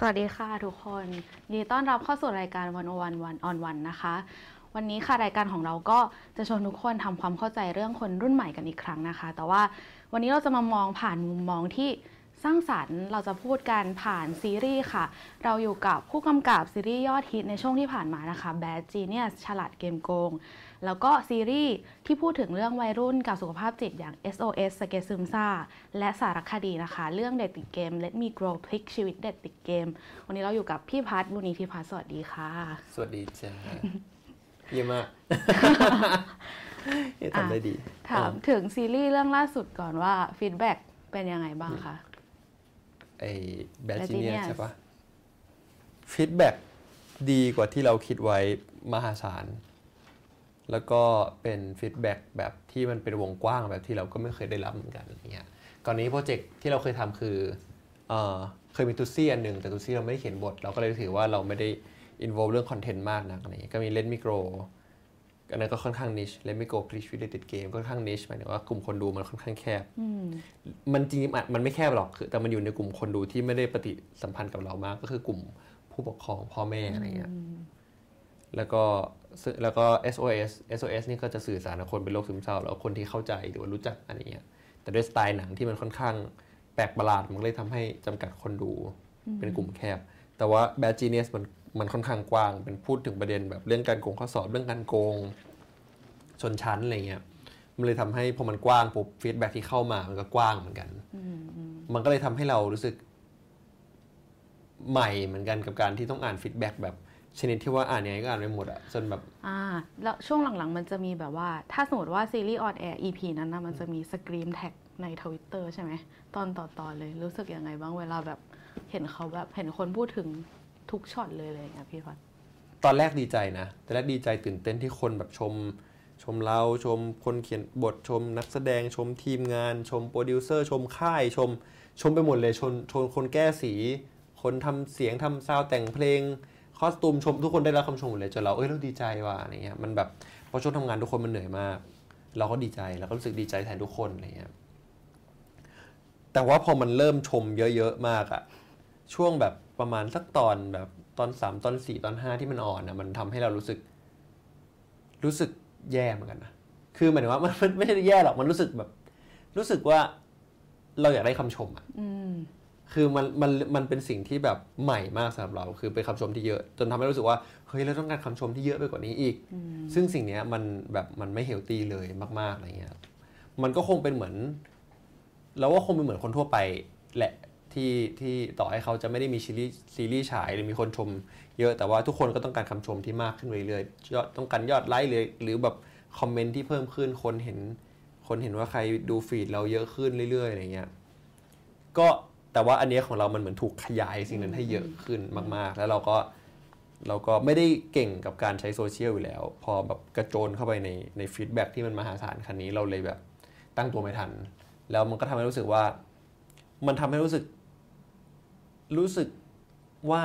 สวัสดีค่ะทุกคนยินดีต้อนรับเข้าสู่รายการวันวันวันออนวันนะคะ วันนี้ค่ะรายการของเราก็จะชวนทุกคนทำความเข้าใจเรื่องคนรุ่นใหม่กันอีกครั้งนะคะ แต่ว่าวันนี้เราจะมามองผ่านมุมมองที่สร้างสรรค์เราจะพูดกันผ่านซีรีส์ค่ะ เราอยู่กับผู้กำกับซีรีส์ยอดฮิตในช่วงที่ผ่านมานะคะ Bad Genius ฉลาดเกมโกง แล้วก็ซีรีส์ที่พูดถึงเรื่องวัยรุ่นกับสุขภาพจิตอย่าง SOS สเกตซึมซ่าและสารคดีนะคะ เรื่องเด็กติดเกม Let Me Grow พลิกชีวิตเด็กติดเกม วันนี้เราอยู่กับพี่พัฒน์บุญนิธิพัฒน์สวัสดีค่ะ สวัสดีจ้าเยี่ยมมากเอ๊ะทำได้ดี ถามถึงซีรีส์เรื่องล่าสุดก่อนว่า feedback เป็นยังไงบ้างคะไอ้ Bad Genius ใช่ปะ feedback ดีกว่าที่เราคิดไว้มหาศาล แล้วก็เป็น feedback แบบที่มันเป็นวงกว้างแบบที่เราก็ไม่เคยได้รับเหมือนกันอย่างเงี้ยก่อนนี้โปรเจกต์ที่เราเคยทำคือเออเคยมีตุ๊ดซี่ส์อันหนึ่งแต่ตุ๊ดซี่ส์เราไม่ได้เขียนบท เราก็เลยถือว่าเราไม่ได้ involve เรื่อง content มากนะอะไรเงี้ยก็มี Let Me Grow อันนั้นก็ค่อนข้าง niche Let Me Grow พลิกชีวิตเด็กติดเกมค่อนข้าง niche หมายถึงว่ากลุ่มคนดูมันค่อนข้างแคบอืมมันจริงๆอะมันไม่แคบหรอกคือแต่มันอยู่ในกลุ่มคนดูที่ไม่ได้ปฏิสัมพันธ์กับเรามาก ก็คือกลุ่มผู้ปกครองพ่อแม่อะไรเงี้ยแล้วก็ซึ่ง แล้วก็ SOS SOS นี่ก็จะสื่อสารกับคนเป็นโรคซึมเศร้า แล้วคนที่เข้าใจหรือว่ารู้จักอันนี้แต่ด้วยสไตล์หนังที่มันค่อนข้างแปลกประหลาดมันก็เลยทำให้จำกัดคนดูเป็นกลุ่มแคบ แต่ว่า Bad Genius มันมันค่อนข้างกว้างเป็นพูดถึงประเด็นแบบเรื่องการโกงข้อสอบเรื่องการโกงชนชั้นอะไรเงี้ยมันเลยทำให้พอมันกว้างปุ๊บฟีดแบ็ที่เข้ามามันก็กว้างเหมือนกันมันก็เลยทำให้เรารู้สึกใหม่เหมือนกันกับการที่ต้องอ่าน feedback แบบ ชนิดที่ว่าอ่านยังไงก็อ่านไม่หมดอะจนแบบ อ่า แล้วช่วงหลังๆ มันจะมีแบบว่า ถ้าสมมติว่าซีรีส์ออนแอร์ EP นั้นนะมันจะมี scream tag ในทวิตเตอร์ใช่ไหม ตอนต่อตอนเลยรู้สึกยังไงบ้างเวลาแบบเห็นเขาแบบเห็นคนพูดถึงทุกช็อตเลยอะไรอย่างเงี้ยพี่พัฒน์ตอนแรกดีใจนะตอนแรกดีใจตื่นเต้นที่คนแบบชม ชมเราชมคนเขียนบทชม นักแสดงชมทีมงาน ชมโปรดิวเซอร์ชมค่ายชม ชมไปหมดเลยชมชมคนแก้สี คนทำเสียงทำซาวด์แต่งเพลง คอสตูมชมทุกคนได้รับคำชมหมดเลยจนเราเอ้ยเราดีใจว่ะอะไรเงี้ยมันแบบเพราะช่วงทำงานทุกคนมันเหนื่อยมาก เราก็ดีใจเราก็รู้สึกดีใจแทนทุกคนอะไรเงี้ยแต่ว่าพอมันเริ่มชมเยอะๆมากอะช่วงแบบประมาณสักตอนแบบตอนสามตอนสี่ตอนห้าที่มันอ่อนนะมันทำให้เรารู้สึก รู้สึกแย่เหมือนกันนะคือหมายถึงว่ามันไม่ใช่แย่หรอกมันรู้สึกแบบ รู้สึกว่าเราอยากได้คำชมอะ คือมันมันมันเป็นสิ่งที่แบบใหม่มากสำหรับเรา คือเป็นคำชมที่เยอะ จนทำให้รู้สึกว่าเฮ้ยเราต้องการคำชมที่เยอะไปกว่านี้อีก ซึ่งสิ่งเนี้ยมันแบบมันไม่เฮลตี้เลยมากๆอะไรเงี้ยมันก็คงเป็นเหมือนเราว่าคงเป็นเหมือนคนทั่วไปแหละที่ที่ต่อให้เขาจะไม่ได้มีซีรีส์ซีรีส์ฉายหรือมีคนชม เยอะแต่ว่าทุกคนก็ต้องการคำชมที่มากขึ้นเรื่อยๆยอดต้องการยอดไลค์หรือหรือแบบcomment ที่เพิ่มขึ้นคนเห็น คนเห็นว่าใครดู feed เราเยอะขึ้นเรื่อยๆอะไรเงี้ยก็ แต่ว่าอันเนี้ยของเรามันเหมือนถูกขยายสิ่งนั้นให้เยอะขึ้นมาก ๆ แล้วเราก็เราก็ไม่ได้เก่งกับการใช้โซเชียลอยู่แล้ว พอแบบกระโจนเข้าไปในใน feedback ที่มันมหาศาลขนาดนี้เราเลยแบบตั้งตัวไม่ทัน แล้วมันก็ทำให้รู้สึกว่า มันทำให้รู้สึก รู้สึกว่า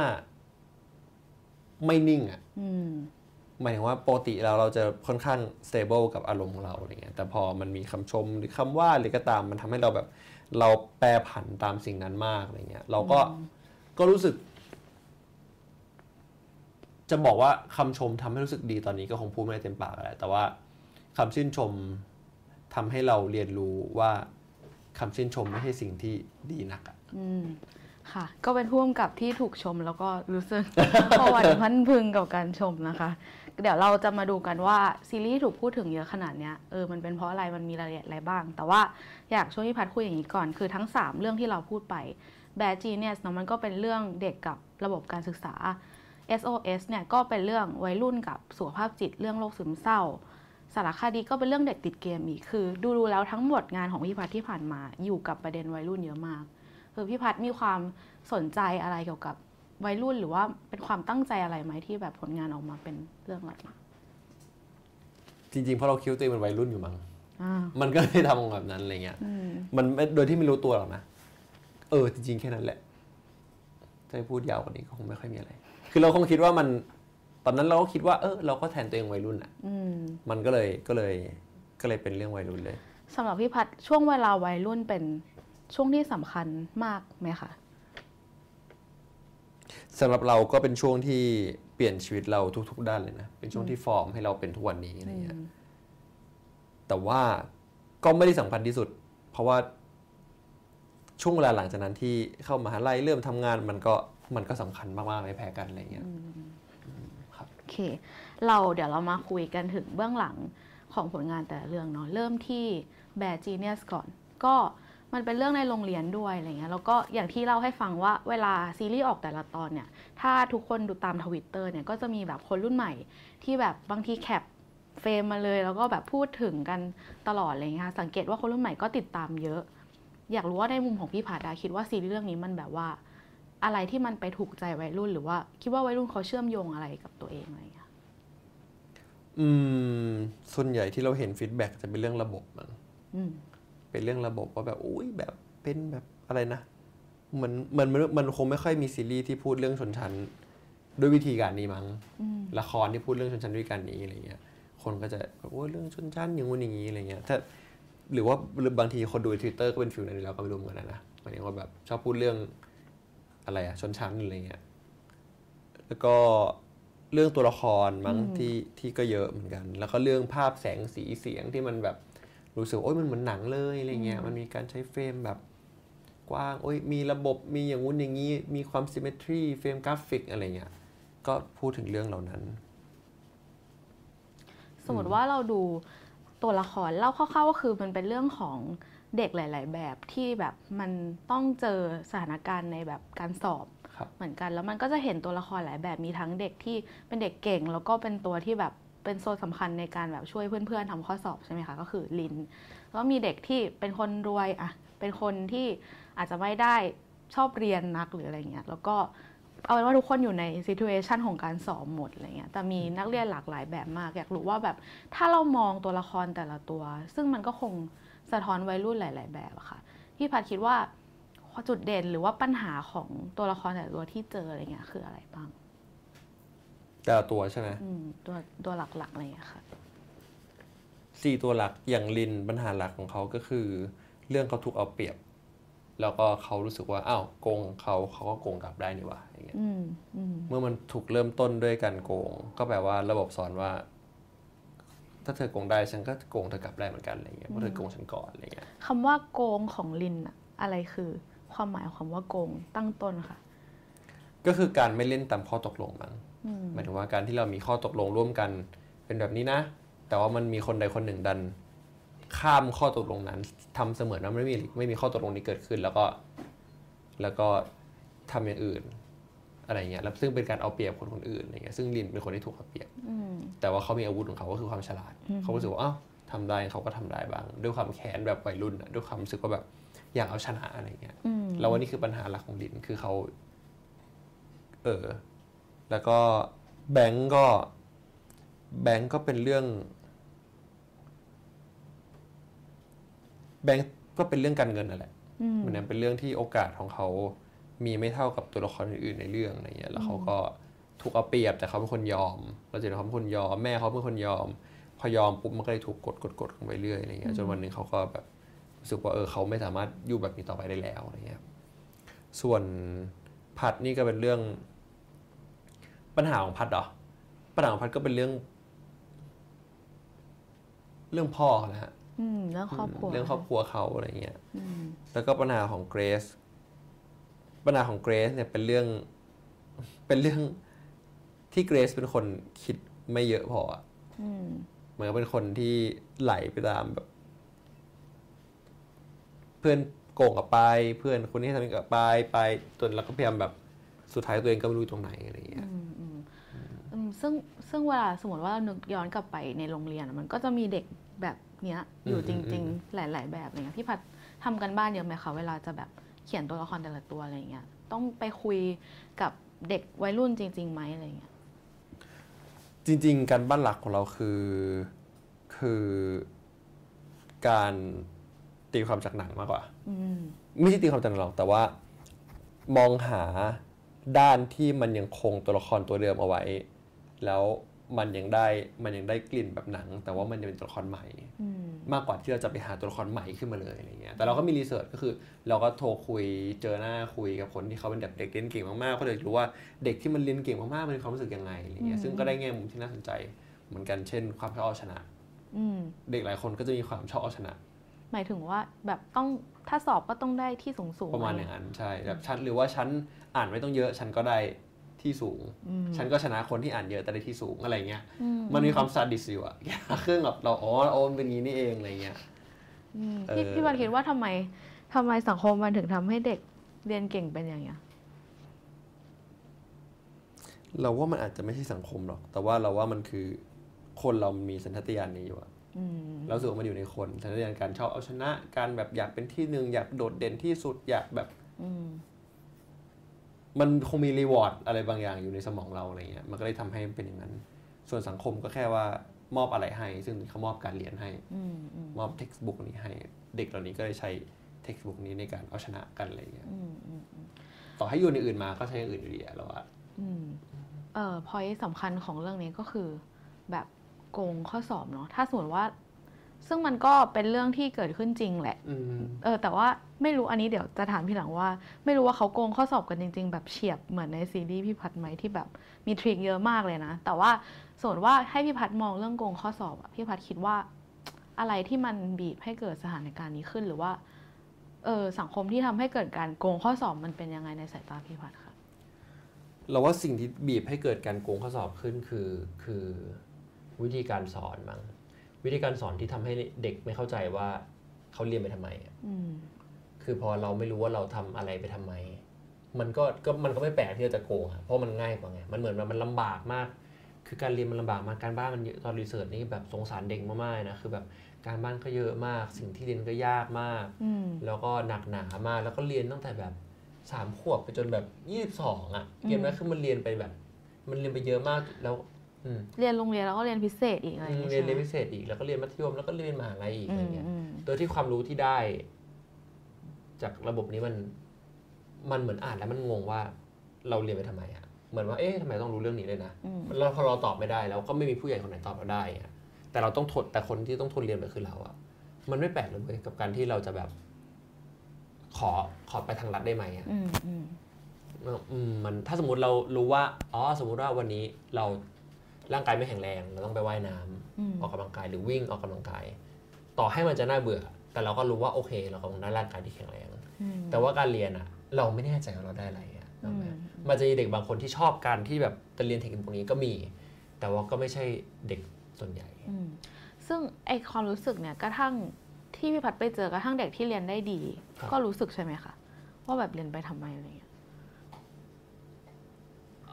ไม่นิ่งอะ่ะอืมหมายถึงว่าปกติเราเราจะค่อนข้าง stable กับอารมณ์ของเราอะไรเงี้ยแต่พอมันมีคำชมหรือคำว่าหรือก็ตามมันทำให้เราแบบ เราแปรผันตามสิ่งนั้นมากอะไรเงี้ยเราก็ก็รู้สึก จะบอกว่าคำชมทำให้รู้สึกดีตอนนี้ก็คงพูดไม่ได้เต็มปากแหละแต่ว่าคำชื่นชมทำให้เราเรียนรู้ว่าคำชื่นชมไม่ใช่สิ่งที่ดีนักอะอืมค่ะ ก็เป็นพ่วงกับที่ถูกชมแล้วก็รู้สึกประวัติพันพึงกับการชมนะคะ เดี๋ยวเราจะมาดูกันว่าซีรีส์ถูกพูดถึงเยอะขนาดเนี้ยเออมันเป็นเพราะอะไรมันมีรายละเอียดอะไรบ้าง แต่ว่าอยากช่วยพี่พัดคุยอย่างนี้ก่อน คือทั้ง 3 เรื่องที่เราพูดไป Bad Genius เนอะมันก็เป็นเรื่องเด็กกับระบบการศึกษา SOS เนี่ยก็เป็นเรื่องวัยรุ่นกับสุขภาพจิตเรื่องโรคซึมเศร้า สารคดีก็เป็นเรื่องเด็กติดเกมอีกคือดูดูแล้วทั้งหมดงานของพี่พัดที่ผ่านมาอยู่กับประเด็นวัยรุ่นเยอะมากคือพี่พัดมีความสนใจอะไรเกี่ยวกับ วัยรุ่นหรือว่าเป็นความตั้งใจอะไรไหมที่แบบผลงานออกมาเป็นเรื่องแบบนี้จริงๆเพราะเราคิดว่าตัวเองเป็นวัยรุ่นอยู่มั้งอ่ามันก็เลยทำแบบนั้นอะไรเงี้ยอืมมันไม่โดยที่ไม่รู้ตัวหรอกนะเออจริงๆแค่นั้นแหละจะให้พูดยาวกว่านี้ก็คงไม่ค่อยมีอะไร คือเราคงคิดว่ามัน ตอนนั้นเราก็คิดว่า เออเราก็แทนตัวเองวัยรุ่นอะอืมมันก็เลยก็เลยก็เลยเป็นเรื่องวัยรุ่นเลยสำหรับพี่พัดช่วงเวลาวัยรุ่นเป็นช่วงที่สำคัญมากไหมคะ สำหรับเราก็เป็นช่วงที่เปลี่ยนชีวิตเราทุก ๆ ด้านเลยนะ เป็นช่วงที่ฟอร์มให้เราเป็นทุกวันนี้อะไรเงี้ยแต่ว่าก็ไม่ได้สำคัญที่สุด เพราะว่าช่วงเวลาหลังจากนั้นที่เข้ามหาลัยเริ่มทำงานมันก็มันก็สำคัญมากๆไม่แพ้กันอะไรเงี้ยโอเค เราเดี๋ยวเรามาคุยกันถึงเบื้องหลังของผลงานแต่ละเรื่องเนาะเริ่มที่ Bad Genius ก่อน ก็ มันเป็นเรื่องในโรงเรียนด้วยอะไรเงี้ยแล้วก็อย่างที่เล่าให้ฟังว่าเวลาซีรีส์ออกแต่ละตอนเนี่ย ถ้าทุกคนดูตามทวิตเตอร์เนี่ยก็จะมีแบบคนรุ่นใหม่ ที่แบบบางทีแคป frame มาเลย แล้วก็แบบพูดถึงกันตลอดอะไรเงี้ยค่ะสังเกตว่าคนรุ่นใหม่ก็ติดตามเยอะ อยากรู้ว่าในมุมของพี่พัดคิดว่าซีรีส์เรื่องนี้มันแบบว่า อะไรที่มันไปถูกใจวัยรุ่น หรือว่าคิดว่าวัยรุ่นเขาเชื่อมโยงอะไรกับตัวเองอะไรอย่างเงี้ยอืมส่วนใหญ่ที่เราเห็น feedback จะเป็นเรื่องระบบมั้งอืม เป็นเรื่องระบบว่าแบบอุ้ยแบบเป็นแบบอะไรนะมันมันมันมันคงไม่ค่อยมีซีรีส์ที่พูดเรื่องชนชั้นด้วยวิธีการนี้มั้งอืมละครที่พูดเรื่องชนชั้นด้วยกันนี้อะไรเงี้ย คนก็จะแบบโอ้ยเรื่องชนชั้นอย่างงู้นอย่างนี้อะไรเงี้ยถ้าหรือว่าหรือบางทีคนดูทวิตเตอร์ก็เป็น feel นั้นอยู่แล้วก็ไม่รู้เหมือนกันนะหมายถึงว่าแบบชอบพูดเรื่องอะไรอะชนชั้นอะไรเงี้ยแล้วก็เรื่องตัวละครมั้งที่ที่ก็เยอะเหมือนกัน แล้วก็เรื่องภาพแสงสีเสียงที่มันแบบ รู้สึกว่าโอ้ยมันเหมือนหนังเลยอะไรเงี้ยมันมีการใช้ frame แบบกว้างโอ้ยมีระบบมีอย่างงู้นอย่างนี้ มีความ symmetry frame กราฟิกอะไรเงี้ยก็พูดถึงเรื่องเหล่านั้น สมมติว่าเราดูตัวละครเล่าคร่าวๆก็คือมันเป็นเรื่องของเด็กหลาย ๆ แบบที่แบบมันต้องเจอสถานการณ์ในแบบการสอบครับเหมือนกัน แล้วมันก็จะเห็นตัวละครหลายแบบมีทั้งเด็กที่เป็นเด็กเก่ง แล้วก็เป็นตัวที่แบบ เป็นโซนสำคัญในการแบบช่วยเพื่อนๆทำข้อสอบใช่ไหมคะก็คือลินแล้วมีเด็กที่เป็นคนรวยอะเป็นคนที่อาจจะไม่ได้ชอบเรียนนักหรืออะไรเงี้ยแล้วก็เอาเป็นว่าทุกคนอยู่ในซีทูเอชันของการสอบหมดอะไรเงี้ยแต่มีนักเรียนหลากหลายแบบมาก อยากรู้ว่าแบบถ้าเรามองตัวละครแต่ละตัว ซึ่งมันก็คงสะท้อนวัยรุ่นหลาย ๆ แบบอะค่ะพี่พัดคิดว่าจุดเด่นหรือว่าปัญหาของตัวละครแต่ละตัวที่เจออะไรเงี้ยคืออะไรบ้าง แต่ละตัวใช่ไหมอืมตัวตัวหลักๆอะไรเงี้ยค่ะสี่ตัวหลักอย่างลินปัญหาหลักของเขาก็คือ เรื่องเขาถูกเอาเปรียบ แล้วก็เขารู้สึกว่าอ้าวโกงเขาเขาก็โกงกลับได้นี่หว่าอย่างเงี้ยอืมอืมเมื่อมันถูกเริ่มต้นด้วยการโกง ก็แปลว่าระบบสอนว่า ถ้าเธอโกงได้ฉันก็โกงเธอกลับได้เหมือนกันอะไรเงี้ยเพราะเธอโกงฉันก่อนอะไรเงี้ยคำว่าโกงของลินอะอะไรคือ ความหมายของคำว่าโกงตั้งต้นค่ะ ก็คือการไม่เล่นตามข้อตกลงมั้งอืม หมายถึงว่าการที่เรามีข้อตกลงร่วมกัน เป็นแบบนี้นะ แต่ว่ามันมีคนใดคนหนึ่งดัน ข้ามข้อตกลงนั้นทำเสมือนว่าไม่มีไม่มีข้อตกลงนี้เกิดขึ้น แล้วก็แล้วก็ทำอย่างอื่นอะไรเงี้ยแล้วซึ่งเป็นการเอาเปรียบคนคนอื่นอะไรเงี้ยซึ่งลินเป็นคนที่ถูกเอาเปรียบอืมแต่ว่าเขามีอาวุธของเขาก็คือความฉลาด เขารู้สึกว่าอ้าวทำได้เขาก็ทำได้บ้าง ด้วยความแค้นแบบวัยรุ่นอะด้วยความรู้สึกว่าแบบอยากเอาชนะอะไรเงี้ยอืมแล้ววันนี้คือปัญหาหลักของลินคือเขา เออ แล้วก็แบงก์ก็แบงก์ก็เป็นเรื่อง แบงก์ก็เป็นเรื่องการเงินนั่นแหละอืมมันเป็นเรื่องที่โอกาสของเขามีไม่เท่ากับตัวละครอื่นๆในเรื่องอะไรเงี้ย แล้วเขาก็ถูกเอาเปรียบแต่เขาเป็นคนยอมเราจะเห็นเขาเป็นคนยอมแม่เขาเป็นคนยอม พอยอมปุ๊บมันก็เลยถูกกดกดกดลงไปเรื่อยอะไรเงี้ยจนวันหนึ่งเขาก็แบบรู้สึกว่าเออเขาไม่สามารถอยู่แบบนี้ต่อไปได้แล้วอะไรเงี้ยส่วนพัดนี่ก็เป็นเรื่อง ปัญหาของพัดเหรอ ปัญหาของพัดก็เป็นเรื่อง เรื่องพ่อเขานะฮะอืมเรื่องครอบครัว เรื่องครอบครัวเขาอะไรเงี้ยอืมแล้วก็ปัญหาของเกรซ ปัญหาของเกรซเนี่ยเป็นเรื่อง เป็นเรื่องที่เกรซเป็นคนคิดไม่เยอะพออะอืมเหมือนกับเป็นคนที่ไหลไปตามแบบ เพื่อนโกงกับไป เพื่อนคนนี้ทำกับไปไปจนแล้วก็พยายามแบบสุดท้ายตัวเองก็ไม่รู้อยู่ตรงไหนอะไรอย่างเงี้ยอืมอืมอืม ซึ่งซึ่งเวลาสมมติว่าเรานึกย้อนกลับไปในโรงเรียนอะมันก็จะมีเด็กแบบเนี้ยอยู่อืมจอืริงมๆหลาย ๆ แบบอะไรเงี้ยพี่พัดทำกันบ้านเยอะไหมคะเวลาจะแบบเขียนตัวละครแต่ละตัวอะไรเงี้ยต้องไปคุยกับเด็กวัยรุ่นจริงๆไหมอะไรเงี้ยจริง ๆ การบ้านหลักของเราคือคือการตีความจากหนังมากกว่าอืมไม่ใช่ตีความจากหนังหรอกแต่ว่า มองหาด้านที่มันยังคงตัวละครตัวเดิมเอาไว้ แล้วมันยังได้มันยังได้กลิ่นแบบหนัง แต่ว่ามันยังเป็นตัวละครใหม่อืมมากกว่าที่เราจะไปหาตัวละครใหม่ขึ้นมาเลยอะไรเงี้ยแต่เราก็มีรีเสิร์ชก็คือ เราก็โทรคุยเจอหน้าคุยกับคนที่เขาเป็นแบบเด็กเรียนเก่งมากๆก็เลยรู้ว่าเด็กที่มันเรียนเก่งมากๆมันมีความรู้สึกยังไงอะไรเงี้ยซึ่งก็ได้แง่มุมที่น่าสนใจเหมือนกันเช่น ความชอบเอาชนะอืมเด็กหลายคนก็จะมีความชอบเอาชนะ หมายถึงว่าแบบต้องถ้าสอบก็ต้องได้ที่สูงสูงๆประมาณอย่างนั้นใช่แบบฉันหรือว่าฉันอ่านไม่ต้องเยอะฉันก็ได้ ที่สูงอืมฉันก็ชนะคนที่อ่านเยอะแต่ได้ที่สูงอะไรเงี้ยอืมมันมีความซาดิสอยู่อะเครื่องแบบเราอ๋อโอนเป็นงี้นี่เองอะไรเงี้ยอืมเออพี่พี่วันคิดว่าทำไมทำไมสังคมมันถึงทำให้เด็กเรียนเก่งเป็นอย่างเงี้ยเราว่ามันอาจจะไม่ใช่สังคมหรอก แต่ว่าเราว่ามันคือคนเรามีสัญชาตญาณนี้อยู่อะอืมเรารู้สึกว่ามันอยู่ในคนสัญชาตญาณการชอบเอาชนะ การแบบอยากเป็นที่หนึ่งอยากโดดเด่นที่สุดอยากแบบอื มมันคงมี reward อะไรบางอย่างอยู่ในสมองเราอะไรเงี้ยมันก็เลยทำให้เป็นอย่างนั้น ส่วนสังคมก็แค่ว่ามอบอะไรให้ ซึ่งเขามอบการเรียนให้อืมอืมมอบ textbook นี้ให้ เด็กเหล่านี้ก็เลยใช้ textbook นี้ในการเอาชนะกันอะไรเงี้ยอืมอืมต่อให้อยู่ในอื่นมาก็ใช้อย่างอื่นอยู่ดีอะเราว่าอืมเอ่อพอยสำคัญของเรื่องนี้ก็คือ แบบโกงข้อสอบเนาะถ้าสมมติว่า ซึ่งมันก็เป็นเรื่องที่เกิดขึ้นจริงแหละอืมเออแต่ว่าไม่รู้อันนี้เดี๋ยวจะถามพี่หลังว่า ไม่รู้ว่าเขาโกงข้อสอบกันจริง ๆ แบบเฉียบเหมือนในซีรีส์พี่พัดไหมที่แบบมีทริคเยอะมากเลยนะ แต่ว่าส่วนว่าให้พี่พัดมองเรื่องโกงข้อสอบอะพี่พัดคิดว่าอะไรที่มันบีบให้เกิดสถานการณ์นี้ขึ้นหรือว่าเออสังคมที่ทำให้เกิดการโกงข้อสอบมันเป็นยังไงในสายตาพี่พัดคะเราว่าสิ่งที่บีบให้เกิดการโกงข้อสอบขึ้นคือคือวิธีการสอนมั้ง วิธีการสอนที่ทำให้เด็กไม่เข้าใจว่าเขาเรียนไปทำไมอะอืมคือพอเราไม่รู้ว่าเราทำอะไรไปทำไม มันก็ก็มันก็ไม่แปลกที่เราจะโกงอะเพราะมันง่ายกว่าไง มันเหมือนว่ามันลำบากมาก คือการเรียนมันลำบากมาก การบ้านมันเยอะตอนรีเสิร์ชนี่แบบสงสารเด็กมากๆนะ คือแบบการบ้านก็เยอะมาก สิ่งที่เรียนก็ยากมากอืมแล้วก็หนักหนามาก แล้วก็เรียนตั้งแต่แบบสามขวบไปจนแบบยี่สิบสองอะเรียนไหมคือมันเรียนไปแบบ มันเรียนไปเยอะมาก แล้วอืม เรียนโรงเรียนแล้วก็เรียนพิเศษอีกอะไรอย่างเงี้ยเรียนเรียนใช่ไหมพิเศษอีกแล้วก็เรียนมัธยมแล้วก็เรียนมหาลัยอีกอือะไรมเงี้ยอืมโดยที่ความรู้ที่ได้ จากระบบนี้มัน มันเหมือนอ่านแล้วมันงงว่า เราเรียนไปทำไมอะเหมือนว่าเอ๊ะทำไมต้องรู้เรื่องนี้เลยนะอืมแล้วพอเราตอบไม่ได้ แล้วก็ไม่มีผู้ใหญ่คนไหนตอบเราได้อะแต่เราต้องทนแต่คนที่ต้องทนเรียนไปคือเราอะมันไม่แปลกเลยเว้ยกับการที่เราจะแบบ ขอขอไปทางรัฐได้ไหมอะอืมอืมอืมมันถ้าสมมติเรารู้ว่า อ๋อ สมมุติว่าวันนี้เรา ร่างกายไม่แข็งแรงเราต้องไปว่ายน้ำอืมออกกำลังกายหรือวิ่งออกกำลังกาย ต่อให้มันจะน่าเบื่อ แต่เราก็รู้ว่าโอเค เรากำลังได้ร่างกายที่แข็งแรงอืมแต่ว่าการเรียนอะเราไม่แน่ใจว่าเราได้อะไรอะอืมมันจะมีเด็กบางคนที่ชอบการที่แบบจะเรียนเทคนิคพวกนี้ก็มี แต่ว่าก็ไม่ใช่เด็กส่วนใหญ่อืมซึ่งไอความรู้สึกเนี่ยกระทั่งที่พี่พัดไปเจอกระทั่งเด็กที่เรียนได้ดีครับก็รู้สึกใช่ไหมคะว่าแบบเรียนไปทำไมอะไรเงี้ย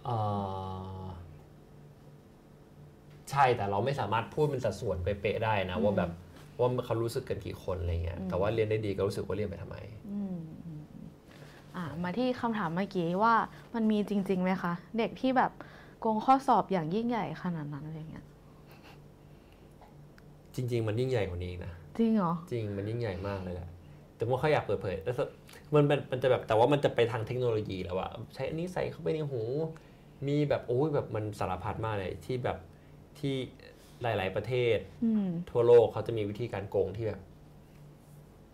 เอ่อ ใช่แต่เราไม่สามารถพูดเป็นสัดส่วนเป๊ะๆได้นะ ว่าแบบว่าเขารู้สึกกันกี่คนอะไรเงี้ยแต่ว่าเรียนได้ดีก็รู้สึกว่าเรียนไปทำไมอืมอืมอืมอ่ามาที่คำถามเมื่อกี้ว่ามันมีจริงๆไหมคะ เด็กที่แบบโกงข้อสอบอย่างยิ่งใหญ่ขนาดนั้นอะไรเงี้ยจริง ๆ มันยิ่งใหญ่กว่านี้อีกนะจริงเหรอจริงมันยิ่งใหญ่มากเลยแหละแต่ว่าเขาอยากเปิดเผยแต่มันมันมันจะแบบแต่ว่ามันจะไปทางเทคโนโลยีแล้วอะใช้อันนี้ใส่เข้าไปในหู มีแบบโอ้ยแบบมันสารพัดมากเลยที่แบบ ที่หลาย ๆ ประเทศอืมทั่วโลกเขาจะมีวิธีการโกงที่แบบ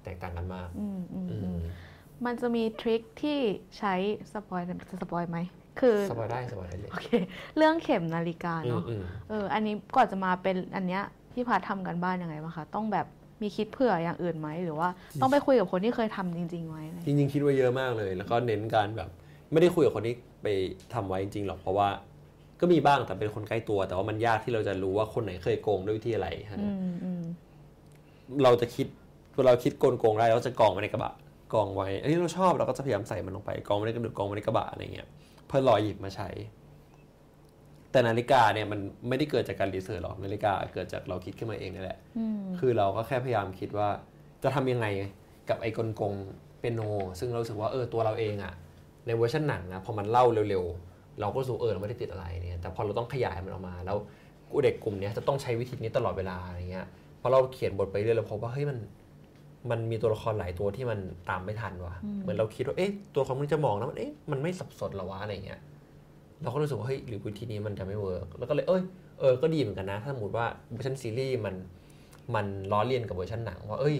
แตกต่างกันมากอืมอืมอือืมมมันจะมี trick ที่ใช้ spoil จะ spoil ไหมคือ spoilได้ spoil ได้เลยโอเคเรื่องเข็มนาฬิกาอืมเนาะอืมเอออันนี้ก่อนจะมาเป็นอันเนี้ยพี่พัดทำการบ้านยังไงบ้างคะต้องแบบมีคิดเผื่ออย่างอื่นไหมหรือว่าต้องไปคุยกับคนที่เคยทำจริงๆไหมอะไรจริงๆคิดไว้เยอะมากเลย แล้วก็เน้นการแบบ ไม่ได้คุยกับคนที่ไปทำไว้จริงๆหรอกเพราะว่า ก็มีบ้างแต่เป็นคนใกล้ตัว แต่ว่ามันยากที่เราจะรู้ว่าคนไหนเคยโกงด้วยวิธีอะไรฮะอืมอืมเราจะคิดเวลาเราคิดโกงโกงได้เราจะกองไว้ในกระบะกองไว้อันนี้เราชอบเราก็จะพยายามใส่มันลงไปกองไว้ในกระดูกกองไว้ในกระบะอะไรเงี้ยเพื่อรอหยิบมาใช้ แต่นาฬิกาเนี่ยมันไม่ได้เกิดจากการ research หรอกนาฬิกาเกิดจากเราคิดขึ้นมาเองนี่แหละอืมคือเราก็แค่พยายามคิดว่า จะทำยังไงกับไอ้กลโกงเปียโน ซึ่งเรารู้สึกว่าเออตัวเราเองอะในเวอร์ชันหนังนะพอมันเล่าเร็วๆ เราก็รู้สึกเออเราไม่ได้ติดอะไรเนี่ยแต่พอเราต้องขยายมันออกมา แล้วเด็กกลุ่มเนี้ยจะต้องใช้วิธีนี้ตลอดเวลาอะไรเงี้ยพอเราเขียนบทไปเรื่อยเราพบว่าเฮ้ยมันมันมีตัวละครหลายตัวที่มันตามไม่ทันว่ะเหมือนเราคิดว่าเอ๊ะตัวละครนี้จะมองแล้วมันเอ๊ะมันไม่สับสนเหรอวะอะไรเงี้ยเราก็รู้สึกว่าเฮ้ยหรือวิธีนี้มันจะไม่ work แล้วก็เลยเอ้ยเออก็ดีเหมือนกันนะ ถ้าสมมติว่าเวอร์ชันซีรีส์มันมันล้อเลียนกับเวอร์ชันหนังว่าเอ้ย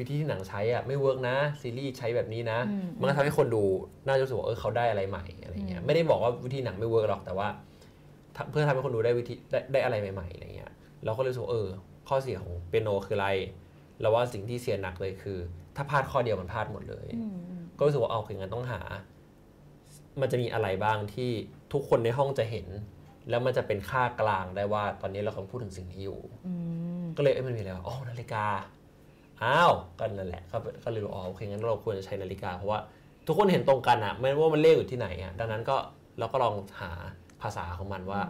วิธีที่หนังใช้อะไม่ work นะซีรีส์ใช้แบบนี้นะอืมมันก็ทำให้คนดูน่าจะรู้สึกว่าเออเขาได้อะไรใหม่อะไรเงี้ยไม่ได้บอกว่าวิธีหนังไม่ work หรอกแต่ว่าทำเพื่อทำให้คนดูได้วิธีได้ได้อะไรใหม่ๆอะไรเงี้ยเราก็เลยรู้สึกว่าเออ ข้อเสียของเปียโนคืออะไรแล้วว่าสิ่งที่เสียหนักเลยคือ ถ้าพลาดข้อเดียวมันพลาดหมดเลยอืมอืมก็รู้สึกว่าเอาคืองั้นต้องหา มันจะมีอะไรบ้างที่ทุกคนในห้องจะเห็น แล้วมันจะเป็นค่ากลางได้ว่า ตอนนี้เรากำลังพูดถึงสิ่งนี้อยู่อืมก็เลยเอ้ยมันมีอะไรวะอ๋อนาฬิกา อ้าวก็นั่นแหละก็ก็เลยรู้อ๋อโอเคงั้นเราควรจะใช้นาฬิกาเพราะว่าทุกคนเห็นตรงกันอะไม่ว่ามันเลขอยู่ที่ไหนอะดังนั้นก็เราก็ลองหาภาษาของมันว่า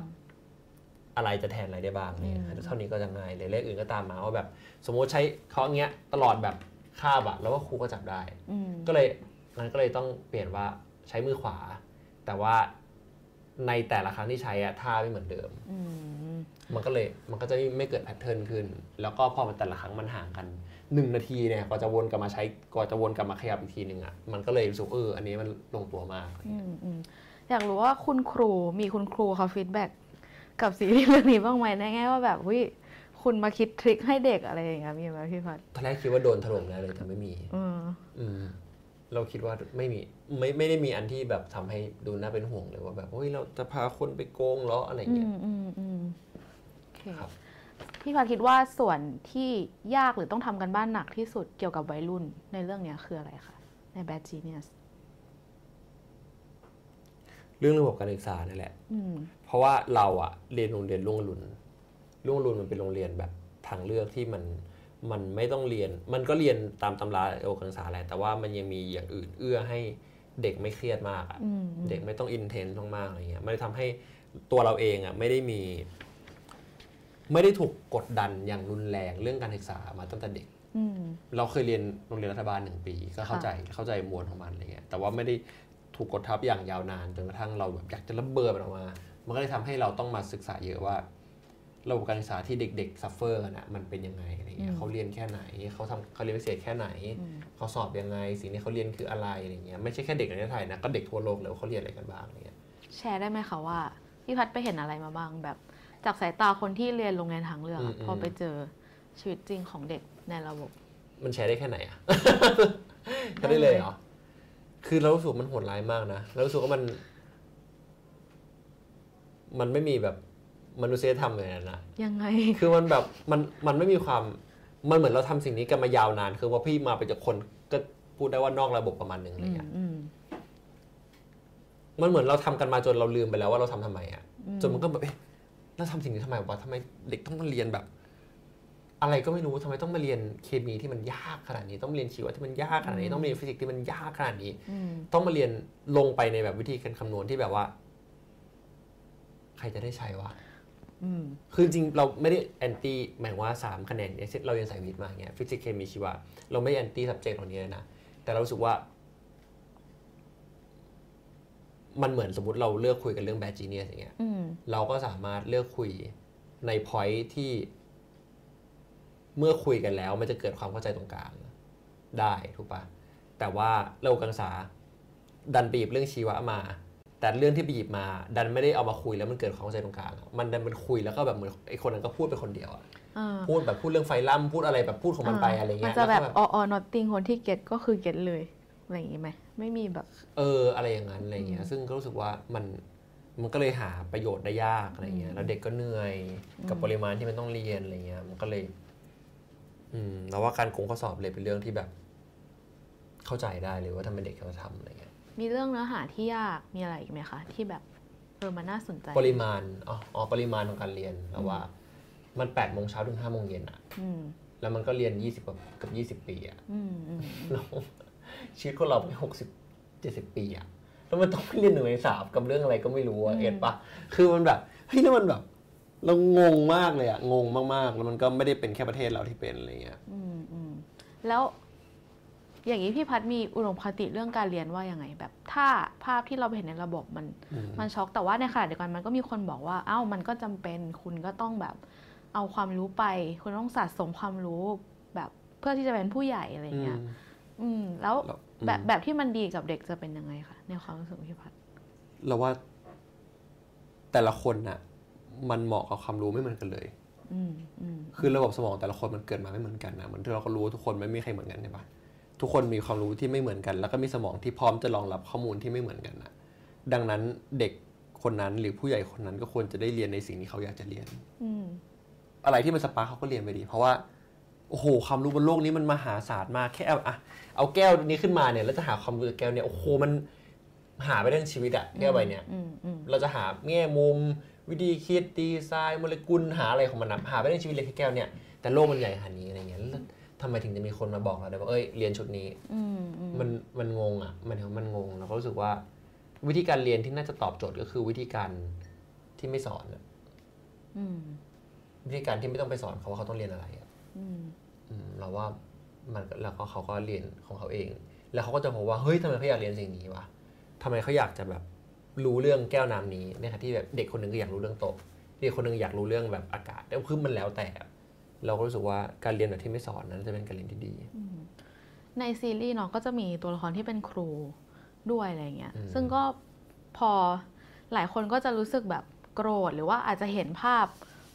อะไรจะแทนอะไรได้บ้างเนี่ยเท่านี้ก็จะง่ายเลยเลขอื่นก็ตามมาว่าแบบ สมมติใช้เขาอย่างเงี้ยตลอดแบบคาบอะแล้วว่าครูก็จับได้อืมก็เลยงั้นก็เลยต้องเปลี่ยนว่าใช้มือขวา แต่ว่าในแต่ละครั้งที่ใช้อะท่าไม่เหมือนเดิมอืมมันก็เลยมันก็จะไม่เกิดแพทเทิร์นขึ้น แล้วก็พอมันแต่ละครั้งมันห่างกัน หนึ่งนาทีเนี่ยกว่าจะวนกลับมาใช้กว่าจะวนกลับมาขยับอีกทีหนึ่งอะมันก็เลยรู้สึกเอออันนี้มันลงตัวมากอืมอืมอยากรู้ว่าคุณครูมีคุณครูเขาฟีดแบ็กกับซีรีส์เรื่องนี้บ้างไหมในแง่ว่าแบบวิคุณมาคิดทริคให้เด็กอะไรอย่างเงี้ยมีไหมพี่พัดตอนแรกคิดว่าโดนถล่มแน่เลยแต่ไม่มีอืมอืมเราคิดว่าไม่มีไม่ไม่ได้มีอันที่แบบทำให้ดูน่าเป็นห่วงเลยว่าแบบเฮ้ยเราจะพาคนไปโกงเหรออะไรอืเงี้ยมอืมอืมโอเคครับ พี่พัดคิดว่าส่วนที่ยากหรือต้องทำกันบ้านหนักที่สุดเกี่ยวกับวัยรุ่นในเรื่องเนี้ยคืออะไรคะใน Bad Genius เรื่องระบบการศึกษานี่แหละอืมเพราะว่าเราอะเรียนโรงเรียนรุ่งอรุณรุ่งอรุณมันเป็นโรงเรียนแบบทางเลือกที่มันมันไม่ต้องเรียน มันก็เรียนตามตำราโอการศึกษาแหละแต่ว่ามันยังมีอย่างอื่นเอื้อให้เด็กไม่เครียดมากอะอืมเด็กไม่ต้องอินเทนส์มากๆอะไรเงี้ยมันเลยทำให้ตัวเราเองอะไม่ได้มี ไม่ได้ถูกกดดันอย่างรุนแรงเรื่องการศึกษามาตั้งแต่เด็กอืมเราเคยเรียนโรงเรียนรัฐบาลหนึ่งปี ก็เข้าใจเข้าใจมวลของมันอะไรเงี้ยแต่ว่าไม่ได้ถูกกดทับอย่างยาวนานจนกระทั่งเราแบบอยากจะระเบิดมันออกมา มันก็เลยทำให้เราต้องมาศึกษาเยอะว่าระบบการศึกษาที่เด็กๆ suffer กันอะมันเป็นยังไงอะไรเงี้ยเขาเรียนแค่ไหนเขาทำเขาเรียนพิเศษแค่ไหนเขาสอบยังไง สิ่งที่เขาเรียนคืออะไรอะไรเงี้ยไม่ใช่แค่เด็กในประเทศไทยนะก็เด็กทั่วโลกเลยว่าเขาเรียนอะไรกันบ้างอะไรเงี้ยแชร์ได้ไหมคะว่าพี่พัดไปเห็นอะไรมาบ้างแบบ จากสายตาคนที่เรียนโรงเรียนทางเลือกอะพอไปเจอชีวิตจริงของเด็กในระบบ มันแชร์ได้แค่ไหนอะก็ได้เลยเหรอ คือเรารู้สึกมันโหดร้ายมากนะเรารู้สึกว่ามัน มันไม่มีแบบมนุษยธรรมเลยนะ ยังไง คือมันแบบมันมันไม่มีความมันเหมือนเราทำสิ่งนี้กันมายาวนาน คือว่าพี่มาเป็นจากคนก็พูดได้ว่านอกระบบประมาณหนึ่งอะไรอืมเงี้ยอืมมันเหมือนเราทำกันมาจนเราลืมไปแล้วว่าเราทำทำไมอะจนมันก็แบบเอ๊ะ เราทำสิ่งนี้ทำไมวะทำไมเด็กต้องมาเรียนแบบ อะไรก็ไม่รู้ทำไมต้องมาเรียนเคมีที่มันยากขนาดนี้ ต้องมาเรียนชีวะที่มันยากขนาดนี้ ต้องมาเรียนฟิสิกส์ที่มันยากขนาดนี้อืมต้องมาเรียนลงไปในแบบวิธีการคำนวณที่แบบว่า ใครจะได้ใช้วะอืมคือจริงๆเราไม่ได้ anti หมายว่าสามคะแนนอย่างเช่นเราเรียนสายวิทย์มาอย่างเงี้ยฟิสิกส์เคมีชีวะเราไม่แอนตี้ subject เหล่านี้เลยนะแต่เรารู้สึกว่า มันเหมือนสมมติเราเลือกคุยกันเรื่อง bad genius อย่างเงี้ยอืมเราก็สามารถเลือกคุยใน point ที่ เมื่อคุยกันแล้วมันจะเกิดความเข้าใจตรงกลางได้ถูกปะแต่ว่าเราการศึกษาดันไปหยิบเรื่องชีวะมา แต่เรื่องที่ไปหยิบมา ดันไม่ได้เอามาคุยแล้วมันเกิดความเข้าใจตรงกลางอะมันดันเป็นคุยแล้วก็แบบเหมือนไอ้คนนั้นก็พูดไปคนเดียวอะเออพูดแบบพูดเรื่องไฟล่ำพูดอะไรแบบพูดของมันไปอะไรมัเงี้นยจะแบบล้วก็ออ nothing คนที่เก็ตก็คือเก็ตเลย อะไรอย่างงี้ไหมไม่มีแบบ เอออะไรอย่างนั้นอะไรเงี้ยซึ่งก็รู้สึกว่ามันมันก็เลยหาประโยชน์ได้ยากอะไรเงี้ยแล้วเด็กก็เหนื่อยกับปริมาณที่มันต้องเรียนอะไรเงี้ยมันก็เลย อืมแล้วว่าการโกงข้อสอบเลยเป็นเรื่องที่แบบ เข้าใจได้เลยว่าทำไมเด็กเขาทำอะไรเงี้ยมีเรื่องเนื้อหาที่ยากมีอะไรอีกไหมคะ ที่แบบเออมันน่าสนใจ ปริมาณอ๋ออ๋อปริมาณของการเรียนแล้วว่า มันแปดโมงเช้าถึงห้าโมงเย็นอะอืมแล้วมันก็เรียนยี่สิบกับยี่สิบปีอะอืมอืมแล้ว ชีวิตคนเราไปหกสิบเจ็ดสิบปีอะแล้วมันต้องไปเรียนหนึ่งในสามกับเรื่องอะไรก็ไม่รู้อะเอ็ดปะคือมันแบบเฮ้ยนี่มันแบบเรางงมากเลยอะงงมากๆ แล้วมันก็ไม่ได้เป็นแค่ประเทศเราที่เป็นอะไรเงี้ยอืมอืมแล้วอย่างนี้พี่พัดมีอุดมคติเรื่องการเรียนว่ายังไง แบบ ถ้าภาพที่เราเห็นในระบบมัน มันช็อกแต่ว่าในขณะเดียวกันมันก็มีคนบอกว่า เอ้ามันก็จำเป็นคุณก็ต้องแบบ เอาความรู้ไป คุณต้องสะสมความรู้แบบเพื่อที่จะเป็นผู้ใหญ่อะไรเงี้ย อืมแล้วแล้วแบบอืมแบบที่มันดีกับเด็กจะเป็นยังไงคะในความรู้สึกของพี่พัดเราว่าแต่ละคนน่ะ มันเหมาะกับความรู้ไม่เหมือนกันเลยอืมอืมคือระบบสมองแต่ละคนมันเกิดมาไม่เหมือนกันนะเหมือนที่เราก็รู้ว่าทุกคนไม่มีใครเหมือนกันใช่ปะทุกคนมีความรู้ที่ไม่เหมือนกัน แล้วก็มีสมองที่พร้อมจะรองรับข้อมูลที่ไม่เหมือนกันนะดังนั้นเด็กคนนั้นหรือผู้ใหญ่คนนั้นก็ควรจะได้เรียนในสิ่งที่เขาอยากจะเรียนอืมอะไรที่มันสปาร์คเขาก็เรียนไปดี เพราะว่าโอ้โหความรู้บนโลกนี้มันมหาศาลมากแค่เอาอะ เอาแก้วนี้ขึ้นมาเนี่ยแล้วจะหาความรู้จากแก้วเนี่ยโอ้โหมันหาไปได้ทั้งชีวิตอะแก้วใบเนี่ยอืมอืมเราจะหาแง่มุมวิธีคิดดีไซน์โมเลกุลหาอะไรของมันนะหาไปได้ในชีวิตเลยแค่แก้วเนี่ยแต่โลกมันใหญ่ขนาดนี้อะไรเงี้ยแล้วทำไมถึงจะมีคนมาบอกเราได้ว่าเอ้ยเรียนชุดนี้อืมอืมมันมันงงอะมันมันงงเราก็รู้สึกว่า วิธีการเรียนที่น่าจะตอบโจทย์ก็คือวิธีการที่ไม่สอนอะอืมวิธีการที่ไม่ต้องไปสอนเขาว่าเขาต้องเรียนอะไรอะอืมอืมเราว่า มันแล้วก็เขาก็เรียนของเขาเอง แล้วเขาก็จะพบว่าเฮ้ยทำไมเขาอยากเรียนสิ่งนี้วะทำไมเขาอยากจะแบบรู้เรื่องแก้วน้ำนี้ในขณะที่แบบเด็กคนหนึ่งก็อยากรู้เรื่องโต๊ะเด็กคนหนึ่งอยากรู้เรื่องแบบอากาศแล้วคือมันแล้วแต่ เราก็รู้สึกว่าการเรียนแบบที่ไม่สอนนั้นจะเป็นการเรียนที่ดี ในซีรีส์เนาะก็จะมีตัวละครที่เป็นครูด้วยอะไรเงี้ยอืมซึ่งก็พอหลายคนก็จะรู้สึกแบบโกรธหรือว่าอาจจะเห็นภาพ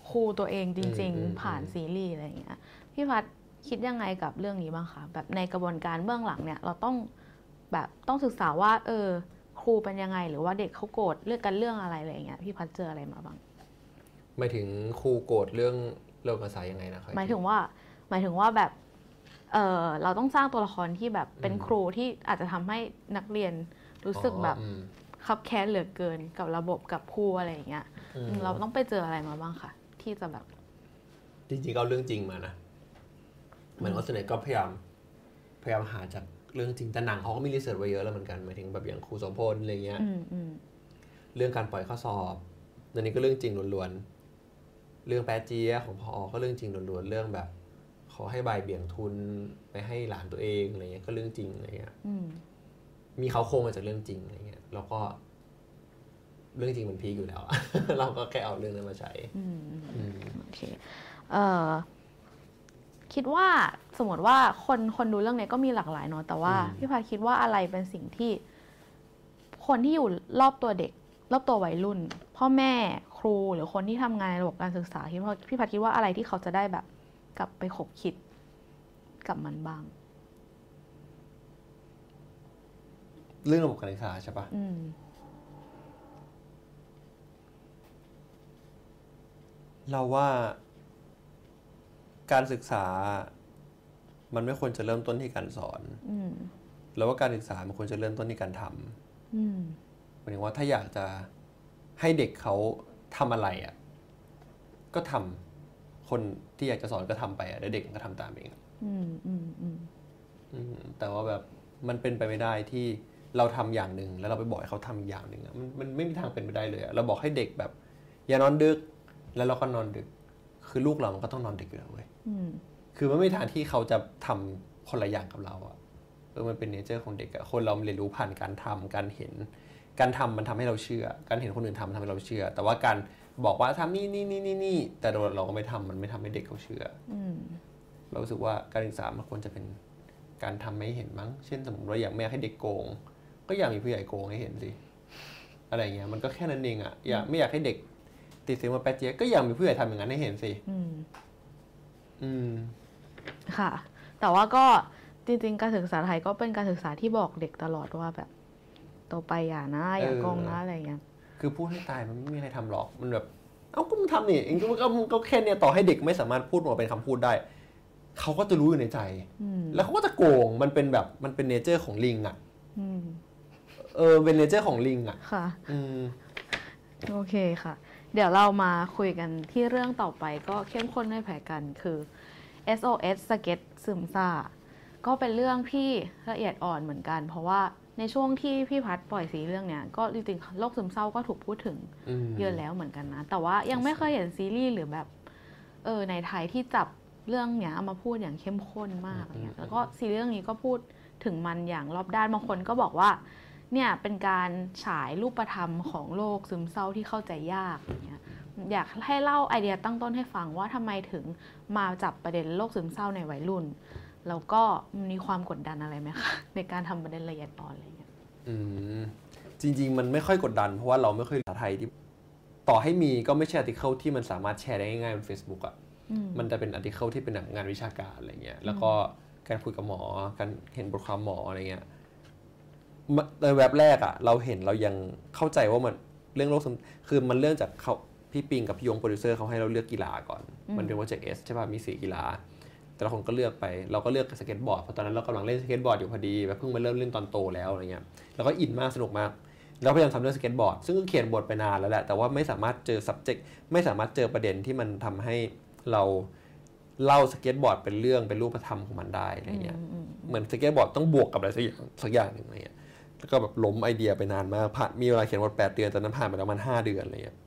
ครูตัวเองจริง ๆ ผ่านซีรีส์อะไรเงี้ยพี่พัด คิดยังไงกับเรื่องนี้บ้างคะแบบในกระบวนการเบื้องหลังเนี่ย เราต้องแบบต้องศึกษาว่า เออ ครูเป็นยังไง หรือว่าเด็กเขาโกรธเรื่องกันเรื่องอะไรอะไรเงี้ยพี่พัดเจออะไรมาบ้างหมายถึงครูโกรธเรื่องเรื่องภาษายังไงนะครับหมายถึงว่า หมายถึงว่าแบบเออเราต้องสร้างตัวละครที่แบบเป็นอืมครูที่อาจจะทำให้นักเรียนรู้สึกแบบอ๋ออืมคับแค้นเหลือเกินกับระบบกับครูอะไรอย่างเงี้ยอืมเราต้องไปเจออะไรมาบ้างคะที่จะแบบจริงๆก็เอาเรื่องจริงมานะ เหมือนว่าส่วนใหญ่ก็พยายามพยายามหาจากเรื่องจริงแต่หนังเขาก็มีรีเสิร์ชไว้เยอะแล้วเหมือนกันหมายถึงแบบอย่างครูโสมพลอะไรเงี้ยอืมอืมเรื่องการปล่อยข้อสอบอันนี้ก็เรื่องจริงล้วนๆเรื่องแปดเจียะของพอก็เรื่องจริงล้วนๆเรื่องแบบขอให้ใบายเบี่ยงทุนไปให้หลานตัวเองอะไรเงี้ยก็เรื่องจริงอะไรเงี้ยอืมมีเขาโครงมาจากเรื่องจริงอะไรเงี้ยแล้วก็เรื่องจริงมันพีคอยู่แล้วอะเราก็แค่เอาเรื่องนั้นมาใช้อืมอืมอืมโอเคเอ่อ คิดว่าสมมติว่าคนคนดูเรื่องเนี้ยก็มีหลากหลายเนาะแต่ว่าอืมพี่พาคิดว่าอะไรเป็นสิ่งที่ คนที่อยู่รอบตัวเด็ก รอบตัววัยรุ่น พ่อแม่ครูหรือคนที่ทำงานในระบบการศึกษาคิดว่าพี่พัดคิดว่าอะไรที่เขาจะได้แบบ กลับไปขบคิดกับมันบ้าง เรื่องระบบการศึกษาใช่ปะอืมเราว่า การศึกษา มันไม่ควรจะเริ่มต้นที่การสอนอืมแล้วว่าการศึกษามันควรจะเริ่มต้นที่การทำอืมหมายถึงว่าถ้าอยากจะให้เด็กเขาทำอะไรอะ ก็ทำคนที่อยากจะสอนก็ทำไปอะเดี๋ยวเด็กมันก็ทำตามเองอะอืมอืมอืมอืมแต่ว่าแบบมันเป็นไปไม่ได้ที่เราทำอย่างหนึ่งแล้วเราไปบอกให้เขาทำอีกอย่างหนึ่งอะมันมันไม่มีทางเป็นไปได้เลยอะเราบอกให้เด็กแบบ อย่านอนดึก แล้วเราก็นอนดึก คือลูกเรามันก็ต้องนอนดึกอยู่แล้วเว้ยอืมคือมันไม่มีทางที่เขาจะทำคนละอย่างกับเราอะเออมันเป็นเนเจอร์ของเด็กอะคนเราเรียนรู้ผ่านการทำการเห็น การทำมันทำให้เราเชื่อ การเห็นคนอื่นทำมันทำให้เราเชื่อ แต่ว่าการบอกว่าทำนี่นี่นี่นี่นี่แต่เราเราก็ไม่ทำมันไม่ทำให้เด็กเขาเชื่ออืมเรารู้สึกว่าการศึกษามันควรจะเป็นการทำให้เห็นมั้ง เช่นสมมติว่าอยากไม่อยากให้เด็กโกง ก็อยากมีผู้ใหญ่โกงให้เห็นสิ อะไรเงี้ย มันก็แค่นั้นเองอะอยากไม่อยากให้เด็ก ติดเสียงมาแป๊ดเจ๊ยบก็อยากมีผู้ใหญ่ทำอย่างนั้นให้เห็นสิอืมอืมค่ะ แต่ว่าก็จริงๆ การศึกษาไทยก็เป็นการศึกษาที่บอกเด็กตลอดว่าแบบโตไปอย่านะอย่าเออโกงนะอะไรเงี้ยคือพูดให้ตายมันไม่มีใครทำหรอกมันแบบ เอ้าก็มึงทำนี่เองก็ก็ก็แค่เนี้ยต่อให้เด็กไม่สามารถพูดออกมาเป็นคำพูดได้เขาก็จะรู้อยู่ในใจอืมแล้วเขาก็จะโกง มันเป็นแบบ มันเป็นเนเจอร์ของลิงอะอืมเออ เป็น nature ของลิงอะค่ะ อืม โอเคค่ะ เดี๋ยวเรามาคุยกันที่เรื่องต่อไปก็เข้มข้นไม่แพ้กันคือ SOS skate ซึมซ่าส์ก็เป็นเรื่องที่ละเอียดอ่อนเหมือนกัน เพราะว่าในช่วงที่พี่พัดปล่อยซีรีส์เรื่องเนี้ยก็จริงๆโรคซึมเศร้าก็ถูกพูดถึงอืมเยอะแล้วเหมือนกันนะ แต่ว่ายังไม่เคยเห็นซีรีส์หรือแบบเออในไทยที่จับเรื่องเนี้ยเอามาพูดอย่างเข้มข้นมากอะไรเงี้ยแล้วก็ซีรีส์เรื่องนี้ก็พูดถึงมันอย่างรอบด้านบางคนก็บอกว่า เนี่ยเป็นการฉายรูปธรรมของโรคซึมเศร้าที่เข้าใจยากอย่างเงี้ยอยากให้เล่าไอเดียตั้งต้นให้ฟังว่าทำไมถึงมาจับประเด็นโรคซึมเศร้าในวัยรุ่น แล้วก็มีความกดดันอะไรไหมคะในการทำประเด็นละเอียดอ่อนอะไรเงี้ยอืมจริง ๆ มันไม่ค่อยกดดัน เพราะว่าเราไม่เคยภาษาไทยที่ ต่อให้มีก็ไม่ใช่ article ที่มันสามารถแชร์ได้ง่ายๆบน Facebook อะอืมมันจะเป็น article ที่เป็นแบบงานวิชาการอะไรเงี้ยแล้วก็การคุยกับหมอการเห็นบทความหมออะไรเงี้ยม ในแว็บแรกอะเราเห็นเรายังเข้าใจว่ามันเรื่องโรคซึมคือมันเรื่องจากเขาพี่ปิงกับพี่ย้งโปรดิวเซอร์เขาให้เราเลือกกีฬาก่อน มันเป็น Project S ใช่ป่ะมีสี่กีฬา แต่ละคนก็เลือกไปเราก็เลือกสเก็ตบอร์ดเพราะตอนนั้นเรากำลังเล่นสเก็ตบอร์ดอยู่พอดีแบบเพิ่งมาเริ่มเล่นตอนโตแล้วอะไรเงี้ยแล้วก็อินมากสนุกมากเราพยายามทำเรื่องสเก็ตบอร์ดซึ่งก็เขียนบทไปนานแล้วแหละแต่ว่าไม่สามารถเจอ subject ไม่สามารถเจอประเด็นที่มันทำให้เราเล่าสเก็ตบอร์ดเป็นเรื่องเป็นรูปธรรมของมันได้อะไรเงี้ยเหมือนสเก็ตบอร์ดต้องบวกกับอะไรสักอย่างสักอย่างหนึ่งอะไรเงี้ย แล้วก็แบบล้มไอเดียไปนานมากผ่านมีเวลาเขียนบทแปดเดือนตอนนั้นผ่านไปแล้วมันห้าเดือนอะไรเงี้ย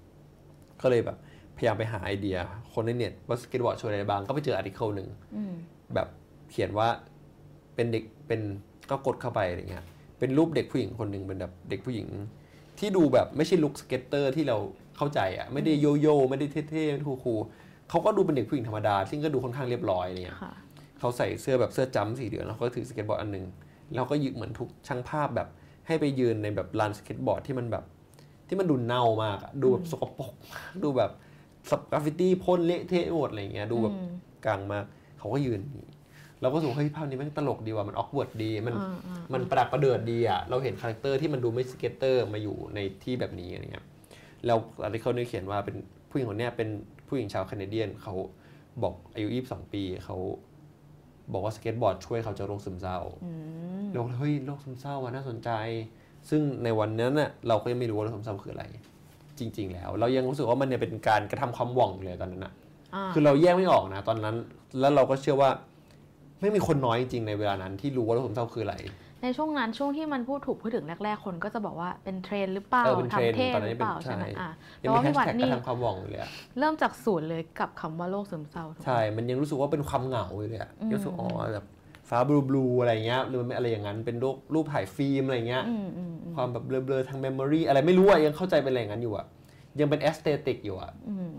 ก็เลยแบบพยายามไปหาไอเดีย คนในเน็ตว่าสเก็ตบอร์ดช่วยอะไรบ้างก็ไปเจอ article หนึ่งอืมแบบเขียนว่าเป็นเด็กเป็นก็กดเข้าไปอะไรเงี้ยเป็นรูปเด็กผู้หญิงคนหนึ่งเป็นแบบเด็กผู้หญิง ที่ดูแบบไม่ใช่ลุคสเก็ตเตอร์ที่เราเข้าใจอะไม่ได้โย่ๆไม่ได้เท่ๆไม่ได้ cool ๆเขาก็ดูเป็นเด็กผู้หญิงธรรมดา ซึ่งก็ดูค่อนข้างเรียบร้อยอะไรเงี้ยค่ะเขาใส่เสื้อแบบเสื้อ jump สีเหลืองแล้วเขาก็ถือสเก็ตบอร์ดอันหนึ่งแล้วก็ยืนเหมือนถูกช่างภาพแบบ ให้ไปยืนในแบบลานสเก็ตบอร์ดที่มันแบบ ที่มันดูเน่ามากอะดูแบบสกปรกดูแบบสกราฟฟิตี้พ่นเละเทะหมดอะไรเงี้ยดูแบบอืมกลางมากเขาก็ยืนอย่างงี้เราก็รู้สึกว่าเฮ้ยภาพนี้แม่งตลกดีว่ะมัน awkward ดีมันอ่าอ่ามันประดักประเดิดดีอะเราเห็น character ที่มันดูไม่ skater มาอยู่ในที่แบบนี้อะไรเงี้ยแล้ว article นี้เขียนว่าเป็นผู้หญิงคนเนี้ยเป็นผู้หญิงชาว Canadian เขาบอกอายุ 22 ปีเขา บอกว่าสเก็ตบอร์ดช่วยเขาจากโรคซึมเศร้าอืมเราก็เลยเฮ้ยโรคซึมเศร้าว่ะน่าสนใจ ซึ่งในวันนั้นน่ะเราก็ยังไม่รู้ว่าโรคซึมเศร้าคืออะไร จริง ๆ แล้ว เรายังรู้สึกว่ามันเนี่ยเป็นการกระทำความหว่องเลยตอนนั้นน่ะอ่าคือเราแยกไม่ออกนะ ตอนนั้น แล้วเราก็เชื่อว่า ไม่มีคนน้อยจริงๆในเวลานั้นที่รู้ว่าโรคซึมเศร้าคืออะไร ในช่วงนั้นช่วงที่มันพูดถูกพูดถึงแรก ๆ คนก็จะบอกว่าเป็นเทรนด์หรือเปล่าเออเป็นเทรนด์ทำเท่ตอนนั้หนรือเปล่าเป็นใช่ไหมใช่อะยัแต่งมีว่าแฮชพี่วัดแท็กกนี่ระทำความหวังอยู่เลยอะเริ่มจากศูนย์เลยกับคำว่าโรคซึมเศร้าถูกไหมใช่ มันยังรู้สึกว่าเป็นความเหงาอยู่เลยอะอืมรู้สึกอ๋อแบบฟ้าบลูบลูอะไรเงี้ยหรือมันเป็นอะไรอย่างนั้นเป็นรูปรูปถ่ายฟิล์มอะไรเงี้ยอืมอืมอืมความแบบเบลอๆทางเมมโมรีอะไรไม่รู้อะยังเข้าใจเป็นอะไรอย่างนั้นอยู่อะยังเป็นแอสเตติกอยู่อะอืม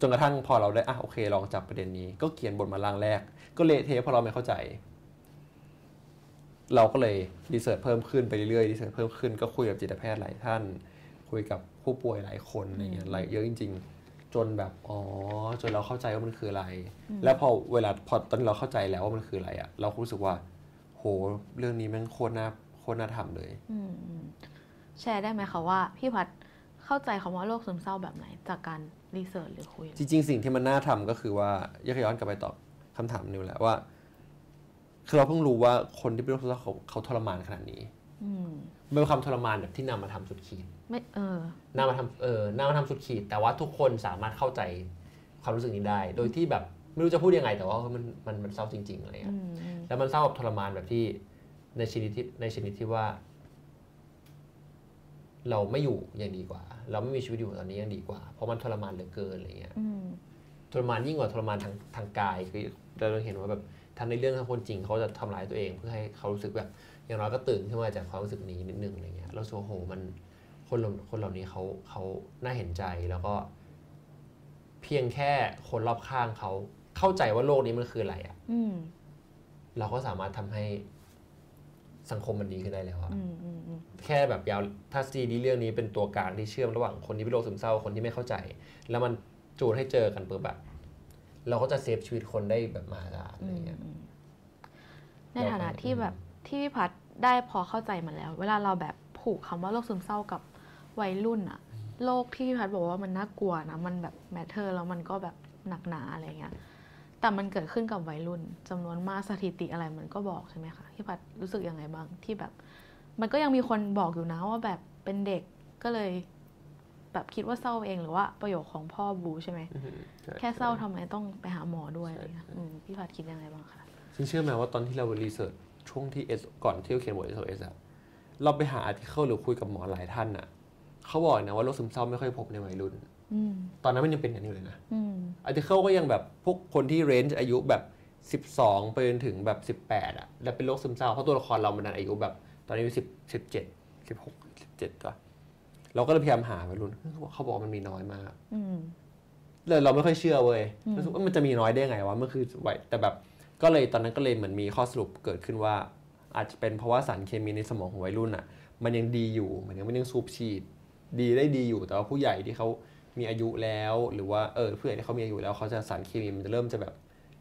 จนกระทั่งพอเราได้อะโอเคลองจับประเด็นนี้ ก็เขียนบทมาล่างแรก ก็เละเทะเพราะเราไม่เข้าใจ เราก็เลย research เพิ่มขึ้นไปเรื่อยๆ research เพิ่มขึ้นก็คุยกับจิตแพทย์หลายท่าน คุยกับผู้ป่วยหลายคนอะไรเงี้ยหลายเยอะจริง ๆ จนแบบอ๋อจนเราเข้าใจว่ามันคืออะไร แล้วพอเวลาพอตอนนั้นเราเข้าใจแล้วว่ามันคืออะไรอะเราก็รู้สึกว่า โหเรื่องนี้แม่งโคตรน่าโคตรน่าทำเลยอืมอืมแชร์ได้ไหมคะว่าพี่พัดเข้าใจคำว่าโรคซึมเศร้าแบบไหน จากการรีเสิร์ชหรือคุย จริงๆ สิ่งที่มันน่าทำก็คือว่าย้อนย้อนกลับไปตอบคำถามนิวแหละว่า คือเราเพิ่งรู้ว่าคนที่เป็นโรคซึมเศร้าเขาเขาทรมานขนาดนี้อืมมันเป็นความทรมานแบบที่นำมาทำสุดขีดไม่เออนำมาทำเออนำมาทำสุดขีด แต่ว่าทุกคนสามารถเข้าใจความรู้สึกนี้ได้ โดยที่แบบไม่รู้จะพูดยังไง แต่ว่ามันมันมันเศร้าจริงๆอะไรอืเงี้ยมอืมแล้วมันเศร้าแบบทรมานแบบที่ในชนิดที่ในชนิดที่ว่า เราไม่อยู่ยังดีกว่า เราไม่มีชีวิตอยู่ตอนนี้ยังดีกว่า เพราะมันทรมานเหลือเกินอะไรเงี้ยอืมทรมานยิ่งกว่าทรมานทางทางกายคือเราเห็นว่าแบบ ทั้งในเรื่องทั้งคนจริงเขาจะทำร้ายตัวเอง เพื่อให้เขารู้สึกแบบ อย่างน้อยก็ตื่นขึ้นมาจากความรู้สึกนี้นิดนึงอะไรเงี้ยเราสึกว่าโหมันคนเหล่าคนเหล่านี้เขาเขาน่าเห็นใจแล้วก็ เพียงแค่คนรอบข้างเขาเข้าใจว่าโลกนี้มันคืออะไรอะอืมเราก็สามารถทำให้สังคมมันดีขึ้นได้แล้วอะอืมอืมอืมแค่แบบว่าถ้าซีรีส์เรื่องนี้เป็นตัวกลางที่เชื่อมระหว่างคนที่เป็นโรคซึมเศร้าคนที่ไม่เข้าใจ แล้วมันจูนให้เจอกันปุ๊บแบบ เราก็จะ save ชีวิตคนได้แบบมหาศาลอะไรเงี้ยในฐานะที่แบบที่พี่พัดได้พอเข้าใจมาแล้ว เวลาเราแบบผูกคำว่าโรคซึมเศร้ากับวัยรุ่นอะโรคที่พี่พัดบอกว่ามันน่ากลัวนะมันแบบ matter แล้วมันก็แบบหนักหนาอะไรเงี้ยแต่มันเกิดขึ้นกับวัยรุ่นจำนวนมากสถิติอะไรมันก็บอกใช่ไหมคะพี่พัดรู้สึกยังไงบ้างที่แบบ มันก็ยังมีคนบอกอยู่นะว่าแบบเป็นเด็กก็เลย แบบคิดว่าเศร้าเองหรือว่าประโยคของพ่อบูใช่ไหมแค่เศร้าทำไมต้องไปหาหมอด้วยอะไรเงี้ยอืมพี่พัดคิดยังไงบ้างคะซึ่งเชื่อไหมว่าตอนที่เรารีเสิร์ชช่วงที่เอสก่อนที่เราเขียนบท SOS อะเราไปหาอาร์ติเคิลหรือคุยกับหมอหลายท่านอะเขาบอกนะว่าโรคซึมเศร้าไม่ค่อยพบในวัยรุ่นอืมตอนนั้นมันยังเป็นอย่างนี้อยู่เลยนะอืมอาร์ติเคิลก็ยังแบบพวกคนที่เรนจ์อายุแบบ 12 ไปจนถึงแบบ 18อะแล้วเป็นโรคซึมเศร้าเพราะตัวละครเรามันอายุแบบ ตอนนี้สิบสิบเจ็ดสิบหกสิบเจ็ดตัว เราก็เลยพยายามหาวัยรุ่นเขาบอกว่ามันมีน้อยมากอืมเลยเราไม่ค่อยเชื่อเว้ยอืมรู้สึกว่ามันจะมีน้อยได้ไงวะมันคือไหวแต่แบบก็เลยตอนนั้นก็เลยเหมือนมีข้อสรุปเกิดขึ้นว่า อาจจะเป็นเพราะว่าสารเคมีในสมองของวัยรุ่นอะ มันยังดีอยู่มันยังไม่ยังสูบฉีด ดีได้ดีอยู่แต่ว่าผู้ใหญ่ที่เขามีอายุแล้ว หรือว่าเออผู้ใหญ่ที่เขามีอายุแล้วเขาจะสารเคมีมันจะเริ่มจะแบบ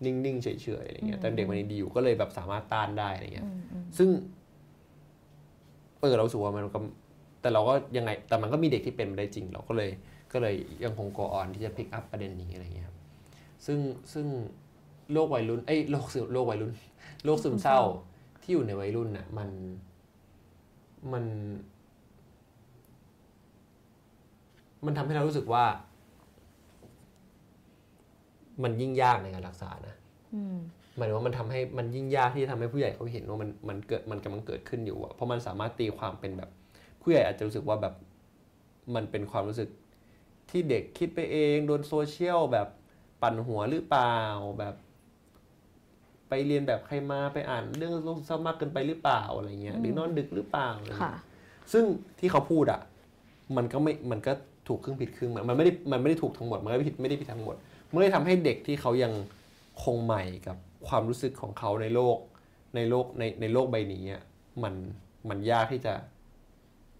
นิ่งๆเฉยๆอะไรเงี้ยแต่เด็กมันยังดีอยู่ก็เลยแบบสามารถต้านได้อะไรเงี้ย ซึ่งเออเราสูว่ามันก็ แต่เราก็ยังไงแต่มันก็มีเด็กที่เป็นไม่ได้จริง เราก็เลยก็เลยยังคง go on ที่จะ pick up ประเด็นนี้อะไรเงี้ยครับซึ่งซึ่งโรควัยรุ่นเอ้ยโรคซึมโรควัยรุ่นโรคซึมเศร้าที่อยู่ในวัยรุ่นน่ะมันมัน มันทำให้เรารู้สึกว่า มันยิ่งยากในการรักษานะอืมหมายถึงว่ามันทำให้มันยิ่งยากที่จะทำให้ผู้ใหญ่เขาเห็นว่ามันมันเกิดมันกำลังเกิดขึ้นอยู่อะเพราะมันสามารถตีความเป็นแบบ ผู้ใหญ่อาจจะรู้สึกว่าแบบมันเป็นความรู้สึกที่เด็กคิดไปเองโดนโซเชียลแบบปั่นหัวหรือเปล่าแบบ ไปเรียนแบบใครมาไปอ่านเรื่องโลกเศร้ามากเกินไปหรือเปล่าอะไรเงี้ยหรือนอนดึกหรือเปล่าอะไรค่ะเงี้ยซึ่งที่เขาพูดอะมันก็ไม่มันก็ถูกครึ่งผิดครึ่งมันมันไม่ได้มันไม่ได้ถูกทั้งหมดมันไม่ได้ผิดไม่ได้ผิดทั้งหมดมันเลยทำให้เด็กที่เขายังคงใหม่กับความรู้สึกของเขาในโลกในโลกในในโลกใบนี้อะมันมันยากที่จะ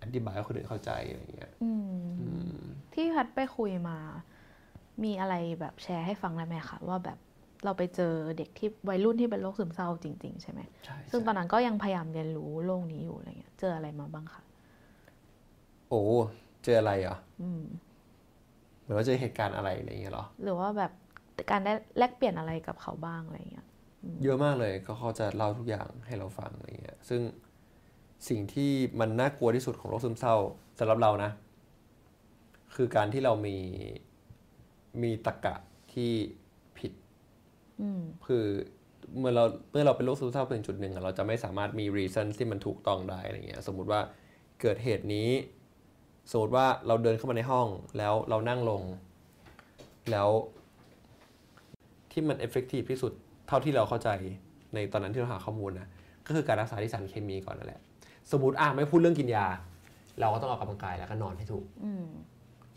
อธิบายให้คนอื่นเข้าใจอะไรเงี้ยอืมที่พัดไปคุยมา มีอะไรแบบแชร์ให้ฟังได้ไหมคะว่าแบบเราไปเจอเด็กที่วัยรุ่นที่เป็นโรคซึมเศร้าจริง ๆ ใช่ไหมใช่ซึ่งตใช่อนนั้นก็ยังพยายามเรียนรู้โลกนี้อยู่อะไรเงี้ย เจออะไรมาบ้างคะโอ้เจออะไรอะอืมเหมือนว่าเจอเหตุการณ์อะไรอะไรเงี้ยเหรอ หรือว่าแบบการได้แลกเปลี่ยนอะไรกับเขาบ้างอะไรเงี้ย เยอะมากเลยก็เขาจะเล่าทุกอย่างให้เราฟังอะไรเงี้ย ซึ่ง สิ่งที่มันน่ากลัวที่สุดของโรคซึมเศร้าสำหรับเรานะ คือการที่เรามีมีตรรกะที่ผิดอืมคือเมื่อเราเมื่อเราเป็นโรคซึมเศร้าเป็นจุดหนึ่งอะเราจะไม่สามารถมี reason ที่มันถูกต้องได้อะไรเงี้ย สมมุติว่าเกิดเหตุนี้ สมมติว่าเราเดินเข้ามาในห้องแล้วเรานั่งลง แล้ว ที่มัน effective ที่สุดเท่าที่เราเข้าใจในตอนนั้นที่เราหาข้อมูลนะก็คือการรักษาที่สารเคมีก่อนนั่นแหละ สมมติอะไม่พูดเรื่องกินยา เราก็ต้องออกกำลังกายแล้วก็นอนให้ถูกอืม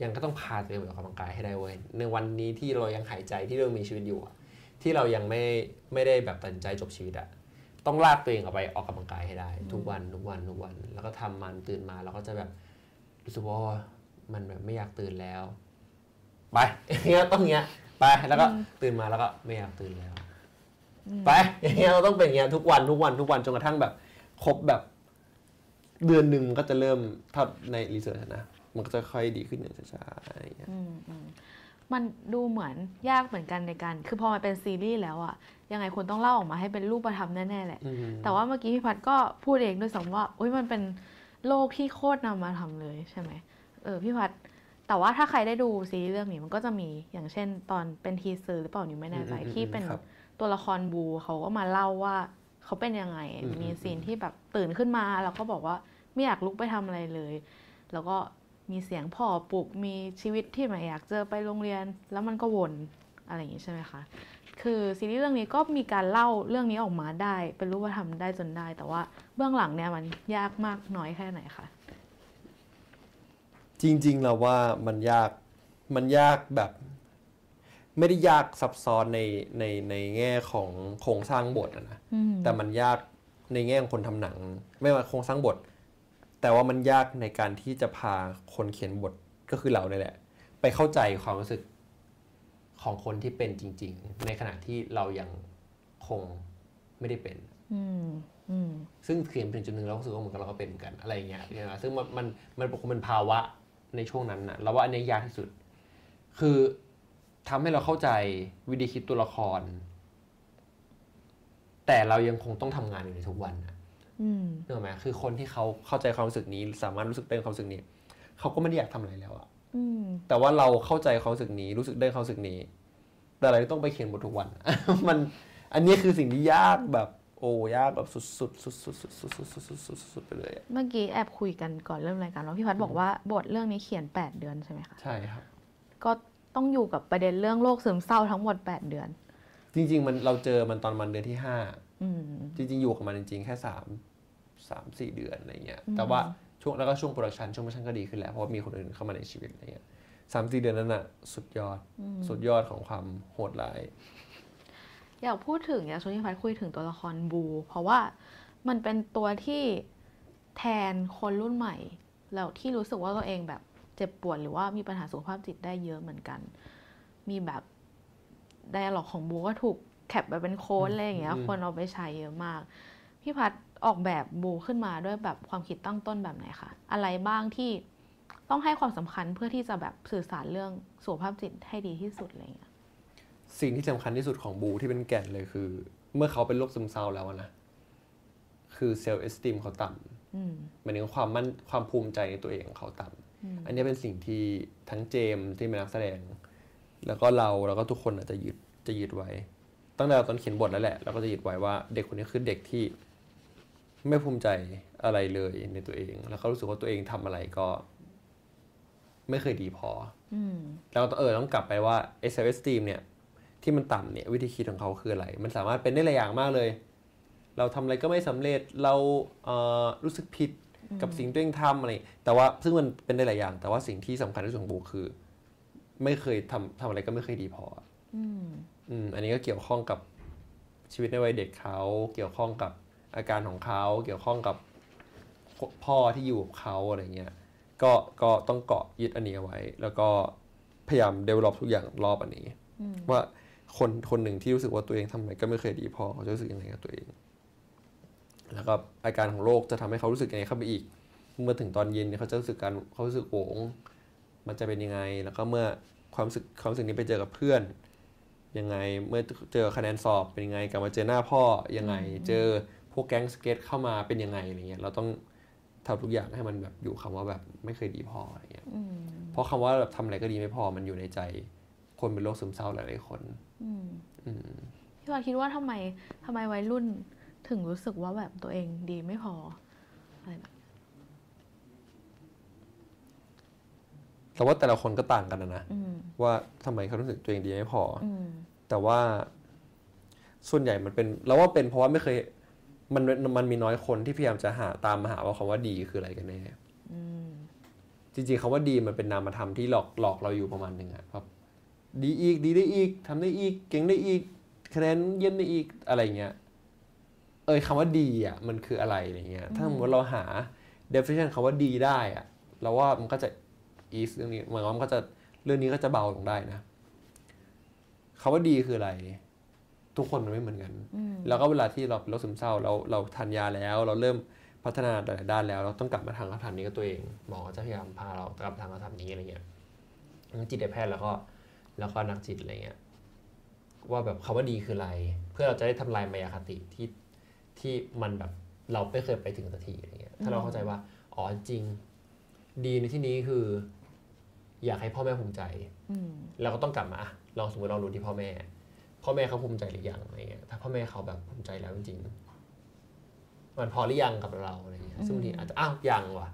ยังก็ต้องพาตัวเองไปออกกำลังกายให้ได้เว้ยในวันนี้ที่เรายังหายใจที่เรามีชีวิตอยู่อะที่เรายังไม่ไม่ได้แบบตัดสินใจจบชีวิตอะต้องลากตัวเองออกไปออกกำลังกายให้ได้ ทุกวันทุกวันทุกวัน แล้วก็ทำมันตื่นมาเราก็จะแบบรู้สึกว่ามันแบบไม่อยากตื่นแล้วไปอย่างเงี้ยต้องเงี้ยไปแล้วก็ตื่นมาแล้วก็ไม่อยากตื่นแล้วไปอย่างเงี้ยเราต้องเป็นอย่างเงี้ยทุกวันทุกวันทุกวันจนกระทั่งแบบครบแบบ เดือนหนึ่งมันก็จะเริ่มถ้าในรีเสิร์ชนะ มันก็จะค่อยดีขึ้นอย่างช้าๆอะไรอย่างเงี้ยอืมอืมมันดูเหมือนยากเหมือนกันในการ คือพอมันเป็นซีรีส์แล้วอะยังไงคุณต้องเล่าออกมาให้เป็นรูปธรรมแน่ๆแหละอืมแต่ว่าเมื่อกี้พี่พัดก็พูดเองด้วยซ้ำว่าอุ้ยมันเป็นโลกที่โคตรนำมาทำเลยใช่ไหมเออพี่พัดแต่ว่าถ้าใครได้ดูซีรีส์เรื่องนี้มันก็จะมีอย่างเช่น ตอนเป็น teaser หรือเปล่านิวไม่แน่ใจอืมอืมที่เป็นครับตัวละครบูเขาก็มาเล่าว่าเขาเป็นยังไงอืมมีซีนที่แบบตื่นขึ้นมาแล้วก็บอกว่า ไม่อยากลุกไปทำอะไรเลย แล้วก็มีเสียงพ่อปลุกมีชีวิตที่ไม่อยากเจอไปโรงเรียน แล้วมันก็วนอะไรอย่างนี้ใช่ไหมคะคือซีรีส์เรื่องนี้ก็มีการเล่าเรื่องนี้ออกมาได้ เป็นรูปธรรมได้จนได้ แต่ว่าเบื้องหลังเนี่ยมันยากมากน้อยแค่ไหนคะจริงๆเราว่ามันยากมันยากแบบ ไม่ได้ยากซับซ้อนในในในแง่ของโครงสร้างบทอะนะอืมแต่มันยากในแง่ของคนทำหนัง ไม่ว่าโครงสร้างบท แต่ว่ามันยากในการที่จะพาคนเขียนบทก็คือเราเนี่ยแหละ ไปเข้าใจความรู้สึกของคนที่เป็นจริง ๆ ในขณะที่เรายังคงไม่ได้เป็นอืมอืมซึ่งเขียนเป็นจุดหนึ่งเราก็รู้สึกว่าเหมือนกับเราก็เป็นเหมือนกันอะไรอย่างเงี้ยเนี่ยนะซึ่งมันมันมันคงเป็นภาวะในช่วงนั้นนะเราว่าอันเนี้ยยากที่สุด คือทำให้เราเข้าใจวิธีคิดตัวละคร แต่เรายังคงต้องทำงานอยู่ในทุกวันนะอืม นึกออกไหมคือคนที่เขาเข้าใจความรู้สึกนี้ สามารถรู้สึกได้ความรู้สึกนี้เขาก็ไม่ได้อยากทำอะไรแล้วอะอืมแต่ว่าเราเข้าใจความรู้สึกนี้ รู้สึกได้ความรู้สึกนี้ แต่เราต้องไปเขียนบททุกวัน มันอันนี้คือสิ่งที่ยากแบบโอ้ยากแบบสุดๆสุดๆสุดๆสุดๆสุดๆสุดๆสุดๆสุดๆสุดๆไปเลยอะเมื่อกี้แอบคุยกันก่อนเริ่มรายการว่าพี่พัดบอกว่าบทเรื่องนี้เขียน 8 เดือนใช่ไหมคะใช่ครับก็ต้องอยู่กับประเด็นเรื่องโรคซึมเศร้าทั้งหมด 8 เดือน จริง ๆ มันเราเจอมันตอนมันเดือนที่ห้าอืม จริงๆ อยู่กับมันจริงๆ แค่สามสามสี่เดือนอะไรเงี้ย แต่ว่าช่วงแล้วก็ช่วง production ช่วง production ก็ดีขึ้นแล้ว เพราะว่ามีคนอื่นเข้ามาในชีวิตอะไรเงี้ยสามสี่เดือนนั้นน่ะสุดยอดสุดยอดของความโหดร้าย อยากพูดถึงอยากชวนพี่พัดคุยถึงตัวละครบู เพราะว่ามันเป็นตัวที่แทนคนรุ่นใหม่ แล้วที่รู้สึกว่าตัวเองแบบเจ็บปวดหรือว่ามีปัญหาสุขภาพจิตได้เยอะเหมือนกัน มีแบบไดอะล็อกของบูก็ถูกแคปไปเป็นโค้ดอะไรอย่างเงี้ยอืมคนเอาไปใช้เยอะมาก พี่พัดออกแบบบูขึ้นมาด้วยแบบความคิดตั้งต้นแบบไหนคะอะไรบ้างที่ต้องให้ความสำคัญเพื่อที่จะแบบสื่อสารเรื่องสุขภาพจิตให้ดีที่สุดอะไรอย่างเงี้ยสิ่งที่สำคัญที่สุดของบูที่เป็นแก่นเลยคือ เมื่อเขาเป็นโรคซึมเศร้าแล้วอะนะคือเซลล์เอสติมเขาต่อืมำหมายถึงความมั่นความภูมิใจในตัวเองของเขาต่ำอันนี้เป็นสิ่งที่ทั้งเจมส์ที่เป็นนักแสดง แล้วก็เราแล้วก็ทุกคนอาจจะยึดจะยึดไว้ ตั้งแต่ตอนเขียนบทแล้วแหละเราก็จะยึดไว้ว่าเด็กคนนี้คือเด็กที่ไม่ภูมิใจอะไรเลยในตัวเอง แล้วเขารู้สึกว่าตัวเองทำอะไรก็ ไม่เคยดีพออืมแล้วเออต้องกลับไปว่าไอ้เซลล์เอสตีมเนี่ย ที่มันต่ำเนี่ย วิธีคิดของเขาคืออะไร มันสามารถเป็นได้หลายอย่างมากเลย เราทำอะไรก็ไม่สำเร็จเราเอ่อรู้สึกผิดกับสิ่งที่ตัวเองทำอะไรแต่ว่าซึ่งมันเป็นได้หลายอย่าง แต่ว่าสิ่งที่สำคัญที่สุดของบูคือ ไม่เคยทำทำอะไรก็ไม่เคยดีพออืม อืมอันนี้ก็เกี่ยวข้องกับชีวิตในวัยเด็กเขา เกี่ยวข้องกับอาการของเขา เกี่ยวข้องกับพ่อที่อยู่กับเขาอะไรเงี้ย ก็ก็ต้องเกาะยึดอันนี้เอาไว้ แล้วก็พยายามเดเวล็อปทุกอย่างรอบอันนี้ ว่าคนคนหนึ่งที่รู้สึกว่าตัวเองทำอะไรก็ไม่เคยดีพอเขาจะรู้สึกยังไงกับตัวเอง แล้วก็อาการของโรคจะทำให้เขารู้สึกยังไงเข้าไปอีก เมื่อถึงตอนเย็นเนี่ยเขาจะรู้สึกการเขารู้สึกโหวงมันจะเป็นยังไง แล้วก็เมื่อความรู้สึกความรู้สึกนี้ไปเจอกับเพื่อน ยังไงเมื่อเจอคะแนนสอบเป็นยังไงกลับมาเจอหน้าพ่อยังไง เจอพวกแก๊งสเก็ตเข้ามาเป็นยังไงอะไรเงี้ยเราต้องทำทุกอย่างให้มันแบบอยู่คำว่าแบบไม่เคยดีพออะไรเงี้ยอืมเพราะคำว่าแบบทำอะไรก็ดีไม่พอมันอยู่ในใจ คนเป็นโรคซึมเศร้าหลายๆคนอืมอืมพี่พัดคิดว่าทำไมทำไมวัยรุ่นถึงรู้สึกว่าแบบตัวเองดีไม่พออะไรแบบ แต่ว่าแต่ละคนก็ต่างกันนะนะอืมว่าทำไมเขารู้สึกตัวเองดีไม่พอออืมแต่ว่าส่วนใหญ่มันเป็นเราว่าเป็นเพราะว่าไม่เคยมันมันมีน้อยคนที่พยายามจะหาตามมาหาว่าคำว่าดีคืออะไรกันแน่อืมจริงๆคำว่าดีมันเป็นนามธรรมที่หลอกหลอกเราอยู่ประมาณหนึ่งอะแบบดีอีกดีได้อีกทำได้อีก เก่งได้อีกคะแนนเยี่ยมได้อีกอะไรเงี้ย เอยคำว่าดีอะมันคืออะไรอะไรเงี้ย ถ้าสมมติเราหา definition คำว่าดีได้อะเราว่ามันก็จะ ease เรื่องนี้หมายความว่ามันก็จะเรื่องนี้ก็จะเบาลงได้นะคำว่าดีคืออะไร ทุกคนมันไม่เหมือนกันอืมแล้วก็เวลาที่เราเป็นโรคซึมเศร้าเราเราทานยาแล้ว เราเริ่มพัฒนาหลายๆด้านแล้ว เราต้องกลับมาทางคำถามนี้กับตัวเองหมอก็จะพยายามพาเรากลับมาทางคำถามนี้อะไรเงี้ยทั้งจิตแพทย์แล้วก็ แล้วก็นักจิตอะไรเงี้ยว่าแบบคำว่าดีคืออะไร เพื่อเราจะได้ทำลายมายาคติที่ที่มันแบบเราไม่เคยไปถึงสักทีอะไรเงี้ยถ้าเราเข้าใจว่าอ๋อจริง ดีในที่นี้คือ อยากให้พ่อแม่ภูมิใจอืมเราก็ต้องกลับมาอะลองสมมติเรารู้ที่พ่อแม่ พ่อแม่เขาภูมิใจหรือยังอะไรเงี้ยถ้าพ่อแม่เขาแบบภูมิใจแล้วจริงๆมันพอหรือยังกับเราอะไรเงี้ยซึ่งบางทีอาจจะอ้าวยังว่ะ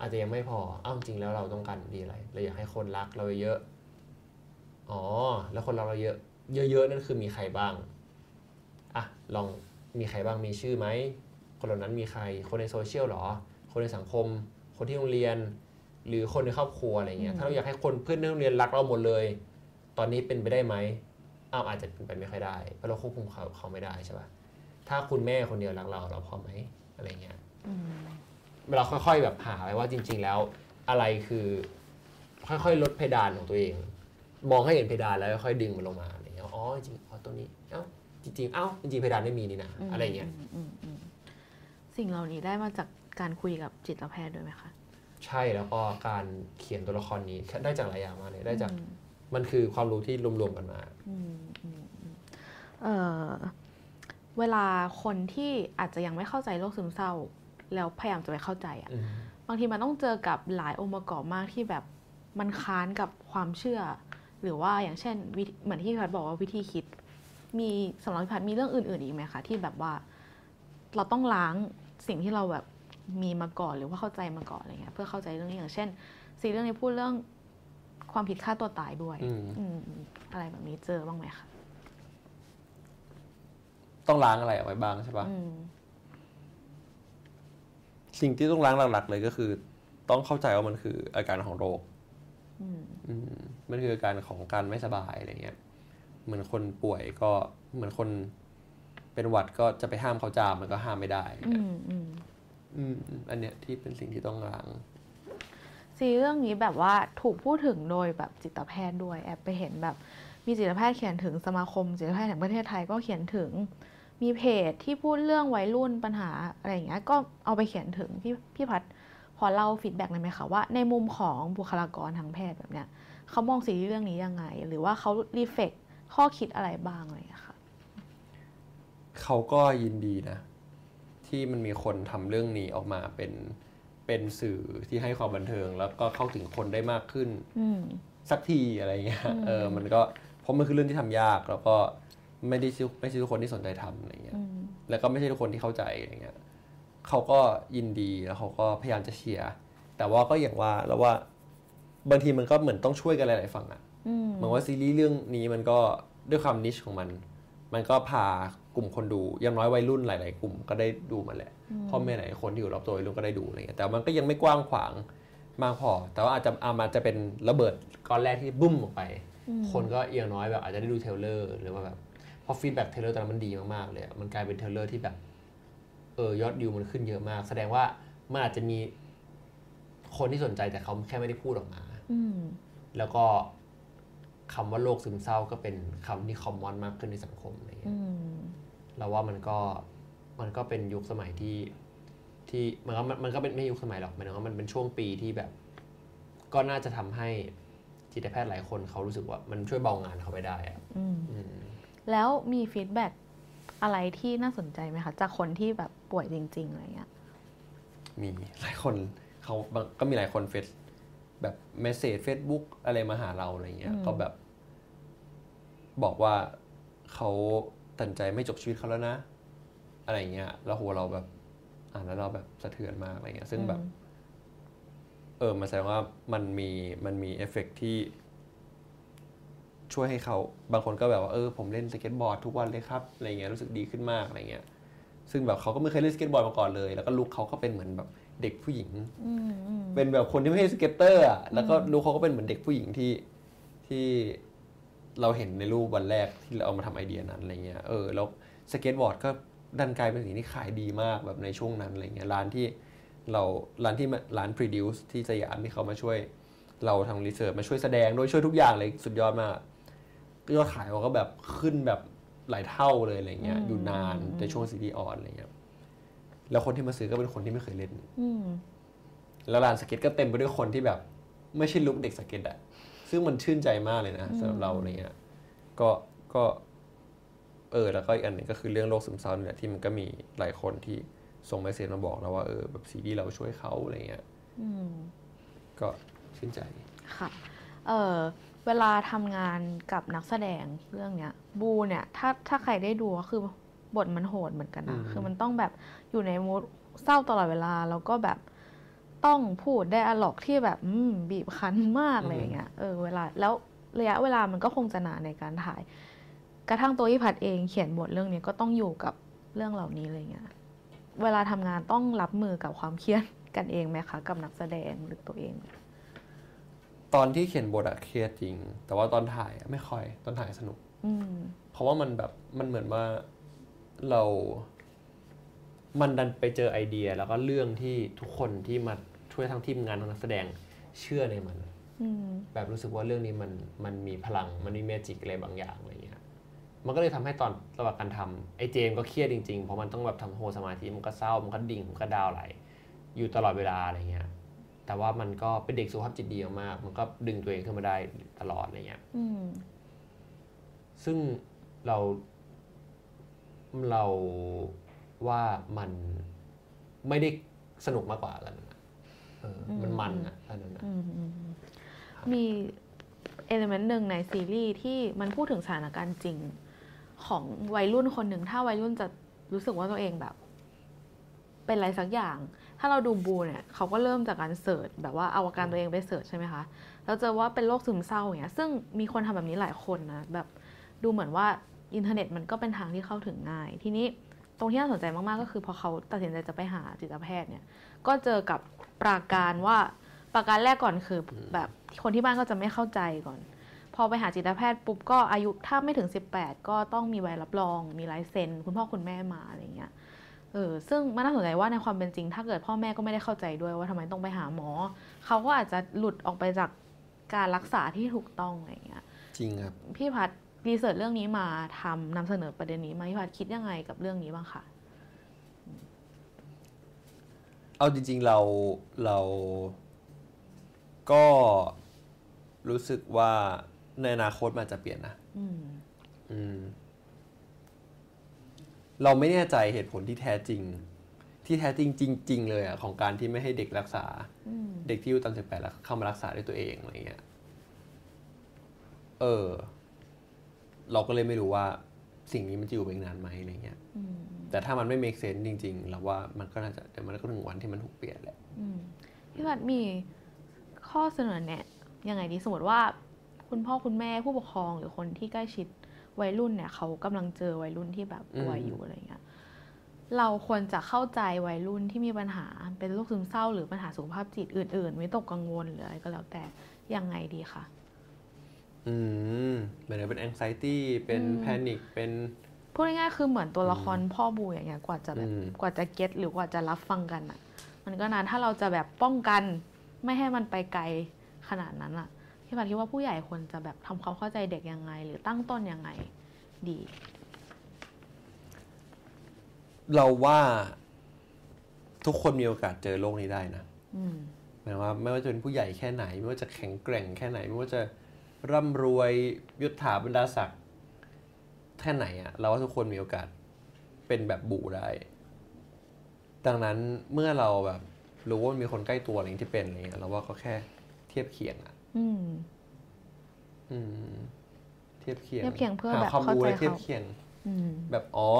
อาจจะยังไม่พออ้าวจริงแล้วเราต้องการดีอะไรเราอยากให้คนรักเราเยอะอ๋อ แล้วคนรักเราเยอะเยอะๆนั่นคือมีใครบ้างอะลองมีใครบ้างมีชื่อไหมคนเหล่านั้นมีใคร คนในโซเชียลหรอ คนในสังคม คนที่โรงเรียน หรือคนในครอบครัวอะไรเงี้ยถ้าเราอยากให้คนเพื่อนในโรงเรียนรักเราหมดเลย ตอนนี้เป็นไปได้ไหมอ้าวอาจจะเป็นไปไม่ค่อยได้เพราะเราควบคุมเขาเขาไม่ได้ใช่ปะถ้าคุณแม่คนเดียวรักเราเราพอไหมอะไรเงี้ยอืมเราค่อย ๆ แบบหาไว้ว่าจริง ๆ แล้ว อะไรคือ ค่อยๆลดเพดานของตัวเอง มองให้เห็นเพดานแล้วค่อยๆดึงมันลงมาอะไรเงี้ยอ๋อจริงๆอ๋อตัวนี้เอ้าจริงๆเอ้าจริงๆเพดานไม่มีนี่นะอะไรเงี้ยอืมอืมสิ่งเหล่านี้ได้มาจากการคุยกับจิตแพทย์ด้วยไหมคะ ใช่แล้วก็การเขียนตัวละครนี้ได้จากหลายอย่างมากเลยได้จากอืมมันคือความรู้ที่รวมๆกันมาอืมอืมอืมเอ่อเวลาคนที่อาจจะยังไม่เข้าใจโรคซึมเศร้า แล้วพยายามจะไปเข้าใจอะอืมบางทีมันต้องเจอกับหลายองค์ประกอบมากที่แบบมันค้านกับความเชื่อ หรือว่าอย่างเช่นวิธีเหมือนที่พี่พัดบอกว่าวิธีคิด มีสำหรับพี่พัดมีเรื่องอื่น ๆอีกไหมคะที่แบบว่า เราต้องล้างสิ่งที่เราแบบ มีมาก่อนหรือว่าเข้าใจมาก่อนอะไรเงี้ยเพื่อเข้าใจเรื่องนี้อย่างเช่นซีเรื่องนี้พูดเรื่องความผิดฆ่าตัวตายด้วยอืม อืมอะไรแบบนี้เจอบ้างไหมคะต้องล้างอะไรเอาไว้บ้างใช่ปะอืม สิ่งที่ต้องล้างหลักๆเลยก็คือ ต้องเข้าใจว่ามันคืออาการของโรค อืม อืมมันคืออาการของการไม่สบายอะไรเงี้ย เหมือนคนป่วยก็เหมือนคนเป็นหวัดก็จะไปห้ามเขาจามมันก็ห้ามไม่ได้ อืมอืม อืมอันเนี้ยที่เป็นสิ่งที่ต้องล้างซีรีส์เรื่องนี้แบบว่าถูกพูดถึงโดยแบบจิตแพทย์ด้วยแอบไปเห็นแบบมีจิตแพทย์เขียนถึงสมาคมจิตแพทย์แห่งประเทศไทยก็เขียนถึง มีเพจที่พูดเรื่องวัยรุ่นปัญหาอะไรอย่างเงี้ยก็เอาไปเขียนถึงพี่พี่พัดพอเล่า feedback หน่อยไหมคะว่าในมุมของบุคลากรทางแพทย์แบบเนี้ยเขามองซีรีส์เรื่องนี้ยังไง หรือว่าเขา reflect ข้อคิดอะไรบ้างอะไรอย่างเงี้ยค่ะเขาก็ยินดีนะ ที่มันมีคนทำเรื่องนี้ออกมาเป็นเป็นสื่อที่ให้ความบันเทิง แล้วก็เข้าถึงคนได้มากขึ้นอืมสักทีอะไรเงี้ยเออมันก็เพราะมันคือเรื่องที่ทำยาก แล้วก็ไม่ได้ทุกไม่ใช่ทุกคนที่สนใจทำอะไรเงี้ยอืมแล้วก็ไม่ใช่ทุกคนที่เข้าใจอะไรเงี้ยเขาก็ยินดีแล้วเขาก็พยายามจะเชียร์แต่ว่าก็อย่างว่าแล้วว่าบางทีมันก็เหมือนต้องช่วยกันหลาย ๆ ฝั่งอะอืมเหมือนว่าซีรีส์เรื่องนี้มันก็ด้วยความนิชของมัน มันก็พา กลุ่มคนดูอยังน้อยวัยรุ่นหลาย ๆ กลุ่มก็ได้ดูมาแหละพ่อแม่หลายคนที่อยู่รอบตัววัยรุ่นก็ได้ดูอะไรเงี้ยแต่มันก็ยังไม่กว้างขวางมากพอ แต่ว่าอาจจะอามันจะเป็นระเบิดก้อนแรกที่บุ้มออกไป คนก็อย่างน้อยแบบอาจจะได้ดู trailer หรือว่าแบบพอ feedback trailer ตอนนั้นมันดีมากๆเลยอะมันกลายเป็น trailer ที่แบบเออยอดวิวมันขึ้นเยอะมาก แสดงว่ามันอาจจะมีคนที่สนใจแต่เขาแค่ไม่ได้พูดออกมาอืมแล้วก็คำว่าโรคซึมเศร้าก็เป็นคำที่ common มากขึ้นในสังคมอะไรเงี้ยอืม เราว่ามันก็มันก็เป็นยุคสมัยที่ที่มันก็มันก็เป็นไม่ยุคสมัยหรอกหมายถึงว่ามันเป็นช่วงปีที่แบบ ก็น่าจะทำให้จิตแพทย์หลายคนเขารู้สึกว่ามันช่วยเบางานเขาไปได้อะอืมอืมแล้วมี feedback อะไรที่น่าสนใจไหมคะจากคนที่แบบป่วยจริง ๆอะไรเงี้ยมีหลายคนเขาบางก็มีหลายคนเฟซแบบ message เฟซบุ๊กอะไรมาหาเราอะไรเงี้ยอืมก็แบบ บอกว่าเขา ตัดใจไม่จบชีวิตเขาแล้วนะ อะไรเงี้ยแล้วหัวเราแบบอ่านแล้วเราแบบสะเทือนมากอะไรเงี้ย ซึ่งแบบ เออมันแสดงว่ามันมีมันมีเอฟเฟกต์ที่ ช่วยให้เขาบางคนก็แบบว่าเออผมเล่นสเก็ตบอร์ดทุกวันเลยครับอะไรเงี้ยรู้สึกดีขึ้นมากอะไรเงี้ย ซึ่งแบบเขาก็ไม่เคยเล่นสเก็ตบอร์ดมาก่อนเลย แล้วก็ลุคเขาก็เป็นเหมือนแบบเด็กผู้หญิงอืมอืมเป็นแบบคนที่ไม่ใช่ skater อะแล้วก็ลุคเขาก็เป็นเหมือนเด็กผู้หญิงที่ที่ เราเห็นในรูปวันแรกที่เราเอามาทำไอเดียนั้นอะไรเงี้ยเออแล้วสเก็ตบอร์ดก็ดันกลายเป็นสิ่งที่ขายดีมากแบบในช่วงนั้นอะไรเงี้ยร้านที่เราร้านที่มาร้าน produce ที่สยามที่เขามาช่วย เราทำ research มาช่วยแสดงด้วยช่วยทุกอย่างเลยสุดยอดมากยอดขายเขาก็แบบขึ้นแบบหลายเท่าเลยอะไรเงี้ยอยู่นานในช่วงซีรีส์ on อะไรเงี้ยแล้วคนที่มาซื้อก็เป็นคนที่ไม่เคยเล่นอืมแล้วลานสเก็ตก็เต็มไปด้วยคนที่แบบ ไม่ใช่ look เด็กสเก็ตอะ ซึ่งมันชื่นใจมากเลยนะสำหรับเราอะไรเงี้ยก็ก็เออแล้วก็อีกอันหนึ่งก็คือเรื่องโรคซึมเศร้านี่แหละที่มันก็มีหลายคนที่ส่ง message มาบอกเราว่าเออแบบซีรีส์เราช่วยเขาอะไรเงี้ยอืมก็ชื่นใจค่ะเออเวลาทำงานกับนักแสดงเรื่องเนี้ย บูเนี่ย ถ้าถ้าใครได้ดูก็คือบทมันโหดเหมือนกันนะอืมคือมันต้องแบบอยู่ในมูดเศร้าตลอดเวลาแล้วก็แบบ ต้องพูดได้อะล็อกที่แบบอืมบีบคั้นมากอะไรอย่างเงี้ยเออเวลาแล้วระยะเวลามันก็คงจะนานในการถ่าย กระทั่งตัวยี่ผัดเองเขียนบทเรื่องนี้ก็ต้องอยู่กับเรื่องเหล่านี้อะไรเงี้ยเวลาทำงานต้องรับมือกับความเครียดกันเองไหมคะกับนักแสดงหรือตัวเอง ตอนที่เขียนบทอะเครียดจริง แต่ว่าตอนถ่ายอะไม่ค่อยตอนถ่ายสนุกอืมเพราะว่ามันแบบมันเหมือนว่าเรา มันดันไปเจอไอเดีย แล้วก็เรื่องที่ทุกคนที่มา ช่วยทั้งทีมงานทั้งนักแสดงเชื่อในมันอืมแบบรู้สึกว่าเรื่องนี้มันมันมีพลังมันมีเมจิกอะไรบางอย่างอะไรเงี้ยมันก็เลยทำให้ตอนระหว่างการทำไอ้เจมส์ก็เครียดจริงๆเพราะมันต้องแบบทำโฮสมาธิมันก็เศร้ามันก็ดิ่งมันก็ดาวไหลอยู่ตลอดเวลาอะไรเงี้ยแต่ว่ามันก็เป็นเด็กสุขภาพจิตดีมากๆมันก็ดึงตัวเองขึ้นมาได้ตลอดอะไรเงี้ยอืมซึ่งเราเราว่ามันไม่ได้สนุกมากกว่ากันนะเออ มันมันอะอันนั้นอะอืมอืมอืมมี element หนึ่งในซีรีส์ที่มันพูดถึงสถานการณ์จริง ของวัยรุ่นคนหนึ่ง ถ้าวัยรุ่นจะรู้สึกว่าตัวเองแบบ เป็นอะไรสักอย่าง ถ้าเราดูบูเนี่ยเขาก็เริ่มจากการ search แบบว่าเอาอาการตัวเองไป search ใช่ไหมคะแล้วเจอว่าเป็นโรคซึมเศร้าอย่างเงี้ย ซึ่งมีคนทำแบบนี้หลายคนนะแบบดูเหมือนว่าอินเทอร์เน็ตมันก็เป็นทางที่เข้าถึงง่าย ทีนี้ตรงที่น่าสนใจมาก ๆ ก็คือพอเขาตัดสินใจจะไปหาจิตแพทย์เนี่ย ก็เจอกับ ปราการว่าปราการแรกก่อนคือแบบคนที่บ้านก็จะไม่เข้าใจก่อน พอไปหาจิตแพทย์ปุ๊บก็อายุถ้าไม่ถึง 18 ก็ต้องมีใบรับรอง มีลายเซ็นคุณพ่อคุณแม่มาอะไรเงี้ยเออซึ่งมันน่าสนใจว่าในความเป็นจริง ถ้าเกิดพ่อแม่ก็ไม่ได้เข้าใจด้วยว่าทำไมต้องไปหาหมอ เขาก็อาจจะหลุดออกไปจากการรักษาที่ถูกต้องอะไรอย่างเงี้ยจริงครับ พี่พัดรีเสิร์ชเรื่องนี้มาทำนำเสนอประเด็นนี้มาพี่พัดคิดยังไงกับเรื่องนี้บ้างคะ เอาจริง ๆเราเราก็รู้สึกว่าในอนาคตมันจะเปลี่ยนนะอืมอืมเราไม่แน่ใจเหตุผลที่แท้จริง ที่แท้จริงจริง ๆ เลยอะของการที่ไม่ให้เด็กรักษาอืมเด็กที่อายุต่ำสิบแปดแล้วเข้ามารักษาด้วยตัวเองอะไรเงี้ย เออ เราก็เลยไม่รู้ว่า สิ่งนี้มันจะอยู่ไปอีกนานไหมอะไรเงี้ยอืม แต่ถ้ามันไม่ make sense จริงๆเราว่ามันก็น่าจะเดี๋ยวมันก็ถึงวันที่มันถูกเปลี่ยนแหละอืมพี่พัดมีข้อเสนอแนะยังไงดีสมมติว่า คุณพ่อคุณแม่ผู้ปกครองหรือคนที่ใกล้ชิดวัยรุ่นเนี่ยเขากำลังเจอวัยรุ่นที่แบบป่วยอยู่อะไรเงี้ยเราควรจะเข้าใจวัยรุ่นที่มีปัญหาเป็นโรคซึมเศร้า หรือปัญหาสุขภาพจิตอื่นๆไม่ตกกังวลหรืออะไรก็แล้วแต่ยังไงดีคะอืมเหมือนเป็น anxiety เป็นอืม panic เป็น พูดง่ายๆคือเหมือนตัวละครพ่อบูอย่างเงี้ยกว่าจะแบบอืมกว่าจะเก็ตหรือกว่าจะรับฟังกันอะ มันก็นานถ้าเราจะแบบป้องกัน ไม่ให้มันไปไกลขนาดนั้นอะพี่พัดคิดว่าผู้ใหญ่ควรจะแบบทำความเข้าใจเด็กยังไง หรือตั้งต้นยังไงดี เราว่าทุกคนมีโอกาสเจอโลกนี้ได้นะอืมหมายว่าไม่ว่าจะเป็นผู้ใหญ่แค่ไหน ไม่ว่าจะแข็งแกร่งแค่ไหน ไม่ว่าจะร่ำรวยยศถาบรรดาศักดิ์ แค่ไหนอะเราว่าทุกคนมีโอกาสเป็นแบบบูได้ ดังนั้นเมื่อเราแบบรู้ว่ามีคนใกล้ตัวอะไรอย่างที่เป็นอะไรเงี้ยเราว่าก็แค่เทียบเคียงอะอืม อืม เทียบเคียงเทียบเคียงเพื่อหาแบบความเข้ารู้ใจและเทียบเขาเคียงอืมแบบอ๋อ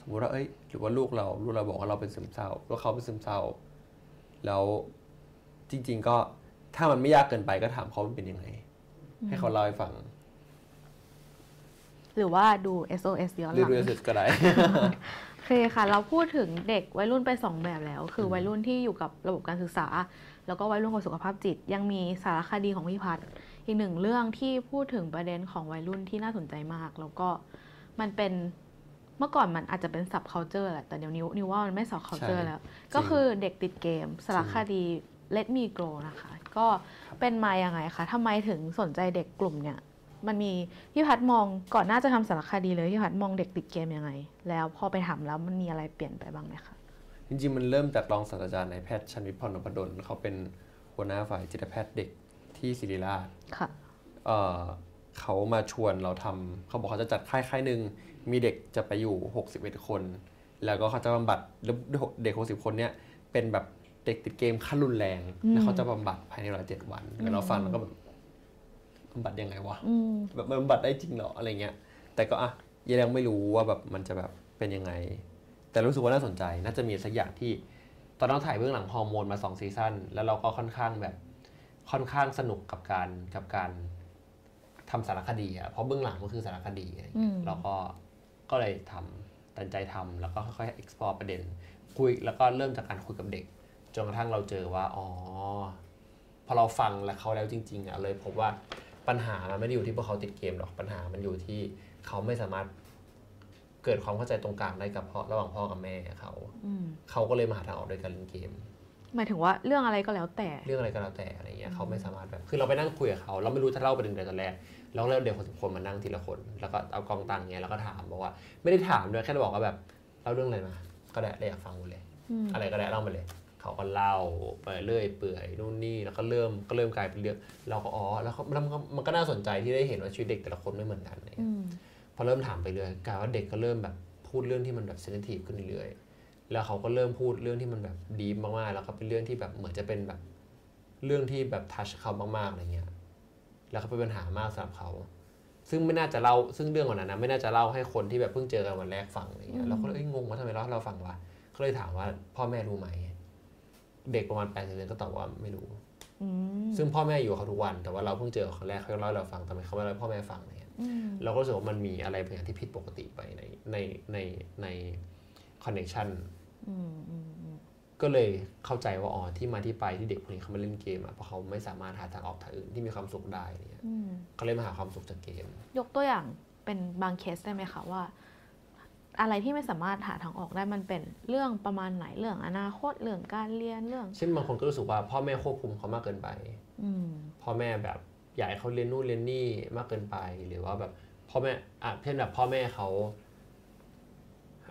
สมมติว่าเอ้ยหรือว่าลูกเราลูกเราบอกว่าเราเป็นซึมเศร้าแล้วเขาเป็นซึมเศร้า แล้วจริง ๆ ก็ถ้ามันไม่ยากเกินไปก็ถามเขามันเป็นยังไง ให้เขาเล่าให้ฟัง หรือว่าดู SOS ย้อนหเรื่ลังอยๆสุดก็ได้โอเคค่ะ เราพูดถึงเด็กวัยรุ่นไปสองแบบแล้ว คือวัยรุ่นที่อยู่กับระบบการศึกษา แล้วก็วัยรุ่นกับสุขภาพจิต ยังมีสารคดีของพี่พัฒน์อีกหนึ่งเรื่องที่พูดถึงประเด็นของวัยรุ่นที่น่าสนใจมาก แล้วก็มันเป็นเมื่อก่อนมันอาจจะเป็น sub culture แหละแต่เดี๋ยวนิ้วนิ้วว่ามันไม่ sub culture ใช่แล้ว ก็คือเด็กติดเกมสารคดี Let Me Grow นะคะ ก็เป็นมาอย่างไงคะทำไมถึงสนใจเด็กกลุ่มเนี่ย มันมีพี่พัดมองก่อนหน้าจะทำสารคดีเลยพี่พัดมองเด็กติดเกมยังไง แล้วพอไปทำแล้วมันมีอะไรเปลี่ยนไปบ้างไหมคะจริงๆมันเริ่มจากรองศาสตราจารย์นายแพทย์ชันวิทย์พรนพดลเขาเป็นหัวหน้าฝ่ายจิตแพทย์เด็กที่ศิริราชค่ะเอ่อเขามาชวนเราทำเขาบอกเขาจะจัดค่ายค่ายหนึ่งมีเด็กจะไปอยู่ 61 คน แล้วก็เขาจะบำบัดแล้วเด็ก 60 คนเนี้ยเป็นแบบเด็กติดเกมขั้นรุนแรงอืมแล้วเขาจะบำบัดภายในเวลาเจ็ดวัน แล้วเราฟังแล้วก็แบบบำบัดยังไงวะอืมแบบมันบำบัดได้จริงเหรออะไรเงี้ย แต่ก็อะยังไม่รู้ว่าแบบมันจะแบบเป็นยังไง แต่รู้สึกว่าน่าสนใจน่าจะมีสักอย่างที่ ตอนนั้นถ่ายเบื้องหลังฮอร์โมนมาสองซีซั่นแล้วเราก็ค่อนข้างแบบค่อนข้างสนุกกับการกับการทำสารคดีอะเพราะเบื้องหลังมันคือสารคดีอะไรอืเงี้ยมเราก็ก็เลยทำตัดใจทำแล้วก็ค่อยๆ explore ประเด็น คุยแล้วก็เริ่มจากการคุยกับเด็กจนกระทั่งเราเจอว่า อ๋อ พอเราฟังแล้วเขาแล้วจริง ๆอะเลยพบว่า ปัญหามันไม่ได้อยู่ที่พวกเขาติดเกมหรอกปัญหามันอยู่ที่เขาไม่สามารถเกิดความเข้าใจตรงกลางได้กับพ่อระหว่างพ่อกับแม่เขาอืมเขาก็เลยมาหาทางออกโดยการเล่นเกม หมายถึงว่าเรื่องอะไรก็แล้วแต่ เรื่องอะไรก็แล้วแต่อะไรเงี้ยเขาไม่สามารถแบบคือเราไปนั่งคุยกับเขาเราไม่รู้จะเล่าประเด็นใดตอนแรกเราก็เลยเอาเด็กคนสิบคนมานั่งทีละคน แล้วก็เอากองตังเงี้ยแล้วก็ถามบอกว่า ไม่ได้ถามด้วยแค่บอกว่าแบบเล่าเรื่องอะไรมาก็ได้ได้อยากฟังหมดเลย อืมอะไรก็ได้เล่ามาเลย เขาก็เล่าไปเรื่อยเปื่อยนู่นนี่แล้วก็เริ่มก็เริ่มกลายเป็นเรื่องเราก็อ๋อแล้วเขาแล้วมันก็มันก็น่าสนใจที่ได้เห็นว่าชีวิตเด็กแต่ละคนไม่เหมือนกันอะไรเลยอืมพอเริ่มถามไปเรื่อยกลายว่าเด็กก็เริ่มแบบพูดเรื่องที่มันแบบเซนซิทีฟขึ้นเรื่อยๆแล้วเขาก็เริ่มพูดเรื่องที่มันแบบดีมากๆ แล้วก็เป็นเรื่องที่แบบเหมือนจะเป็นแบบเรื่องที่แบบทัชเขามากๆอะไรเงี้ย แล้วก็เป็นปัญหามากสำหรับเขา ซึ่งไม่น่าจะเล่า ซึ่งเรื่องวันนั้นนะไม่น่าจะเล่าให้คนที่แบบเพิ่งเจอกันวันแรกฟังอะไรเงี้ย เราก็เลยเอ้ยงงว่าทำไมเล่าให้เราฟังวะก็เลยถามว่าพ่อแม่รู้ไหม เด็กประมาณแปดสิบเก็ตอบว่าไม่รู้อืมซึ่งพ่อแม่อยู่กับเขาทุกวัน แต่ว่าเราเพิ่งเจอเขาครั้งแรกเขาเล่าให้เราฟังทำไมเขาไม่เล่าให้พ่อแม่ฟังเนี่ยอืมเราก็รู้สึกว่ามันมีอะไรบางอย่างที่ผิดปกติไปในในในในคอนเน t ชันอืมอืมอืมก็เลยเข้าใจว่าอ๋อที่มาที่ไปที่เด็กคนนี้เขามาเล่นเกมอะเพราะเขาไม่สามารถหาทางออกทางอื่นที่มีความสุขได้เนี่ยอืมเขาเลยมาหาความสุขจากเกม ยกตัวอย่างเป็นบางเคสได้ไหมคะว่า อะไรที่ไม่สามารถหาทางออกได้มันเป็นเรื่องประมาณไหนเรื่องอนาคตเรื่องการเรียนเรื่อง เช่นบางคนก็รู้สึกว่าพ่อแม่ควบคุมเขามากเกินไปอพ่อแม่แบบอยากให้เขาเรียนนู่นเรียนนี่มากเกินไป หรือว่าแบบพ่อแม่อะเช่นแบบพ่อแม่เขา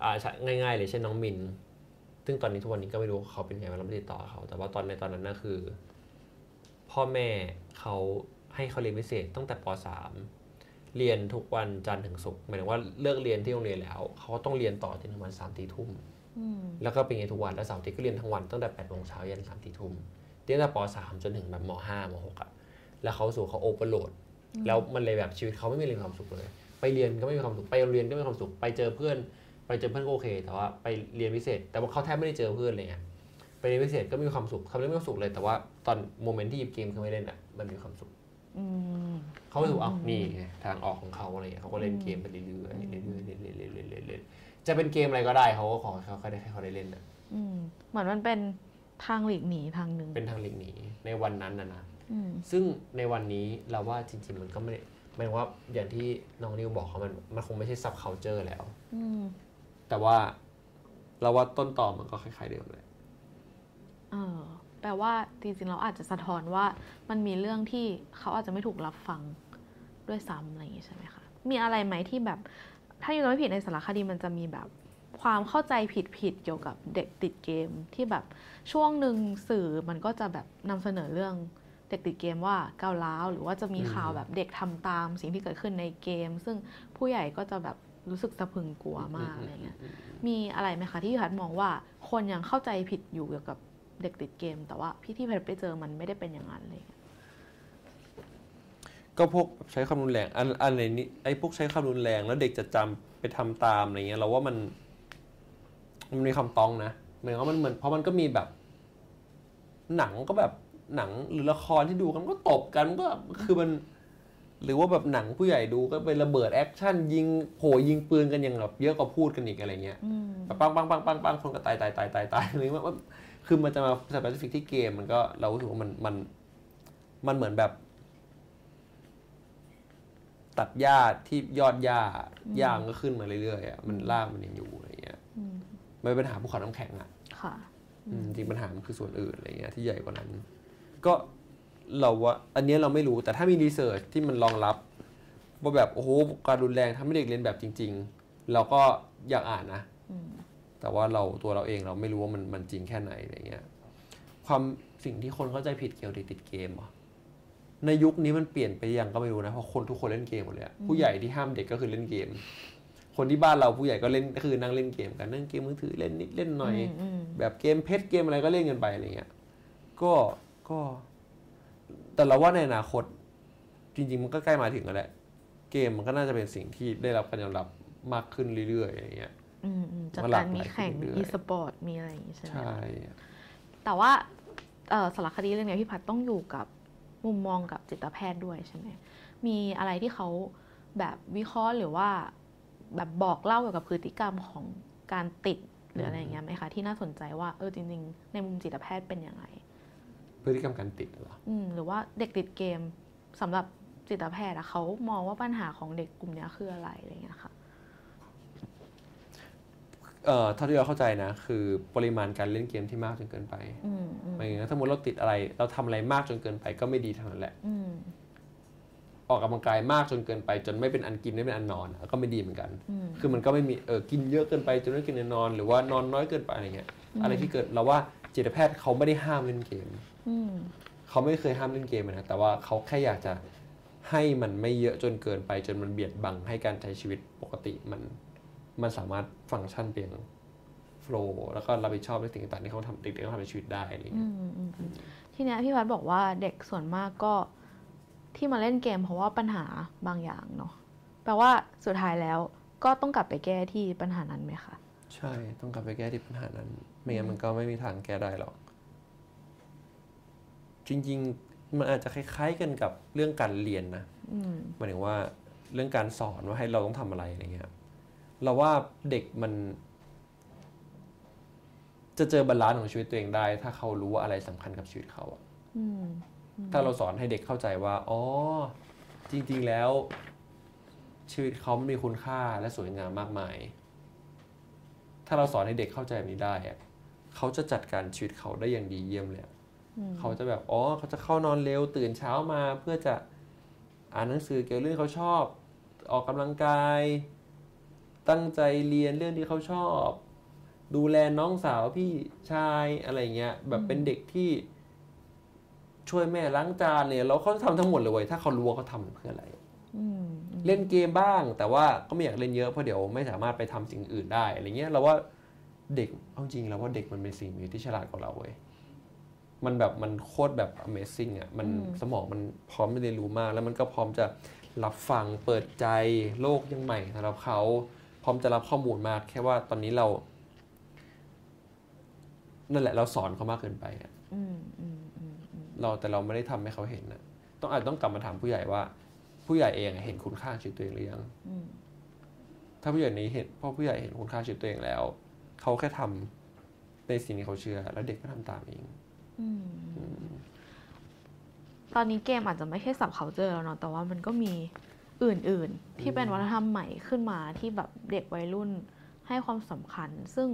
อ่าง่าย ๆ เลยเช่นน้องมิน ซึ่งตอนนี้ทุกวันนี้ก็ไม่รู้เขาเป็นไงเราไม่ได้ติดต่อเขา แต่ว่าตอนในตอนนั้นน่ะคือ พ่อแม่เขาให้เขาเรียนพิเศษตั้งแต่ป .3 เรียนทุกวันจันทร์ถึงศุกร์หมายถึงว่าเลิกเรียนที่โรงเรียนแล้ว เขาก็ต้องเรียนต่อจนถึงวันสามตีทุ่มอืมแล้วก็เป็นไงทุกวันแล้วเสาร์อาทิตย์ก็เรียนทั้งวันตั้งแต่8โมงเช้ายัน3 4ทุ่มเรียนตั้งแต่ป .3 จนถึงแบบม .5 ม .6 อะแล้วเขาสู่เขาโอเปอร์โหลดแล้วมันเลยแบบชีวิตเขาไม่มีอะไรความสุขเลย ไปเรียนก็ไม่มีความสุขไปโรงเรียนก็ไม่มีความสุขไปเจอเพื่อน ไปเจอเพื่อนก็โอเค แต่ว่าไปเรียนพิเศษ แต่ว่าเขาแทบไม่ได้เจอเพื่อนเลยไงไปเรียนพิเศษก็มีความสุขทำได้ไม่มีความสุขเลย แต่ว่าตอนโมเมนต์ที่หยิบเกมขึ้นมาเล่นอะมันมีความสุขอืม เขารู้สึกว่าอ้าวนี่ไงทางออกของเขาอะไรเงี้ยเขาก็เล่นเกมไปเรื่อยๆเรื่อยๆเรื่อยๆเรื่อยๆเรื่อยๆเรื่อยๆเรื่อยๆจะเป็นเกมอะไรก็ได้เขาก็ขอให้เขาได้ให้เขาได้เล่นอะอืมเหมือนมันเป็นทางหลีกหนีทางหนึ่งเป็นทางหลีกหนีในวันนั้นนะนะอืมซึ่งในวันนี้เราว่าจริง ๆ มันก็ไม่ได้หมายถึงว่าอย่างที่น้องนิวบอกเขามันมันคงไม่ใช่ sub culture แล้วอืมแต่ว่าเราว่าต้นต่อมันก็คล้ายๆเดิมเลยเออ แปลว่าจริงๆเราอาจจะสะท้อนว่ามันมีเรื่องที่เขาอาจจะไม่ถูกรับฟังด้วยซ้ำอะไรอย่างงี้ใช่ไหมคะ มีอะไรไหมที่แบบ ถ้าอยู่ไม่ผิดในสารคดีมันจะมีแบบความเข้าใจผิดๆเกี่ยวกับเด็กติดเกมที่แบบช่วงหนึ่งสื่อมันก็จะแบบนำเสนอเรื่องเด็กติดเกมว่าก้าวร้าวหรือว่าจะมีข่าวแบบเด็กทำตามสิ่งที่เกิดขึ้นในเกม ซึ่งผู้ใหญ่ก็จะแบบรู้สึกสะพึงกลัวมากอะไรเงี้ยมีอะไรไหมคะที่พี่พัดมองว่าคนยังเข้าใจผิดอยู่เกี่ยวกับ เด็กติดเกม แต่ว่าพี่ที่พัดไปเจอมันไม่ได้เป็นอย่างนั้นเลย ก็พวกใช้ความรุนแรงอันอันไหนนี้ไอ้พวกใช้ความรุนแรงแล้วเด็กจะจำไปทำตามอะไรเงี้ยเราว่ามัน มันมีคำตองนะหมายถึงว่ามันเหมือนเพราะมันก็มีแบบ หนังก็แบบหนังหรือละครที่ดูกันก็ตบกันมันก็คือมัน หรือว่าแบบหนังผู้ใหญ่ดูก็ไประเบิด action ยิงโผยิงปืนกันอย่างแบบเยอะกว่าพูดกันอีกอะไรเงี้ย อืม แบบปังปังปังปังปังคนก็ตายตายตายตายตายอะไรเงี้ยว่า คือมันจะมา specific ที่เกมมันก็เรารู้สึกว่ามันมันมันเหมือนแบบ ตัดหญ้าที่ยอดหญ้าหญ้ามันก็ขึ้นมาเรื่อยๆอะมันรากมันยังอยู่อะไรเงี้ยอืมมันเป็นปัญหาภูเขาน้ำแข็งอะค่ะอืมจริงปัญหามันคือส่วนอื่นอะไรเงี้ยที่ใหญ่กว่านั้น ก็เราว่า อันเนี้ยเราไม่รู้แต่ถ้ามีรีเสิร์ชที่มันรองรับว่าแบบโอ้โหการรุนแรงทำให้เด็กเรียนแบบจริง ๆ เราก็อยากอ่านนะอืม แต่ว่าเราตัวเราเองเราไม่รู้ว่ามันมันจริงแค่ไหนอะไรเงี้ยความสิ่งที่คนเข้าใจผิดเกี่ยวกับเด็กติดเกมเหรอในยุคนี้มันเปลี่ยนไปยังก็ไม่รู้นะเพราะคนทุกคนเล่นเกมหมดเลยอะผู้ใหญ่ที่ห้ามเด็กก็คือเล่นเกม คนที่บ้านเราผู้ใหญ่ก็เล่นก็คือนั่งเล่นเกมกันนั่งเกมมือถือเล่นนิดเล่นหน่อยมอืมแบบเกมเพชรเกมอะไรก็เล่นกันไปอะไรเงี้ยก็ก็ แต่เราว่าในอนาคต จริง ๆ มันก็ใกล้มาถึงแล้วแหละเกมมันก็น่าจะเป็นสิ่งที่ได้รับการยอมรับมากขึ้นเรื่อยๆอะไรเงี้ยอืมอืม จากมันหลาการกหมีลายแข่งขึ้นเรื่อยๆมีสปอร์ตมีอะไรอย่างงี้ใช่ไหมใช่คะแต่ว่าเอ่อสารคดีเรื่องเนี้ยพี่พัดต้องอยู่กับมุมมองกับจิตแพทย์ด้วยใช่ไหมมีอะไรที่เขาแบบวิเคราะห์หรือว่าแบบบอกเล่าเกี่ยวกับพฤติกรรมของการติดหรืออะไรอย่างเงี้ยไหมคะที่น่าสนใจว่าเออจริง ๆ ในมุมจิตแพทย์เป็นยังไงพฤติกรรมการติดเหรออืมหรือว่าเด็กติดเกมสำหรับจิตแพทย์อะเขามองว่าปัญหาของเด็กกลุ่มเนี้ยคืออะไรอะไรอย่างเงี้ยค่ะ เอ่อเท่าที่เราเข้าใจนะ คือปริมาณการเล่นเกมที่มากจนเกินไปอืมอืมหมายถึงว่าถ้าสมมติเราติดอะไร เราทำอะไรมากจนเกินไปก็ไม่ดีเท่านั้นแหละ อืมออกกำลังกายมากจนเกินไป จนไม่เป็นอันกินไม่เป็นอันนอนอะก็ไม่ดีเหมือนกัน อืม คือมันก็ไม่มีเออกินเยอะเกินไปจนไม่กินนอน หรือว่านอนน้อยเกินไปอะไรเงี้ยอะไรที่เกิดเราว่าจิตแพทย์เขาไม่ได้ห้ามเล่นเกม อืมเขาไม่เคยห้ามเล่นเกมนะแต่ว่าเขาแค่อยากจะให้มันไม่เยอะจนเกินไปจนมันเบียดบังให้การใช้ชีวิตปกติมัน มันสามารถฟังก์ชันเปลี่ยนโฟล์แล้วก็รับผิดชอบในสิ่งต่างๆที่เขาทำเด็กๆเขาทำในชีวิตได้อะไรอืเงี้ยมอืมอืมทีเนี้ยพี่พัดบอกว่าเด็กส่วนมากก็ที่มาเล่นเกมเพราะว่าปัญหาบางอย่างเนาะแปลว่าสุดท้ายแล้วก็ต้องกลับไปแก้ที่ปัญหานั้นไหมคะใช่ต้องกลับไปแก้ที่ปัญหานั้น ไม่งั้นมันก็ไม่มีทางแก้ได้หรอก จริง ๆ มันอาจจะคล้าย ๆ กันกับเรื่องการเรียนนะอืมหมายถึงว่าเรื่องการสอนว่าให้เราต้องทำอะไรอะไรเงี้ย เราว่าเด็กมัน จะเจอ balance ของชีวิตตัวเองได้ ถ้าเขารู้ว่าอะไรสำคัญกับชีวิตเขาอะอืมถ้าเราสอนให้เด็กเข้าใจว่า อ๋อ จริง ๆ แล้ว ชีวิตเขามันมีคุณค่าและสวยงามมากมาย ถ้าเราสอนให้เด็กเข้าใจแบบนี้ได้อะเขาจะจัดการชีวิตเขาได้อย่างดีเยี่ยมเลยอะเขาจะแบบ อ๋อ เขาจะเข้านอนเร็ว ตื่นเช้ามาเพื่อจะอ่านหนังสือเกี่ยวกับเรื่องที่เขาชอบ ออกกำลังกาย ตั้งใจเรียนเรื่องที่เขาชอบ ดูแลน้องสาวพี่ชายอะไรเงี้ยแบบเป็นเด็กที่ช่วยแม่ล้างจานเนี่ยแล้วเขาจะทำทั้งหมดเลยเว้ยถ้าเขารู้ว่าเขาทำเพื่ออะไรอืมเล่นเกมบ้าง แต่ว่าก็ไม่อยากเล่นเยอะเพราะเดี๋ยวไม่สามารถไปทำสิ่งอื่นได้อะไรเงี้ยเราว่าเด็กเอาจริงแล้วว่าเด็กมันเป็นสิ่งมีที่ฉลาดกว่าเราเว้ยมันแบบมันโคตรแบบ amazing อะมันสมองมันพร้อมจะเรียนรู้มาก แล้วมันก็พร้อมจะรับฟังเปิดใจโลกยังใหม่สำหรับเขาพ ร้อมจะรับข้อมูลมาก แค่ว่าตอนนี้เรา นั่นแหละเราสอนเขามากเกินไปอะอืมอืมอืมอืมเราแต่เราไม่ได้ทำให้เขาเห็นนะต้องอาจต้องกลับมาถามผู้ใหญ่ว่า ผู้ใหญ่เองเห็นคุณค่าชีวิตตัวเองหรือยังอืมถ้าผู้ใหญ่นี้เห็นพ่อผู้ใหญ่เห็นคุณค่าชีวิตตัวเองแล้วเขาแค่ทำในสิ่งที่เขาเชื่อ แล้วเด็กก็ทำตามเองอืมตอนนี้เกมอาจจะไม่ใช่สับเขาเจอแล้วเนาะแต่ว่ามันก็มี อื่นๆ ที่เป็นวัฒนธรรมใหม่ขึ้นมาที่แบบเด็กวัยรุ่นให้ความสำคัญ ซึ่ง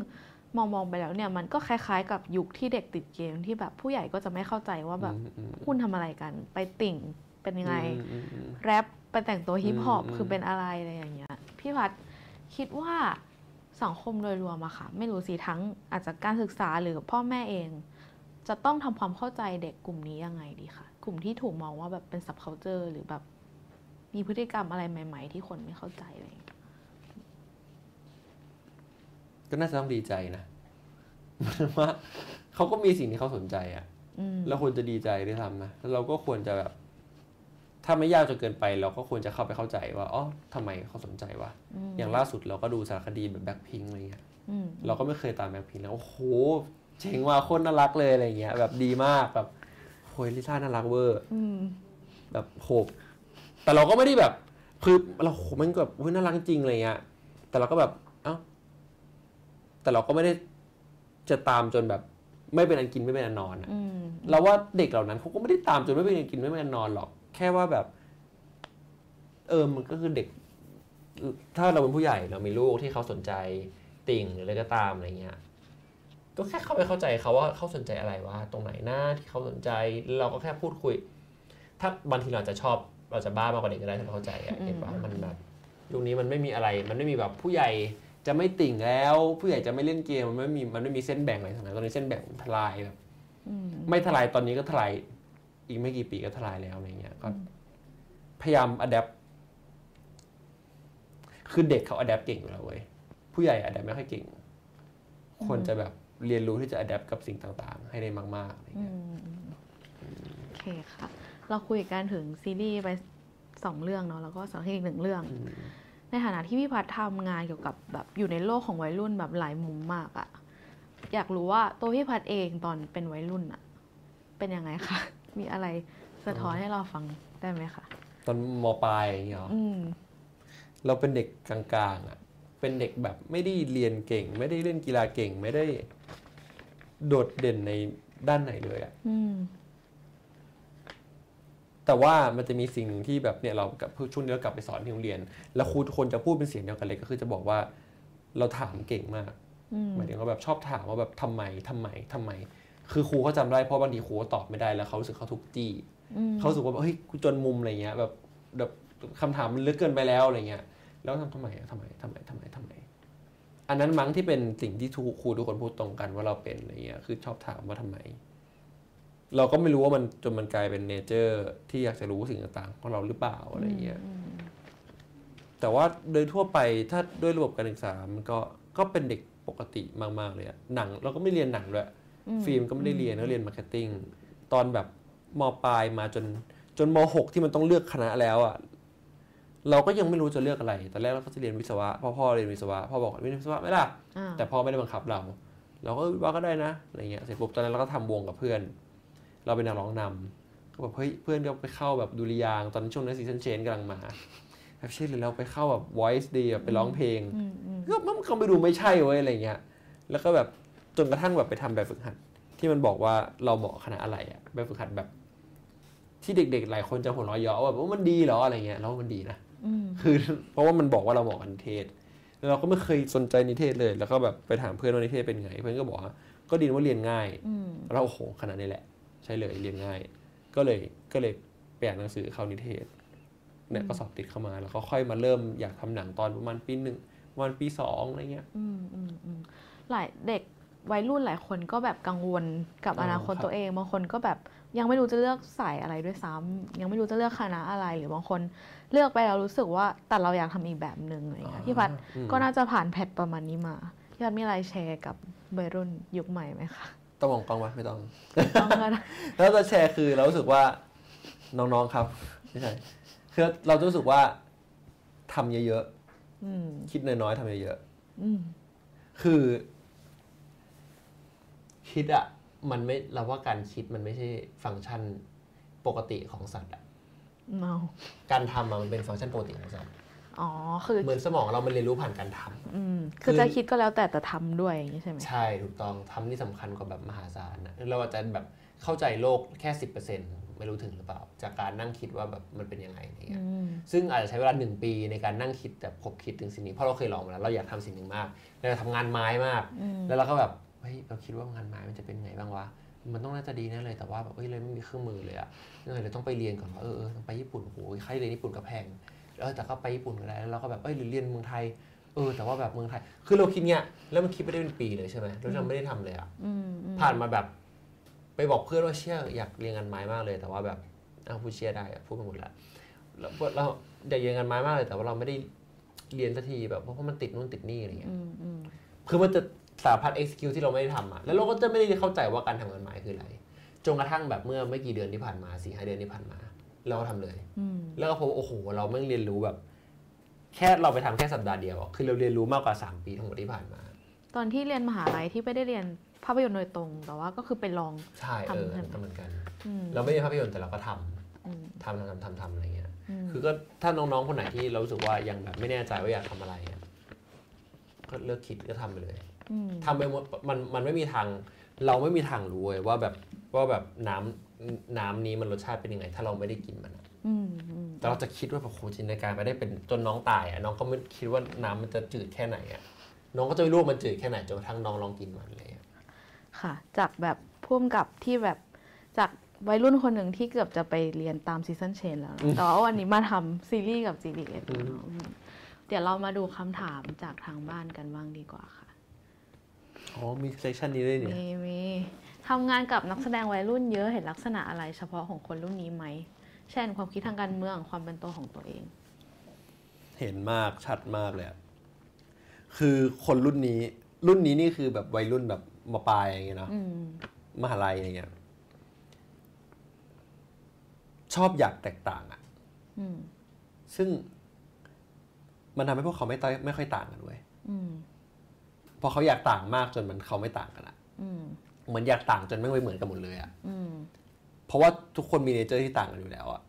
มองมองๆไปแล้วเนี่ยมันก็คล้ายๆ กับยุคที่เด็กติดเกมที่แบบผู้ใหญ่ก็จะไม่เข้าใจว่าแบบอืมอืมคุณทำอะไรกัน ไปติ่งเป็นยังไงอืมอืมอืมแรปไปแต่งตัวฮิปฮอปอืมคือเป็นอะไรอะไรอย่างเงี้ยพี่พัดคิดว่าสังคมโดยรวมอะค่ะ ไม่รู้สิทั้งอาจจะการศึกษาหรือพ่อแม่เอง จะต้องทำความเข้าใจเด็กกลุ่มนี้ยังไงดีคะกลุ่มที่ถูกมองว่าแบบเป็น subculture หรือแบบ มีพฤติกรรมอะไรใหม่ ๆ ที่คนไม่เข้าใจอะไรอย่างเงี้ยก็น่าจะต้องดีใจนะหมายถึงว่าเขาก็มีสิ่งที่เขาสนใจอะอืมเราควรจะดีใจด้วยซ้ำนะแล้วเราก็ควรจะแบบ ถ้าไม่ยากจนเกินไป เราก็ควรจะเข้าไปเข้าใจว่าอ๋อทำไมเขาสนใจวะมอย่างล่าสุดเราก็ดูสารคดีแบบแบ็คพิงอะไรเงี้ยอืมเราก็ไม่เคยตามแบ็คพิงแล้วโอ้โหเจ๋งว่ะโคตรน่ารักเลยอะไรเงี้ย แบบดีมากแบบโหยลิซ่าน่ารักเวอร์อืมแบบโห แต่เราก็ไม่ได้แบบ คือเราโหมันก็แบบเฮ้ยน่ารักจริงอะไรเงี้ยแต่เราก็แบบ เอ้า แต่เราก็ไม่ได้จะตามจนแบบ ไม่เป็นอันกินไม่เป็นอันนอนอะอืมเราว่าเด็กเหล่านั้นเขาก็ไม่ได้ตามจนไม่เป็นอันกินไม่เป็นอันนอนหรอก แค่ว่าแบบ เออมันก็คือเด็ก ถ้าเราเป็นผู้ใหญ่เรามีลูกที่เขาสนใจติ่งหรืออะไรก็ตามอะไรเงี้ยก็แค่เข้าไปเข้าใจเขาว่าเขาสนใจอะไรวะตรงไหนหน้าที่เขาสนใจ เราก็แค่พูดคุย ถ้าบางทีเราอาจจะชอบ เราจะบ้ามากกว่าเด็กก็ได้ถ้าเราเข้าใจอะเห็นปะมันแบบยุคนี้มันไม่มีอะไร มันไม่มีแบบผู้ใหญ่จะไม่ติ่งแล้ว ผู้ใหญ่จะไม่เล่นเกมมันไม่มีมันไม่มีเส้นแบ่งอะไรทั้งนั้นตอนนี้เส้นแบ่งทลายแบบอืมไม่ทลายตอนนี้ก็ทลายอีกไม่กี่ปีก็ทลายแล้วอะไรเงี้ยก็พยายามอัดแอปคือเด็กเขา adapt เก่งอยู่แล้วเว้ยผู้ใหญ่ adapt ไม่ค่อยเก่งควรจะแบบเรียนรู้ที่จะ adapt กับสิ่งต่างๆ ให้ได้มากๆอะไรอืเงี้ยมโอเคค่ะ เราคุยกันถึงซีรีส์ไปสองเรื่องเนาะแล้วก็สองที่อีกหนึ่งเรื่อง ในฐานะที่พี่พัฒน์ทำงานเกี่ยวกับแบบอยู่ในโลกของวัยรุ่นแบบหลายมุมมากอะอยากรู้ว่าตัวพี่พัฒน์เองตอนเป็นวัยรุ่นอะเป็นยังไงคะมีอะไรสะท้อนให้เราฟังได้ไหมคะตอนมปลายอย่างเงี้ยหรออืมเราเป็นเด็กกลางๆอะเป็นเด็กแบบไม่ได้เรียนเก่ง ไม่ได้เล่นกีฬาเก่ง ไม่ได้โดดเด่นในด้านไหนเลยอะอืม แต่ว่ามันจะมีสิ่งหนึ่งที่แบบเนี่ยเรากับช่วงนี้เรากลับไปสอนที่โรงเรียน แล้วครูทุกคนจะพูดเป็นเสียงเดียวกันเลยก็คือจะบอกว่าเราถามเก่งมากอืมหมายถึงว่าแบบชอบถามว่าแบบทำไมทำไมทำไม คือครูเขาจำได้เพราะบางทีครูก็ตอบไม่ได้แล้วเขารู้สึกเขาทุกจี้อืมเขารู้สึกว่าเฮ้ยกูจนมุมอะไรเงี้ยแบบแบบคำถามมันลึกเกินไปแล้วอะไรเงี้ย แล้วทำทำไมอะทำไมทำไมทำไมทำไม อันนั้นมั้งที่เป็นสิ่งที่ทุกครูทุกคนพูดตรงกันว่าเราเป็นอะไรเงี้ยคือชอบถามว่าทำไม เราก็ไม่รู้ว่ามันจนมันกลายเป็นเนเจอร์ที่อยากจะรู้สิ่งต่างๆของเราหรือเปล่าอะไรเงี้ยอืมแต่ว่าโดยทั่วไปถ้าด้วยระบบการศึกษามันก็ก็เป็นเด็กปกติมากๆเลยอะหนังเราก็ไม่เรียนหนังด้วยอืมฟิล์มก็ไม่ได้เรียนก็เรียน marketing ตอนแบบมปลายมาจนจนมหกที่มันต้องเลือกคณะแล้วอะเราก็ยังไม่รู้จะเลือกอะไร ตอนแรกเราก็จะเรียนวิศวะเพ่อพ่อเรียนวิศวะพ่อบอกเรียนวิศวะไหมล่ะอ่าแต่พ่อไม่ได้บังคับเรา เราก็ว่าก็ได้นะอะไรเงี้ยเสร็จปุ๊บตอนนั้นเราก็ทำวงกับเพื่อน เราเป็นนักร้องนำก็แบบเฮ้ยเพื่อนก็ไปเข้าแบบดุริยางค์ตอนช่วงนั้น Seasons Change กำลังมาแบบเช่นหรือเราไปเข้าแบบ voice ดีแบบไปร้องเพลงอืมอืมก็มันเขาไปดูไม่ใช่เว้ยอะไรเงี้ยแล้วก็แบบจนกระทั่งแบบไปทำแบบฝึกหัด ที่มันบอกว่าเราเหมาะคณะอะไรอะแบบฝึกหัดแบบ ที่เด็กๆ หลายคนจะหัวเราะเยาะว่าแบบว่ามันดีเหรออะไรเงี้ยแล้วมันดีนะอืมคือเพราะว่ามันบอกว่าเราเหมาะกับนิเทศแล้วเราก็ไม่เคยสนใจนิเทศเลย แล้วก็แบบไปถามเพื่อนว่านิเทศเป็นไง เพื่อนก็บอกว่าก็ดีนะว่าเรียนง่ายอืมเราโอ้โหขนาดนี้แหละ ใช่เลยเรียนง่าย ก็เลยก็เลยไปอ่านหนังสือเข้านิเทศเนี่ยก็สอบติดเข้ามาแล้วก็ค่อยมาเริ่มอยากทำหนังตอนประมาณปีหนึ่งประมาณปีสองอะไรเงี้ยอืมอืมอืมหลายเด็กวัยรุ่นหลายคนก็แบบกังวลกับอ๋ออนาคตครับตัวเองบางคนก็แบบยังไม่รู้จะเลือกสายอะไรด้วยซ้ำยังไม่รู้จะเลือกคณะอะไรหรือบางคนเลือกไปแล้วรู้สึกว่าแต่เราอยากทำอีกแบบหนึ่งอะไรเงี้ยพี่พัดอืมก็น่าจะผ่านแพทประมาณนี้มาพี่พัดมีอะไรแชร์กับวัยรุ่นยุคใหม่ไหมคะ ต้องมองกล้องวะไม่ต้อง ต้องก็ได้แล้วจะแชร์คือเรารู้สึกว่าน้องๆครับไม่ใช่คือเราจะรู้สึกว่าทำเยอะอืมๆคิดน้อยๆทำเยอะอืมๆคือ คิดอะมันไม่เราว่าการคิดมันไม่ใช่ฟังก์ชันปกติของสัตว์อะเมาการทำอะมันเป็นฟังก์ชันปกติของสัตว์ อ๋อคือเหมือนสมองเรามันเรียนรู้ผ่านการทำอืมคืคืออจะคิดก็แล้วแต่แต่ทำด้วยอย่างนี้ใช่ไหมใช่ถูกต้องทำนี่สำคัญกว่าแบบมหาศาลนะเราอาจจะแบบเข้าใจโลกแค่สิบเปอร์เซ็นไม่รู้ถึงหรือเปล่า จากการนั่งคิดว่าแบบมันเป็นยังไงอะไรเงี้ยอืมซึ่งอาจจะใช้เวลาหนึ่งปีในการนั่งคิดแบบคบคิดถึงสิ่งนี้เพราะเราเคยลองมาแล้วเราอยากทำสิ่งหนึ่งมากเราอยากทำงานไม้มากอืมแล้วเราก็แบบเฮ้ยเราคิดว่างานไม้มันจะเป็นไงบ้างวะมันต้องน่าจะดีแน่เลยแต่ว่าแบบเอ้ยเราไม่มีเครื่องมือเลยอะยังไงเราต้องไปเรียนก่อนว่าเออเออต้องไปญี่ปุ่นโอ้โหค่าเรียนญี่ปุ่นก็แพง เออแต่ก็ไปญี่ปุ่นก็ได้แล้วเราก็แบบเอ้ยหรือเรียนเมืองไทยเออแต่ว่าแบบเมืองไทย คือเราคิดเนี้ยแล้วมันคิดไปได้เป็นปีเลยใช่ไหมแล้วเราไม่ได้ทำเลยอะอืมอืมผ่านมาแบบ ไปบอกเพื่อนว่าเชื่ออยากเรียนงานไม้มากเลย แต่ว่าแบบเอาพูดเชื่อได้อะพูดไปหมดละแล้วเราอยากเรียนงานไม้มากเลยแต่ว่าเราไม่ได้เรียนสักทีแบบเพราะมันติดนู่นติดนี่อะไรเงี้ยอืมอืมคือมันจะสารพัด execute ที่เราไม่ได้ทำอะแล้วเราก็จะไม่ได้เข้าใจว่าการทำงานไม้คืออะไรจนกระทั่งแบบเมื่อไม่กี่เดือนที่ผ่านมาสี่ห้าเดือนที่ผ่านมา เราก็ทำเลยอืมแล้วก็พบว่าโอ้โห เราไม่งเรียนรู้แบบ แค่เราไปทำแค่สัปดาห์เดียวอะคือเราเรียนรู้มากกว่าสามปีทั้งหมดที่ผ่านมา ตอนที่เรียนมหาลัยที่ไม่ได้เรียนภาพยนตร์โดยตรง แต่ว่าก็คือไปลองใช่เออทำใช่ไหมก็เหมือนกันอืมเราไม่ได้ภาพยนตร์แต่เราก็ทำอืมทำทำทำทำทำอะไรเงี้ยมคือก็ถ้าน้องๆคนไหนที่เรารู้สึกว่ายังแบบไม่แน่ใจว่าอยากทำอะไรอะก็เลิกคิดก็ทำไปเลยมทำไปหมดมันมันไม่มีทาง เราไม่มีทางรู้เลยว่าแบบว่าแบบน้ำ น้ำนี้มันรสชาติเป็นยังไง ถ้าเราไม่ได้กินมันอะอืมอืมแต่เราจะคิดว่าแบบโหจินตนาการไปได้เป็นจนน้องตายอะน้องก็ไม่คิดว่าน้ำมันจะจืดแค่ไหนอะน้องก็จะไม่รู้ว่ามันจืดแค่ไหนจนกระทั่งน้องลองกินมันเลยอะค่ะ จากแบบพ่วมกับที่แบบจากวัยรุ่นคนหนึ่งที่เกือบจะไปเรียนตามซีซันเชนแล้วนะแต่ว่าวันนี้มาทำซีรีส์กับ GDS เนอะอืมเดี๋ยวเรามาดูคำถามจากทางบ้านกันบ้างดีกว่าค่ะ อ๋อ มีเซสชันนี้ด้วยเนี่ย มีมี ทำงานกับนักแสดงวัยรุ่นเยอะเห็นลักษณะอะไรเฉพาะของคนรุ่นนี้ไหมเช่นความคิดทางการเมืองความเป็นตัวของตัวเอง เห็นมากชัดมากเลยอะคือคนรุ่นนี้ รุ่นนี้นี่คือแบบวัยรุ่นแบบมาปลายอย่างเงี้ยเนาะอืมมหาลัยอะไรเงี้ย ชอบอยากแตกต่างอะอืมซึ่งมันทำให้พวกเขาไม่ต้อยไม่ค่อยต่างกันเว้ยอืมพอเขาอยากต่างมากจนมันเขาไม่ต่างกันอะอืม เหมือนอยากต่างจนไม่เหมือนกันหมดเลยอะอืมเพราะว่าทุกคนมีเนเจอร์ที่ต่างกันอยู่แล้วอะ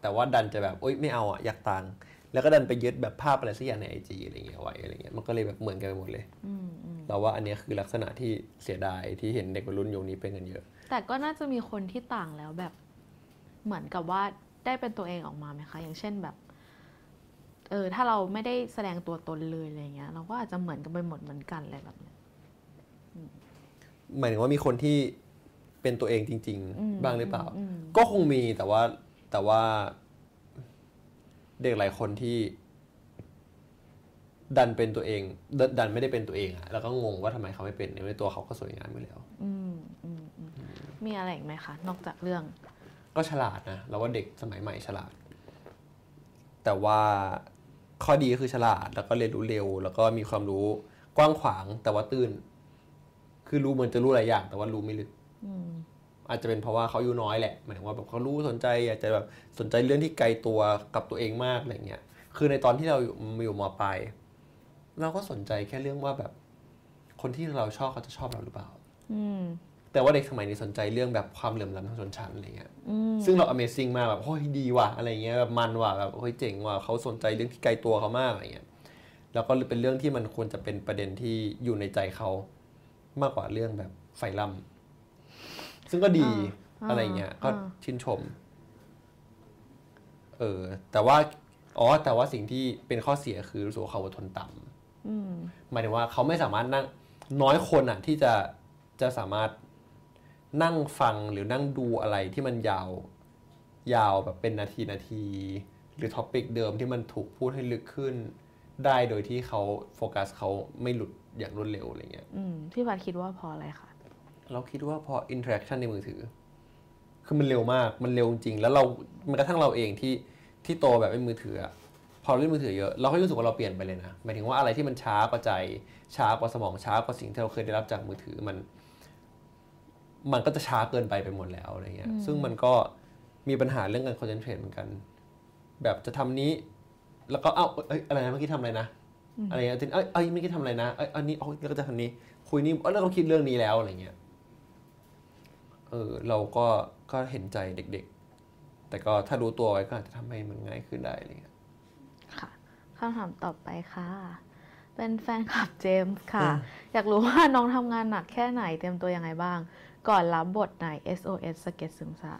แต่ว่าดันจะแบบโอ๊ยไม่เอาอะอยากต่าง แล้วก็ดันไปยึดแบบภาพอะไรสักอย่างในไอจีอะไรเงี้ยไว้อะไรเงี้ยมันก็เลยแบบเหมือนกันไปหมดเลยอืมอืมเราว่าอันเนี้ยคือลักษณะที่เสียดายที่เห็นเด็กวัยรุ่นยุคนี้เป็นกันเยอะ แต่ก็น่าจะมีคนที่ต่างแล้วแบบเหมือนกับว่าได้เป็นตัวเองออกมาไหมคะ อย่างเช่นแบบ เออถ้าเราไม่ได้แสดงตัวตนเลยอะไรเงี้ย เราก็อาจจะเหมือนกันไปหมดเหมือนกันอะไรแบบเนี้ย หมายถึงว่ามีคนที่เป็นตัวเองจริงอืมๆบ้างหรือเปล่าอืมก็คงมีแต่ว่าแต่ว่าเด็กหลายคนที่ ดันเป็นตัวเองดนดันไม่ได้เป็นตัวเองอะแล้วก็งงว่าทำไมเขาไม่เป็นในตัวเขาก็สวยงามอยู่แล้วอืมอืมอืมมีอะไรอีกไหมคะ นอกจากเรื่อง ก็ฉลาดนะเราว่าเด็กสมัยใหม่ฉลาด แต่ว่าข้อดีก็คือฉลาดแล้วก็เรียนรู้เร็ว แล้วก็มีความรู้กว้างขวางแต่ว่าตื้น คือรู้เหมือนจะรู้หลายอย่าง แต่ว่ารู้ไม่ลึกอืมอาจจะเป็นเพราะว่าเขาอายุน้อยแหละหมายถึงว่าแบบเขารู้สนใจอยากจะแบบสนใจเรื่องที่ไกลตัวกับตัวเองมากอะไรเงี้ยคือในตอนที่เราอยู่อยู่มปลายเราก็สนใจแค่เรื่องว่าแบบ คนที่เราชอบเขาจะชอบเราหรือเปล่าอืมแต่ว่าเด็กสมัยนี้สนใจเรื่องแบบความเหลื่อมล้ำทางชนชั้นอะไรเงี้ยอืมซึ่งเรา Amazing มากแบบโอ้ยดีว่ะอะไรเงี้ยแบบมันว่ะแบบโอ้ยเจ๋งว่ะเขาสนใจเรื่องที่ไกลตัวเขามากอะไรเงี้ยแล้วก็เป็นเรื่องที่มันควรจะเป็นประเด็นที่อยู่ในใจเขา มากกว่าเรื่องแบบไฟล่ำซึ่งก็ดีอ่าอะไรเงี้ย ก็อ่าชื่นชม เออ แต่ว่า อ๋อ แต่ว่าสิ่งที่เป็นข้อเสียคือรู้สึกว่าเขาอดทนต่ำ อืมหมายถึงว่าเขาไม่สามารถนั่งน้อยคนอะ ที่จะจะสามารถนั่งฟังหรือนั่งดูอะไรที่มันยาว ยาวแบบเป็นนาทีนาที หรือ topic เดิมที่มันถูกพูดให้ลึกขึ้น ได้โดยที่เขาโฟกัสเขาไม่หลุด อย่างรวดเร็วอะไรเงี้ยอืมพี่พัฒน์คิดว่าเพออะไรคะเราคิดว่าพอ interaction ในมือถือ คือมันเร็วมากมันเร็วจริง แล้วเรามันกระทั่งเราเองที่ที่โตแบบไม่มือถืออะพอเล่นมือถือเยอะเราก็รู้สึกว่าเราเปลี่ยนไปเลยนะหมายถึงว่าอะไรที่มันช้ากว่าใจช้ากว่าสมองช้ากว่าสิ่งที่เราเคยได้รับจากมือถือมัน มันก็จะช้าเกินไปไปหมดแล้วอะไรเงี้ย ซึ่งมันก็มีปัญหาเรื่องการคอนเซนเทรตเหมือนกัน แบบจะทำนี้ แล้วก็เอ้าเอ้ยอะไรนะเมื่อกี้ทำอะไรนะ อะไรเงี้ยทีนี้เอ้ยเอ้ยเมื่อกี้ทำอะไรนะเอ้ยอันนี้อ๋อแล้วก็จะทำนี้ คุยนี่เอ้ยแล้วเราคิดเรื่องนี้แล้วอะไรเงี้ยเออเราก็ก็เห็นใจเด็กๆ แต่ก็ถ้ารู้ตัวไว้ก็อาจจะทำให้มันง่ายขึ้นได้อะไรเงี้ย ค่ะคำถามต่อไปค่ะ เป็นแฟนคลับเจมส์ค่ะอยากรู้ว่าน้องทำงานหนักแค่ไหนเตรียมตัวยังไงบ้าง ก่อนรับบทใน SOS สเก็ตซึมซา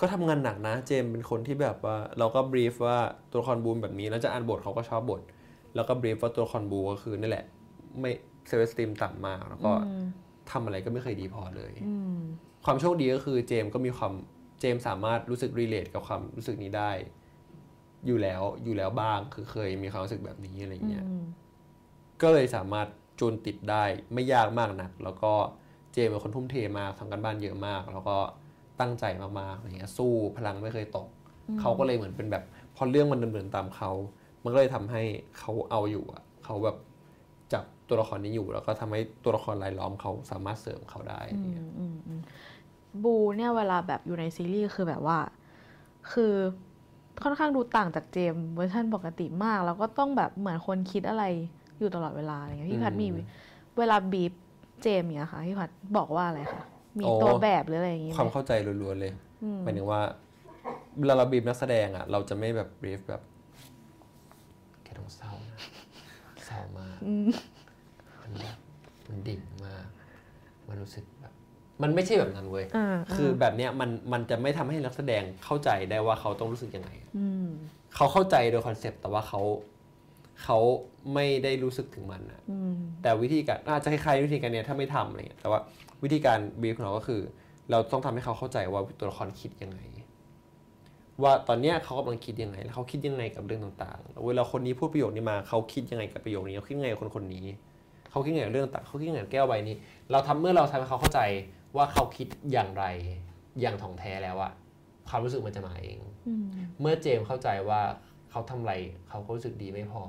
ก็ทำงานหนักนะ เจมส์เป็นคนที่แบบว่าเราก็บรีฟว่าตัวละครบูมแบบนี้แล้วจะอ่านบทเขาก็ชอบบท แล้วก็บรีฟว่าตัวละครบูก็คือนี่แหละ ไม่เซลล์สตีมต่ำมาก แล้วก็ทำอะไรก็ไม่เคยดีพอเลยอืมความโชคดีก็คือเจมส์ก็มีความเจมส์สามารถรู้สึกรีเลทกับความรู้สึกนี้ได้ อยู่แล้วอยู่แล้วบ้างคือเคยมีความรู้สึกแบบนี้อะไรเงี้ยอืมก็เลยสามารถจูนติดได้ไม่ยากมากนัก แล้วก็เจมส์เป็นคนทุ่มเทมากทำกันบ้านเยอะมาก แล้วก็ตั้งใจมากๆอะไรเงี้ยสู้พลังไม่เคยตกเขาก็เลยเหมือนเป็นแบบพอเรื่องมันดำเนินตามเขา มันก็เลยทำให้เขาเอาอยู่อะเขาแบบจับตัวละครนี้อยู่แล้วก็ทำให้ตัวละครรายล้อมเขาสามารถเสริมเขาได้อะไรเงี้ยอืมอืมบูเนี่ยเวลาแบบอยู่ในซีรีส์คือแบบว่า คือค่อนข้างดูต่างจากเจมส์เวอร์ชันปกติมาก แล้วก็ต้องแบบเหมือนคนคิดอะไรอยู่ตลอดเวลาอะไรเงี้ยพี่พัดมีอืมเวลาบีบเจมส์เนี่ยค่ะพี่พัดบอกว่าอะไรคะมีโอ้ตัวแบบหรืออะไรอย่างงี้ไหความมเข้าใจล้วนๆเลยอืมหมายถึงว่าเวลาเราบีบนักแสดงอะเราจะไม่แบบ brief แบบแค่ต้อง เศร้านะเศร้ามากอืมมันแบบมันดิ่งมาก มันรู้สึกแบบมันไม่ใช่แบบนั้นเว้ยอ่าคือแบบเนี้ยมันมันจะไม่ทำให้นักแสดงเข้าใจได้ว่าเขาต้องรู้สึกยังไงอืมเขาเข้าใจโดย concept แต่ว่าเขาเขาไม่ได้รู้สึกถึงมันอะอืมแต่วิธีการอาจจะคล้ายๆวิธีการเนี้ยถ้าไม่ทำอะไรเงี้ยแต่ว่าวิธีการบีฟของเราก็คือ เราต้องทำให้เขาเข้าใจว่าตัวละครคิดยังไง ว่าตอนเนี้ยเขากำลังคิดยังไง แล้วเขาคิดยังไงกับเรื่องต่างๆแล้วเวลาคนนี้พูดประโยคนี้มาเขาคิดยังไงกับประโยคนี้เขาคิดยังไงกับคนคนนี้เขาคิดยังไงกับเรื่องต่างเขาคิดยังไงกับแก้วใบนี้ เราทำเมื่อเราทำให้เขาเข้าใจว่าเขาคิดอย่างไรอย่างถ่องแท้แล้วอะความรู้สึกมันจะมาเองอืมเมื่อเจมส์เข้าใจว่าเขาทำอะไรเขาก็รู้สึกดีไม่พอ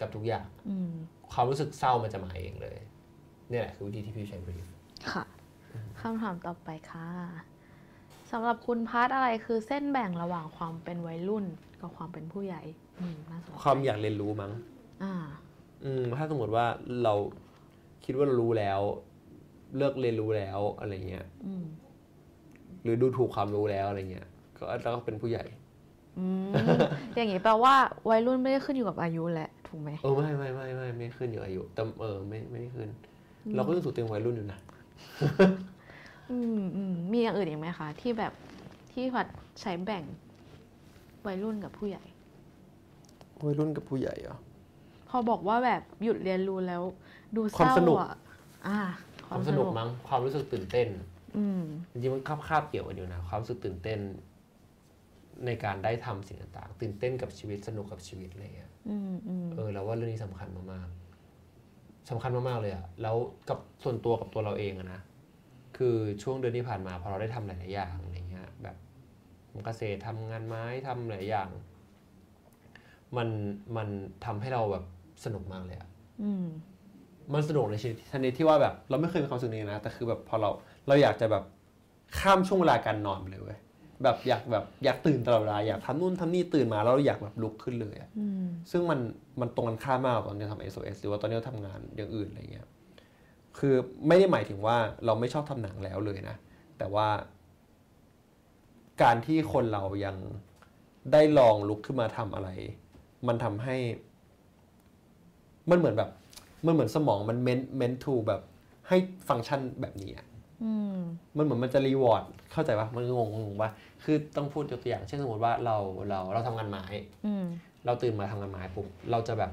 กับทุกอย่างอืมความรู้สึกเศร้ามันจะมาเองเลยเนี่ยแหละคือวิธีที่พี่ใช้ briefค่ะคำถามต่อไปค่ะ สำหรับคุณพัฒน์อะไรคือเส้นแบ่งระหว่างความเป็นวัยรุ่นกับความเป็นผู้ใหญ่อืมน่าสนใจความอยากเรียนรู้มั้งอ่าอืมถ้าสมมติว่าเราคิดว่าเรารู้แล้ว เลิกเรียนรู้แล้วอะไรเงี้ยอืมหรือดูถูกความรู้แล้วอะไรเงี้ยก็เราก็เป็นผู้ใหญ่อืมอย่างนี้แปลว่าวัยรุ่นไม่ได้ขึ้นอยู่กับอายุแหละถูกไหมเออไม่ไม่ไม่ไม่ไม่ขึ้นอยู่อายุแต่เออไม่ไม่ได้ขึ้น เราก็ยังสูงเต็มวัยรุ่นอยู่นะ อืมอืมมีอย่างอื่นอีกไหมคะที่แบบที่พัดใช้แบ่งวัยรุ่นกับผู้ใหญ่ วัยรุ่นกับผู้ใหญ่เหรอ พอบอกว่าแบบหยุดเรียนรู้แล้ว ดูเศความร้าสนุกอะอ่าความสนุกมั้งความรู้สึกตื่นเต้น อืม จริงๆมันคาบคาบเกี่ยวกันอยู่นะความรู้สึกตื่นเต้น ในการได้ทำสิ่งต่างๆ ตื่นเต้นกับชีวิตสนุกกับชีวิตอะไรเงี้ยอืมอืมเออเราว่าเรื่องนี้สำคัญมากๆสำคัญมากๆเลยอะแล้วกับส่วนตัวกับตัวเราเองอะนะ คือช่วงเดือนที่ผ่านมาพอเราได้ทำหลายๆอย่างอะไรเงี้ยแบบทำเกษตรทำงานไม้ทำหลายอย่าง มันมันทำให้เราแบบสนุกมากเลยอะอืมมันสนุกในชนิดชนิดที่ว่าแบบเราไม่เคยมีความสุขนี้นะ แต่คือแบบพอเราเราอยากจะแบบข้ามช่วงเวลาการนอนไปเลยเว้ยแบบอยากแบบอยากตื่นตลอดเวลาอยากทำนู่นทำนี่ตื่นมาแล้วเราอยากแบบลุกขึ้นเลยอะอืมซึ่งมันมันตรงกันข้ามมากกับตอนที่เราทำ SOS หรือว่าตอนที่เราทำงานอย่างอื่นอะไรเงี้ย คือไม่ได้หมายถึงว่าเราไม่ชอบทำหนังแล้วเลยนะ แต่ว่า การที่คนเรายังได้ลองลุกขึ้นมาทำอะไร มันทำให้ มันเหมือนแบบ มันเหมือนสมองมัน meant meant to แบบให้ฟังก์ชันแบบนี้อะอืมมันเหมือนมันจะ reward เข้าใจปะมันงงงงปะคือต้องพูดยกตัวอย่าง เช่นสมมติว่าเราเราเราทำงานไม้อืมเราตื่นมาทำงานไม้ปุ๊บเราจะแบบ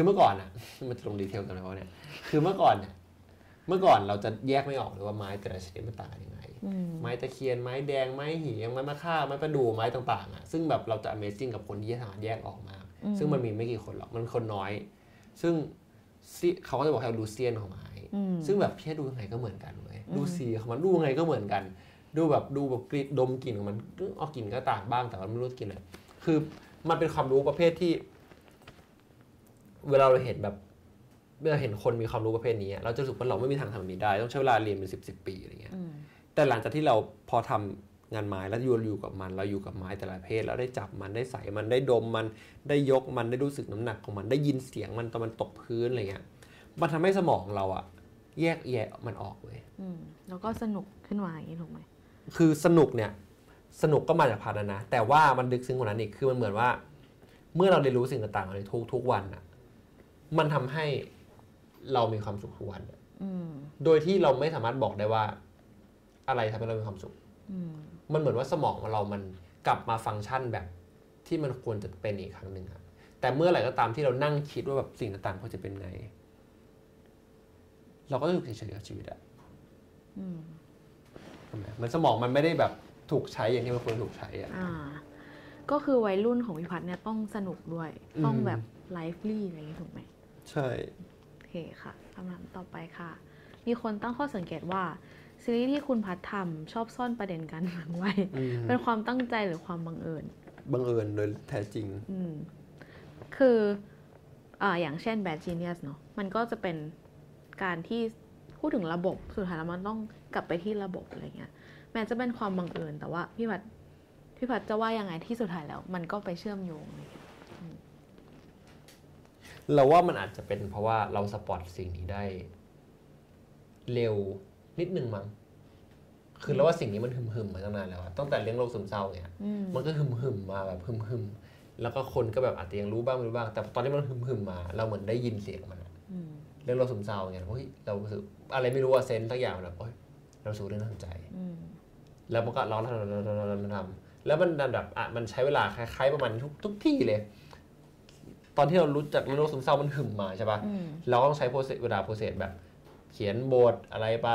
คือเมื่อก่อนอะ มันจะลง detail กันไหมวะเนี่ย คือเมื่อก่อนเนี่ยเมื่อก่อนเราจะแยกไม่ออกเลยว่าไม้แต่ละชนิดมันต่างกันยังไงอืมไม้ตะเคียน ไม้แดง ไม้เหียงไม้มะค่า ไม้ประดู่ ไม้ต่างๆอะ ซึ่งแบบเราจะ Amazing กับคนที่สามารถแยกออกมากอืมซึ่งมันมีไม่กี่คนหรอก มันคนน้อย ซึ่งซิเขาก็จะบอกให้เราดูเซียนของไม้อืมซึ่งแบบพี่ดูยังไงก็เหมือนกันเลย ดูสีของมันดูยังไงก็เหมือนกัน ดูแบบดูแบบกลิ่นดมกลิ่นของมันออกกลิ่นก็ต่างบ้าง แต่ว่าไม่รู้กลิ่นอะไรคือมันเป็นความรู้ประเภทที่ เวลาเราเห็นแบบเวลาเห็นคนมีความรู้ประเภทนี้อะเราจะรู้สึกว่าเราไม่มีทางทำแบบนี้ได้ ต้องใช้เวลาเรียนเป็นสิบสิบปีอะไรเงี้ยอืมแต่หลังจากที่เราพอทำงานไม้แล้วอยู่อยู่กับมัน เราอยู่กับไม้แต่ละประเภทแล้วได้จับมันได้ใส่มันได้ดมมันได้ยกมันได้รู้สึกน้ำหนักของมันได้ยินเสียงมันตอนมันตกพื้นอะไรเงี้ยมันทำให้สมองเราอะแยกแยะมันออกเลยอืมแล้วก็สนุกขึ้นมาอย่างนี้ถูกไหมคือสนุกเนี่ย สนุกก็มาจากพันนะนะ แต่ว่ามันลึกซึ้งกว่านั้นอีกคือมันเหมือนว่า เมื่อเราเรียนรู้สิ่งต่างๆในทุกทุกวันอะ มันทำให้เรามีความสุขทุกวันอะอืมโดยที่เราไม่สามารถบอกได้ว่า อะไรทำให้เรามีความสุขอืมมันเหมือนว่าสมองเรามันกลับมาฟังก์ชันแบบ ที่มันควรจะเป็นอีกครั้งหนึ่งอะแต่เมื่อไหร่ก็ตามที่เรานั่งคิดว่าแบบสิ่งต่างๆควรจะเป็นไง เราก็จะอยู่เฉยๆกับชีวิตอะอืมใช่ไหมมันสมองมันไม่ได้แบบถูกใช้อย่างที่มันควรถูกใช้อะอ่าก็คือวัยรุ่นของพี่พัฒน์เนี่ยต้องสนุกด้วยอืมต้องแบบ lively อะไรอย่างนี้ถูกไหม ใช่โอเคค่ะคำถามต่อไปค่ะ มีคนตั้งข้อสังเกตว่า ซีรีส์ที่คุณพัฒน์ทำชอบซ่อนประเด็นการเมืองไว้ อืมเป็นความตั้งใจหรือความบังเอิญ บังเอิญโดยแท้จริง อืม คืออ่าอย่างเช่น Bad Genius เนาะมันก็จะเป็นการที่พูดถึงระบบ สุดท้ายแล้วมันต้องกลับไปที่ระบบอะไรเงี้ย แม้จะเป็นความบังเอิญแต่ว่าพี่พัดพี่พัดจะว่ายังไงที่สุดท้ายแล้ว มันก็ไปเชื่อมโยงอะไรเงี้ย เราว่ามันอาจจะเป็นเพราะว่าเราสปอร์ตสิ่งนี้ได้ เร็วนิดนึงมั้งคือเราว่าสิ่งนี้มันหึมๆมาตั้งนานแล้วอะตั้งแต่เลี้ยงโรคซึมเศร้าเนี่ยอืมมันก็หึมๆมาแบบหึมๆแล้วก็คนก็แบบอาจจะยังรู้บ้างไม่รู้บ้าง แต่ตอนที่มันหึมๆมา เราเหมือนได้ยินเสียงมันอะอืมเรื่องโรคซึมเศร้าเนี่ยเฮ้ยเรารู้สึกอะไรไม่รู้ว่า sense สักอย่างแบบเฮ้ยเราสูเรื่องน่าสนใจอืมแล้วมันก็เราทำทำทำทำทำทำแล้วมันแบบอะมันใช้เวลาคล้ายๆประมาณทุกทุกที่เลย ตอนที่เรารู้จักเรื่องโรคซึมเศร้ามันหึมมาใช่ปะอืมเราก็ต้องใช้ process เวลา process แบบ เขียนบทอะไรไป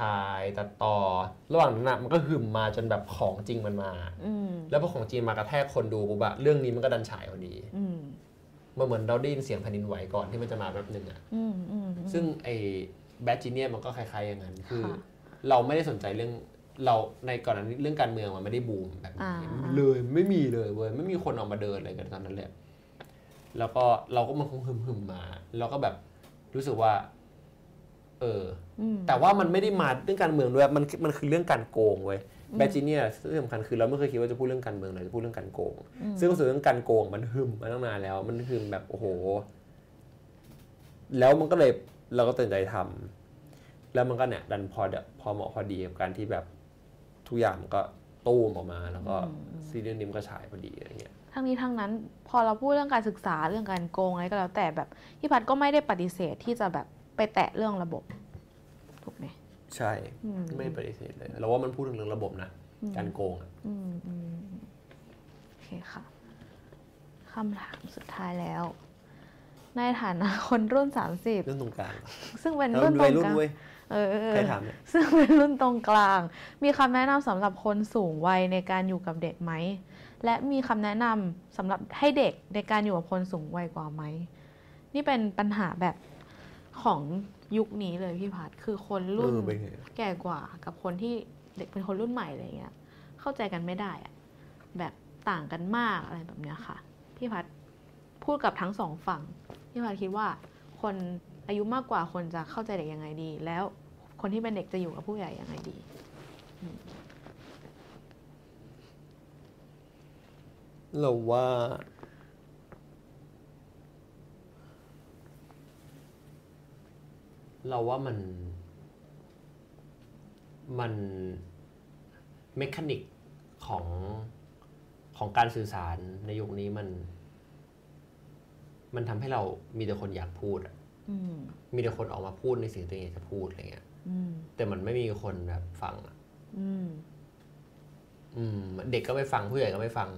ถ่ายตัดต่อ ระหว่างนั้นนะมันก็หึมมาจนแบบของจริงมันมาอืมแล้วพอของจริงมากระแทกคนดูปุ๊บอะเรื่องนี้มันก็ดันฉายพอดีอืมมันเหมือนเราได้ยินเสียงแผ่นดินไหวก่อนที่มันจะมาแป๊บหนึ่งอะอืมอืมซึ่งไอ้แบทจีเนียมันก็คล้ายๆอย่างนั้นคือค่ะเราไม่ได้สนใจเรื่องเราในก่อนหน้านี้เรื่องการเมืองมันไม่ได้บูมแบบอ่านี้เลยไม่มีเลยเว้ยไม่มีคนออกมาเดินอะไรกันตอนนั้นเลย แล้วก็เราก็มันคงหึมๆมา แล้วก็แบบรู้สึกว่า เอออืมแต่ว่ามันไม่ได้มาเรื่องการเมืองด้วยมันมันคือเรื่องการโกงเว้ยแบทจีเนียที่สำคัญคือเราไม่เคยคิดว่าจะพูดเรื่องการเมืองเลยจะพูดเรื่องการโกง ซึ่งรู้สึกเรื่องการโกงมันหึมมาตั้งนานแล้ว มันหึมแบบโอ้โห แล้วมันก็เลยเราก็ตัดสินใจทำแล้วมันก็เนี่ยดันพอเดพอเหมาะพอดีกับการที่แบบทุกอย่างมันก็ตู้มออกมา แล้วก็ซีรีส์นี้มันก็ฉายพอดีอะไรเงี้ย ทั้งนี้ทั้งนั้นพอเราพูดเรื่องการศึกษาเรื่องการโกงอะไรก็แล้วแต่แบบพี่พัดก็ไม่ได้ปฏิเสธที่จะแบบไปแตะเรื่องระบบถูกไหมใช่อืมไม่ปฏิเสธเลยเราว่ามันพูดถึงเรื่องระบบนะการโกงอะอืมอืมโอเคค่ะคำถามสุดท้ายแล้ว ในฐานะคนรุ่นสามสิบเรื่องตรงกลาง ซึ่งเป็นเรารุ่นตวัรยงรุ่กนลางเว้ยเออเออใครถามเนี่ยซึ่งเป็นรุ่นตรงกลาง มีคำแนะนำสำหรับคนสูงวัยในการอยู่กับเด็กไหม และมีคำแนะนำสำหรับให้เด็กในการอยู่กับคนสูงวัยกว่าไหม นี่เป็นปัญหาแบบของยุคนี้เลยพี่พัดคือคนรุ่นเออเป็นไง แก่กว่ากับคนที่เด็กเป็นคนรุ่นใหม่อะไรเงี้ย เข้าใจกันไม่ได้อะแบบต่างกันมากอะไรแบบเนี้ยค่ะ พี่พัดพูดกับทั้งสองฝั่ง พี่พัดคิดว่าคนอายุมากกว่าคนจะเข้าใจเด็กยังไงดี แล้วคนที่เป็นเด็กจะอยู่กับผู้ใหญ่ยังไงดี เราว่าเราว่ามันมันเมคานิกของของการสื่อสารในยุคนี้มัน มันทำให้เรามีแต่คนอยากพูดอะอืมมีแต่คนออกมาพูดในสิ่งที่ตัวเองอยากจะพูดอะไรเงี้ยอืมแต่มันไม่มีคนแบบฟังอะอืมอืมเด็กก็ไม่ฟังผู้ใหญ่ก็ไม่ฟัง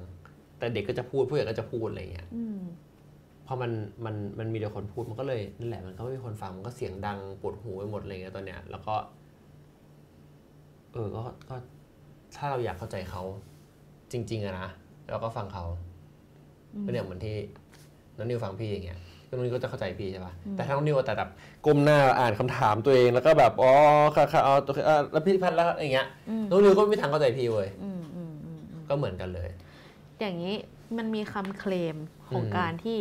แต่เด็กก็จะพูดผู้ใหญ่ก็จะพูดอะไรเงี้ยอืมพอมันมันมันมีแต่คนพูดมันก็เลยนั่นแหละมันก็ไม่มีคนฟังมันก็เสียงดังปวดหูไปหมดอะไรเงี้ยตอนเนี้ย แล้วก็ เออก็ก็ถ้าเราอยากเข้าใจเขาจริง ๆอะนะเราก็ฟังเขาเป็นอย่างเหมือนที่น้องนิวฟังพี่อย่างเงี้ยก็น้องนิวก็จะเข้าใจพี่ใช่ปะแต่ถ้าน้องนิวแต่แบบก้มหน้าอ่านคำถามตัวเองแล้วก็แบบอ๋อค่ะค่ะเอาตัวอะแล้วพี่พัดแล้วอย่างเงี้ยน้องนิวก็ไม่มีทางเข้าใจพี่เว้ยอืมอืมอืมอืมก็เหมือนกันเลย อย่างนี้มันมีคำเคลมของอืมการที่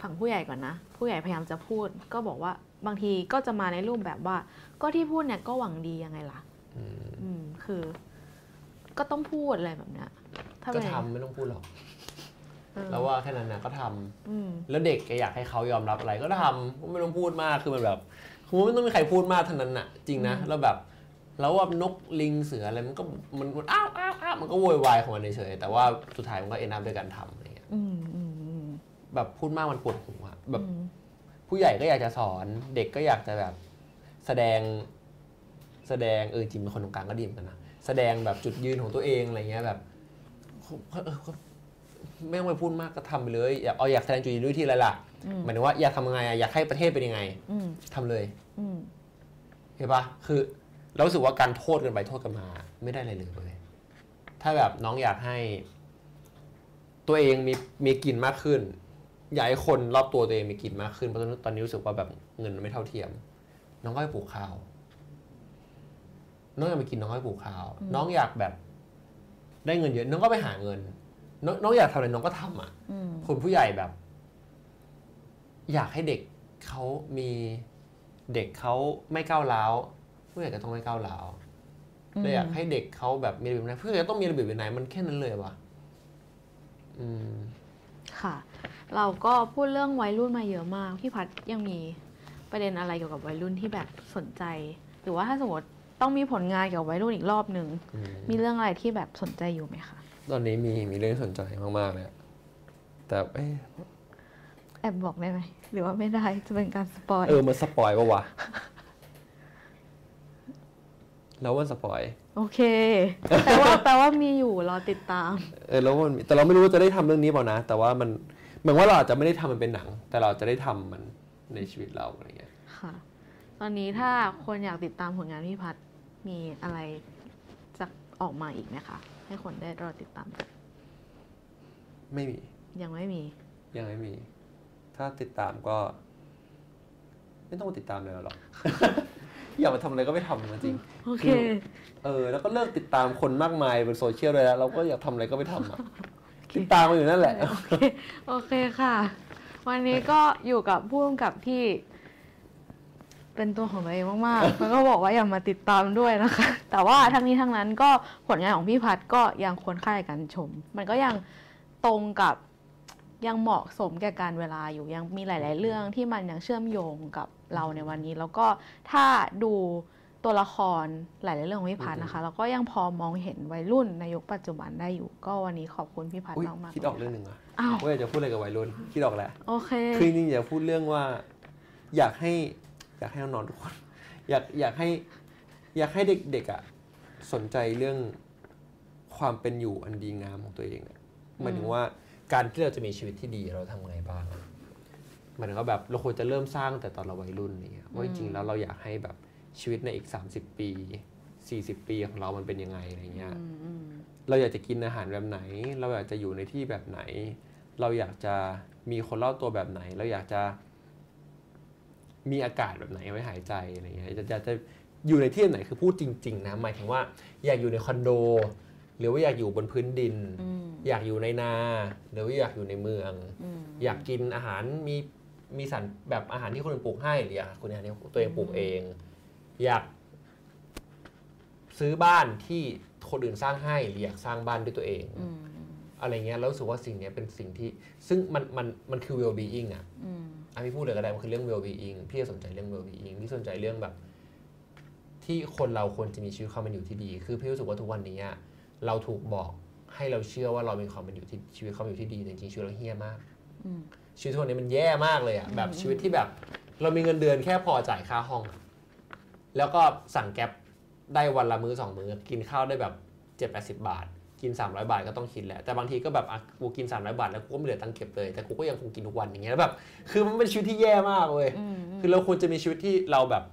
ฝั่งผู้ใหญ่ก่อนนะ ผู้ใหญ่พยายามจะพูด ก็บอกว่าบางทีก็จะมาในรูปแบบว่า ก็ที่พูดเนี่ยก็หวังดียังไงล่ะอืมอืมคือ ก็ต้องพูดอะไรแบบเนี้ยถ้าก็เป็นทำไม่ต้องพูดหรอกเออแล้วว่าแค่นั้นนะก็ทำอืมแล้วเด็กแกอยากให้เขายอมรับอะไรก็ทำก็ไม่ต้องพูดมากคือมันแบบคือไม่ต้องมีใครพูดมากเท่านั้นน่ะ จริงนะแล้วแบบ แล้วว่านกลิงเสืออะไรมันก็มันมันอ้าวอ้าวอ้าวมันก็โวยวายของมันเฉยๆแต่ว่าสุดท้ายมันก็เอ็นอัพด้วยการทำอะไรเงี้ยอืมอืมอืมแบบพูดมากมันปวดหัวแบบอืมผู้ใหญ่ก็อยากจะสอนเด็กก็อยากจะแบบแสดงแสดงเออจริงเป็นคนตรงกลางก็ดีเหมือนกันนะแสดงแบบจุดยืนของตัวเองอะไรเงี้ยแบบเออก็ไม่ต้องไปพูดมากก็ทำไปเลยอยากเอาอยากแสดงจุดยืนด้วยที่อะไรล่ะอืมหมายถึงว่าอยากทำยังไงอะอยากให้ประเทศเป็นยังไงอืมทำเลยอืมเห็นปะคือ เรารู้สึกว่าการโทษกันไปโทษกันมา ไม่ได้อะไรเลยเลยถ้าแบบน้องอยากให้ ตัวเองมีมีกินมากขึ้น อยากให้คนรอบตัวตัวเองมีกินมากขึ้นเพราะตอนนี้รู้สึกว่าแบบเงินมันไม่เท่าเทียม น้องก็ไปปลูกข้าว น้องอยากไปกินน้องก็ไปปลูกข้าว น้องอยากแบบ ได้เงินเยอะ น้องก็ไปหาเงิน น้องน้องอยากทำอะไรน้องก็ทำอะอืมคนผู้ใหญ่แบบ อยากให้เด็กเขามีเด็กเขาไม่ก้าวร้าว ผู้ใหญ่ก็ต้องไม่ก้าวร้าวเราอยากให้เด็กเขาแบบมีระเบียบวินัยผู้ใหญ่ก็ต้องมีระเบียบวินัยมันแค่นั้นเลยวะอืมค่ะ เราก็พูดเรื่องวัยรุ่นมาเยอะมากพี่พัดยังมีประเด็นอะไรเกี่ยวกับวัยรุ่นที่แบบสนใจ หรือว่าถ้าสมมติต้องมีผลงานเกี่ยวกับวัยรุ่นอีกรอบหนึ่งอืมมีเรื่องอะไรที่แบบสนใจอยู่ไหมคะตอนนี้มีมีเรื่องสนใจมากๆเลยอะแต่เอ๊ะแอบบอกได้ไหมหรือว่าไม่ได้จะเป็นการ spoil เออมัน spoil ปะวะ แล้วว่า spoilโอเคแต่ว่าแปลว่ามีอยู่รอติดตาม เออแล้วมันแต่เราไม่รู้ว่าจะได้ทำเรื่องนี้เปล่านะ แต่ว่ามันเหมือนว่าเราอาจจะไม่ได้ทำมันเป็นหนัง แต่เราจะได้ทำมันในชีวิตเราอะไรเงี้ยค่ะ ตอนนี้ถ้าคนอยากติดตามผลงานพี่พัดมีอะไรจะออกมาอีกไหมคะให้คนได้รอติดตามกันไม่มี ยังไม่มี ยังไม่มี ถ้าติดตามก็ ไม่ต้องมาติดตามเลยหรอก อยากมาทำอะไรก็ไม่ทำจริงโอเคคือเออแล้วก็เลิกติดตามคนมากมายบนโซเชียลเลยแล้วเราก็อยากทำอะไรก็ไม่ทำอะติดตามมาอยู่นั่นแหละโอเคโอเคค่ะ วันนี้ก็อยู่กับผู้กำกับที่ เป็นตัวของตัวเองมากๆ แล้วก็บอกว่าอย่ามาติดตามด้วยนะคะ แต่ว่าทั้งนี้ทั้งนั้นก็ผลงานของพี่พัดก็ยังควรค่าแก่การชม มันก็ยังตรงกับ ยังเหมาะสมแก่การเวลาอยู่ยังมีหลาย ๆ เรื่องที่มันยังเชื่อมโยงกับเราในวันนี้ แล้วก็ถ้าดูตัวละครหลาย ๆ เรื่องของพี่พัดนะคะเราก็ยังพอมองเห็นวัยรุ่นในยุคปัจจุบันได้อยู่ ก็วันนี้ขอบคุณพี่พัดอุ้ยมากๆคิดออกเรื่องหนึ่งอะอ้าวว่าอยากจะพูดอะไรกับวัยรุ่นคิดออกแล้วโอเคคือจริงๆอยากพูดเรื่องว่า อยากให้อยากให้น้องๆทุกคน อยากอยากให้ อยากให้เด็กๆอะสนใจเรื่องความเป็นอยู่อันดีงามของตัวเองอะหมายถึงว่า การที่เราจะมีชีวิตที่ดีเราทำไงบ้างหมายถึงว่าแบบเราควรจะเริ่มสร้างแต่ตอนเราวัยรุ่นอะไรเงี้ยว่าจริงๆแล้วเราอยากให้แบบชีวิตในอีก 30 ปี 40 ปีของเรามันเป็นยังไงอะไรเงี้ยอืมอืมเราอยากจะกินอาหารแบบไหน เราอยากจะอยู่ในที่แบบไหน เราอยากจะมีคนรอบตัวแบบไหน เราอยากจะ มีอากาศแบบไหนไว้หายใจอะไรเงี้ยจะจะจะอยู่ในที่ไหนคือพูดจริง ๆ นะหมายถึงว่า อยากอยู่ในคอนโด หรือว่าอยากอยู่บนพื้นดินอืมอยากอยู่ในนา หรือว่าอยากอยู่ในเมืองอืมอยากกินอาหารมีมีสารแบบอาหารที่คนอื่นปลูกให้หรืออยากคุณอาหารที่ตัวเองปลูกเอง อยาก ซื้อบ้านที่คนอื่นสร้างให้หรืออยากสร้างบ้านด้วยตัวเองอืมอะไรเงี้ยแล้วรู้สึกว่าสิ่งเนี้ยเป็นสิ่งที่ ซึ่งมันมันมันคือ well being อะอืมอะพี่พูดเลยก็ได้มันคือเรื่อง well being พี่สนใจเรื่อง well being พี่สนใจเรื่องแบบ ที่คนเราควรจะมีชีวิตความเป็นอยู่ที่ดี คือพี่รู้สึกว่าทุกวันนี้อะ เราถูกบอกให้เราเชื่อว่าเรามีความเป็นอยู่ที่ชีวิตความเป็นอยู่ที่ดีแต่จริงๆชีวิตเราเฮี้ยมากอืมชีวิตทุกวันนี้มันแย่มากเลยอะแบบชีวิตที่แบบ เรามีเงินเดือนแค่พอจ่ายค่าห้องอะแล้วก็สั่งแก๊ปได้วันละมื้อสองมื้อกินข้าวได้แบบเจ็ดแปดสิบบาท กิน 300 บาทก็ต้องคิดแหละแต่บางทีก็แบบอะกูกิน 300 บาทแล้วกูก็ไม่เหลือตังค์เก็บเลย แต่กูก็ยังคงกินทุกวันอย่างเงี้ยแล้วแบบ คือมันเป็นชีวิตที่แย่มากเว้ยอืมคือเราควรจะมีชีวิตที่เราแบบ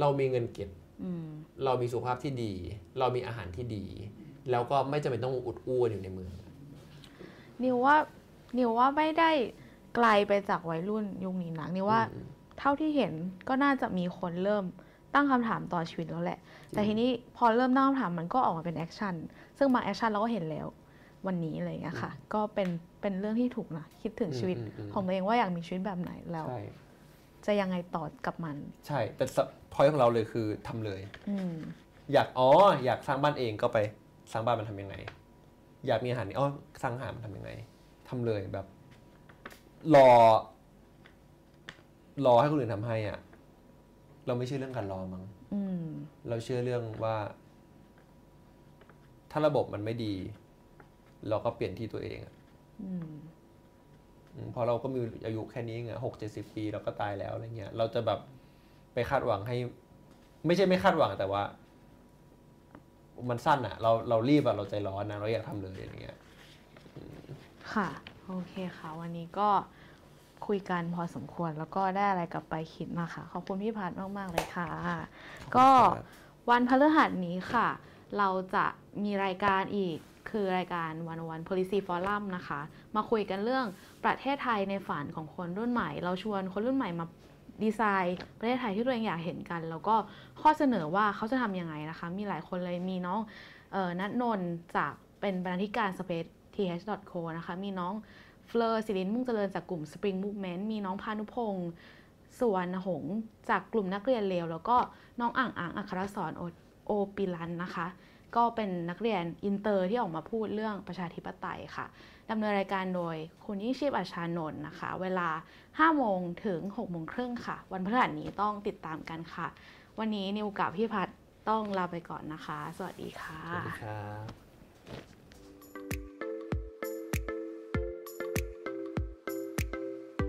เรามีเงินเก็บอืม เรามีสุขภาพที่ดี เรามีอาหารที่ดี แล้วก็ไม่จำเป็นต้องอุดอู้กันอยู่ในเมืองนิวว่านิวว่าไม่ได้ไกลไปจากวัยรุ่นยุคนี้นักนิวว่าอืมเท่าที่เห็นก็น่าจะมีคนเริ่มตั้งคำถามต่อชีวิตแล้วแหละ แต่ทีนี้พอเริ่มตั้งคำถามมันก็ออกมาเป็น action ซึ่งบาง action เราก็เห็นแล้ววันนี้อะไรอย่างเงี้ยค่ะ ก็เป็นเป็นเรื่องที่ถูกนะคิดถึงชีวิตอืมอืมของตัวเองว่าอยากมีชีวิตแบบไหนแล้วใช่จะยังไงต่อกับมัน ใช่แต่ พอยของเราเลยคือทำเลยอืมอยากอ๋ออยากสร้างบ้านเองก็ไปสร้างบ้านมันทำยังไง อยากมีอาหารนี่อ๋อสร้างอาหารมันทำยังไงทำเลยแบบ รอ รอให้คนอื่นทำให้อะ เราไม่เชื่อเรื่องการรอมั้งอืมเราเชื่อเรื่องว่า ถ้าระบบมันไม่ดี เราก็เปลี่ยนที่ตัวเองอะอืมอืมเพราะเราก็มีอายุแค่นี้ไงหกเจ็ดสิบปีเราก็ตายแล้วอะไรเงี้ย เราจะแบบ ไปคาดหวังให้ ไม่ใช่ไม่คาดหวังแต่ว่า มันสั้นอะเราเรารีบอะเราใจร้อนนะเราอยากทำเลยอะไรเงี้ยค่ะ โอเคค่ะ วันนี้ก็คุยกันพอสมควรแล้วก็ได้อะไรกลับไปคิดมาค่ะ ขอบคุณพี่พัฒน์มาก ๆ เลยค่ะ ก็ครับวันพฤหัสนี้ค่ะ เราจะมีรายการอีกคือรายการวันวัน policy forum นะคะ มาคุยกันเรื่องประเทศไทยในฝันของคนรุ่นใหม่ เราชวนคนรุ่นใหม่มา ดีไซน์ประเทศไทยที่ตัวเองอยากเห็นกัน แล้วก็ข้อเสนอว่าเขาจะทำยังไงนะคะ มีหลายคนเลยมีน้องออนัทนนท์จากเป็นบรรณาธิการ spaceth.co นะคะ มีน้องเฟลอร์ศิรินมุ่งเจริญจากกลุ่ม Spring Movement มีน้องพานุพงศ์สุวรรณหงษ์จากกลุ่มนักเรียนเลว แล้วก็น้องอ่างอ่างอัครสอนโอปิลันนะคะ ก็เป็นนักเรียนอินเตอร์ที่ออกมาพูดเรื่องประชาธิปไตยค่ะ ดำเนินรายการโดยคุณยิ่งชีพอาชานนท์นะคะ เวลา 5 โมงถึง 6 โมงครึ่งค่ะ วันพฤหัสนี้ต้องติดตามกันค่ะ วันนี้นิวกับพี่พัดต้องลาไปก่อนนะคะ สวัสดีค่ะ สวัสดีครับ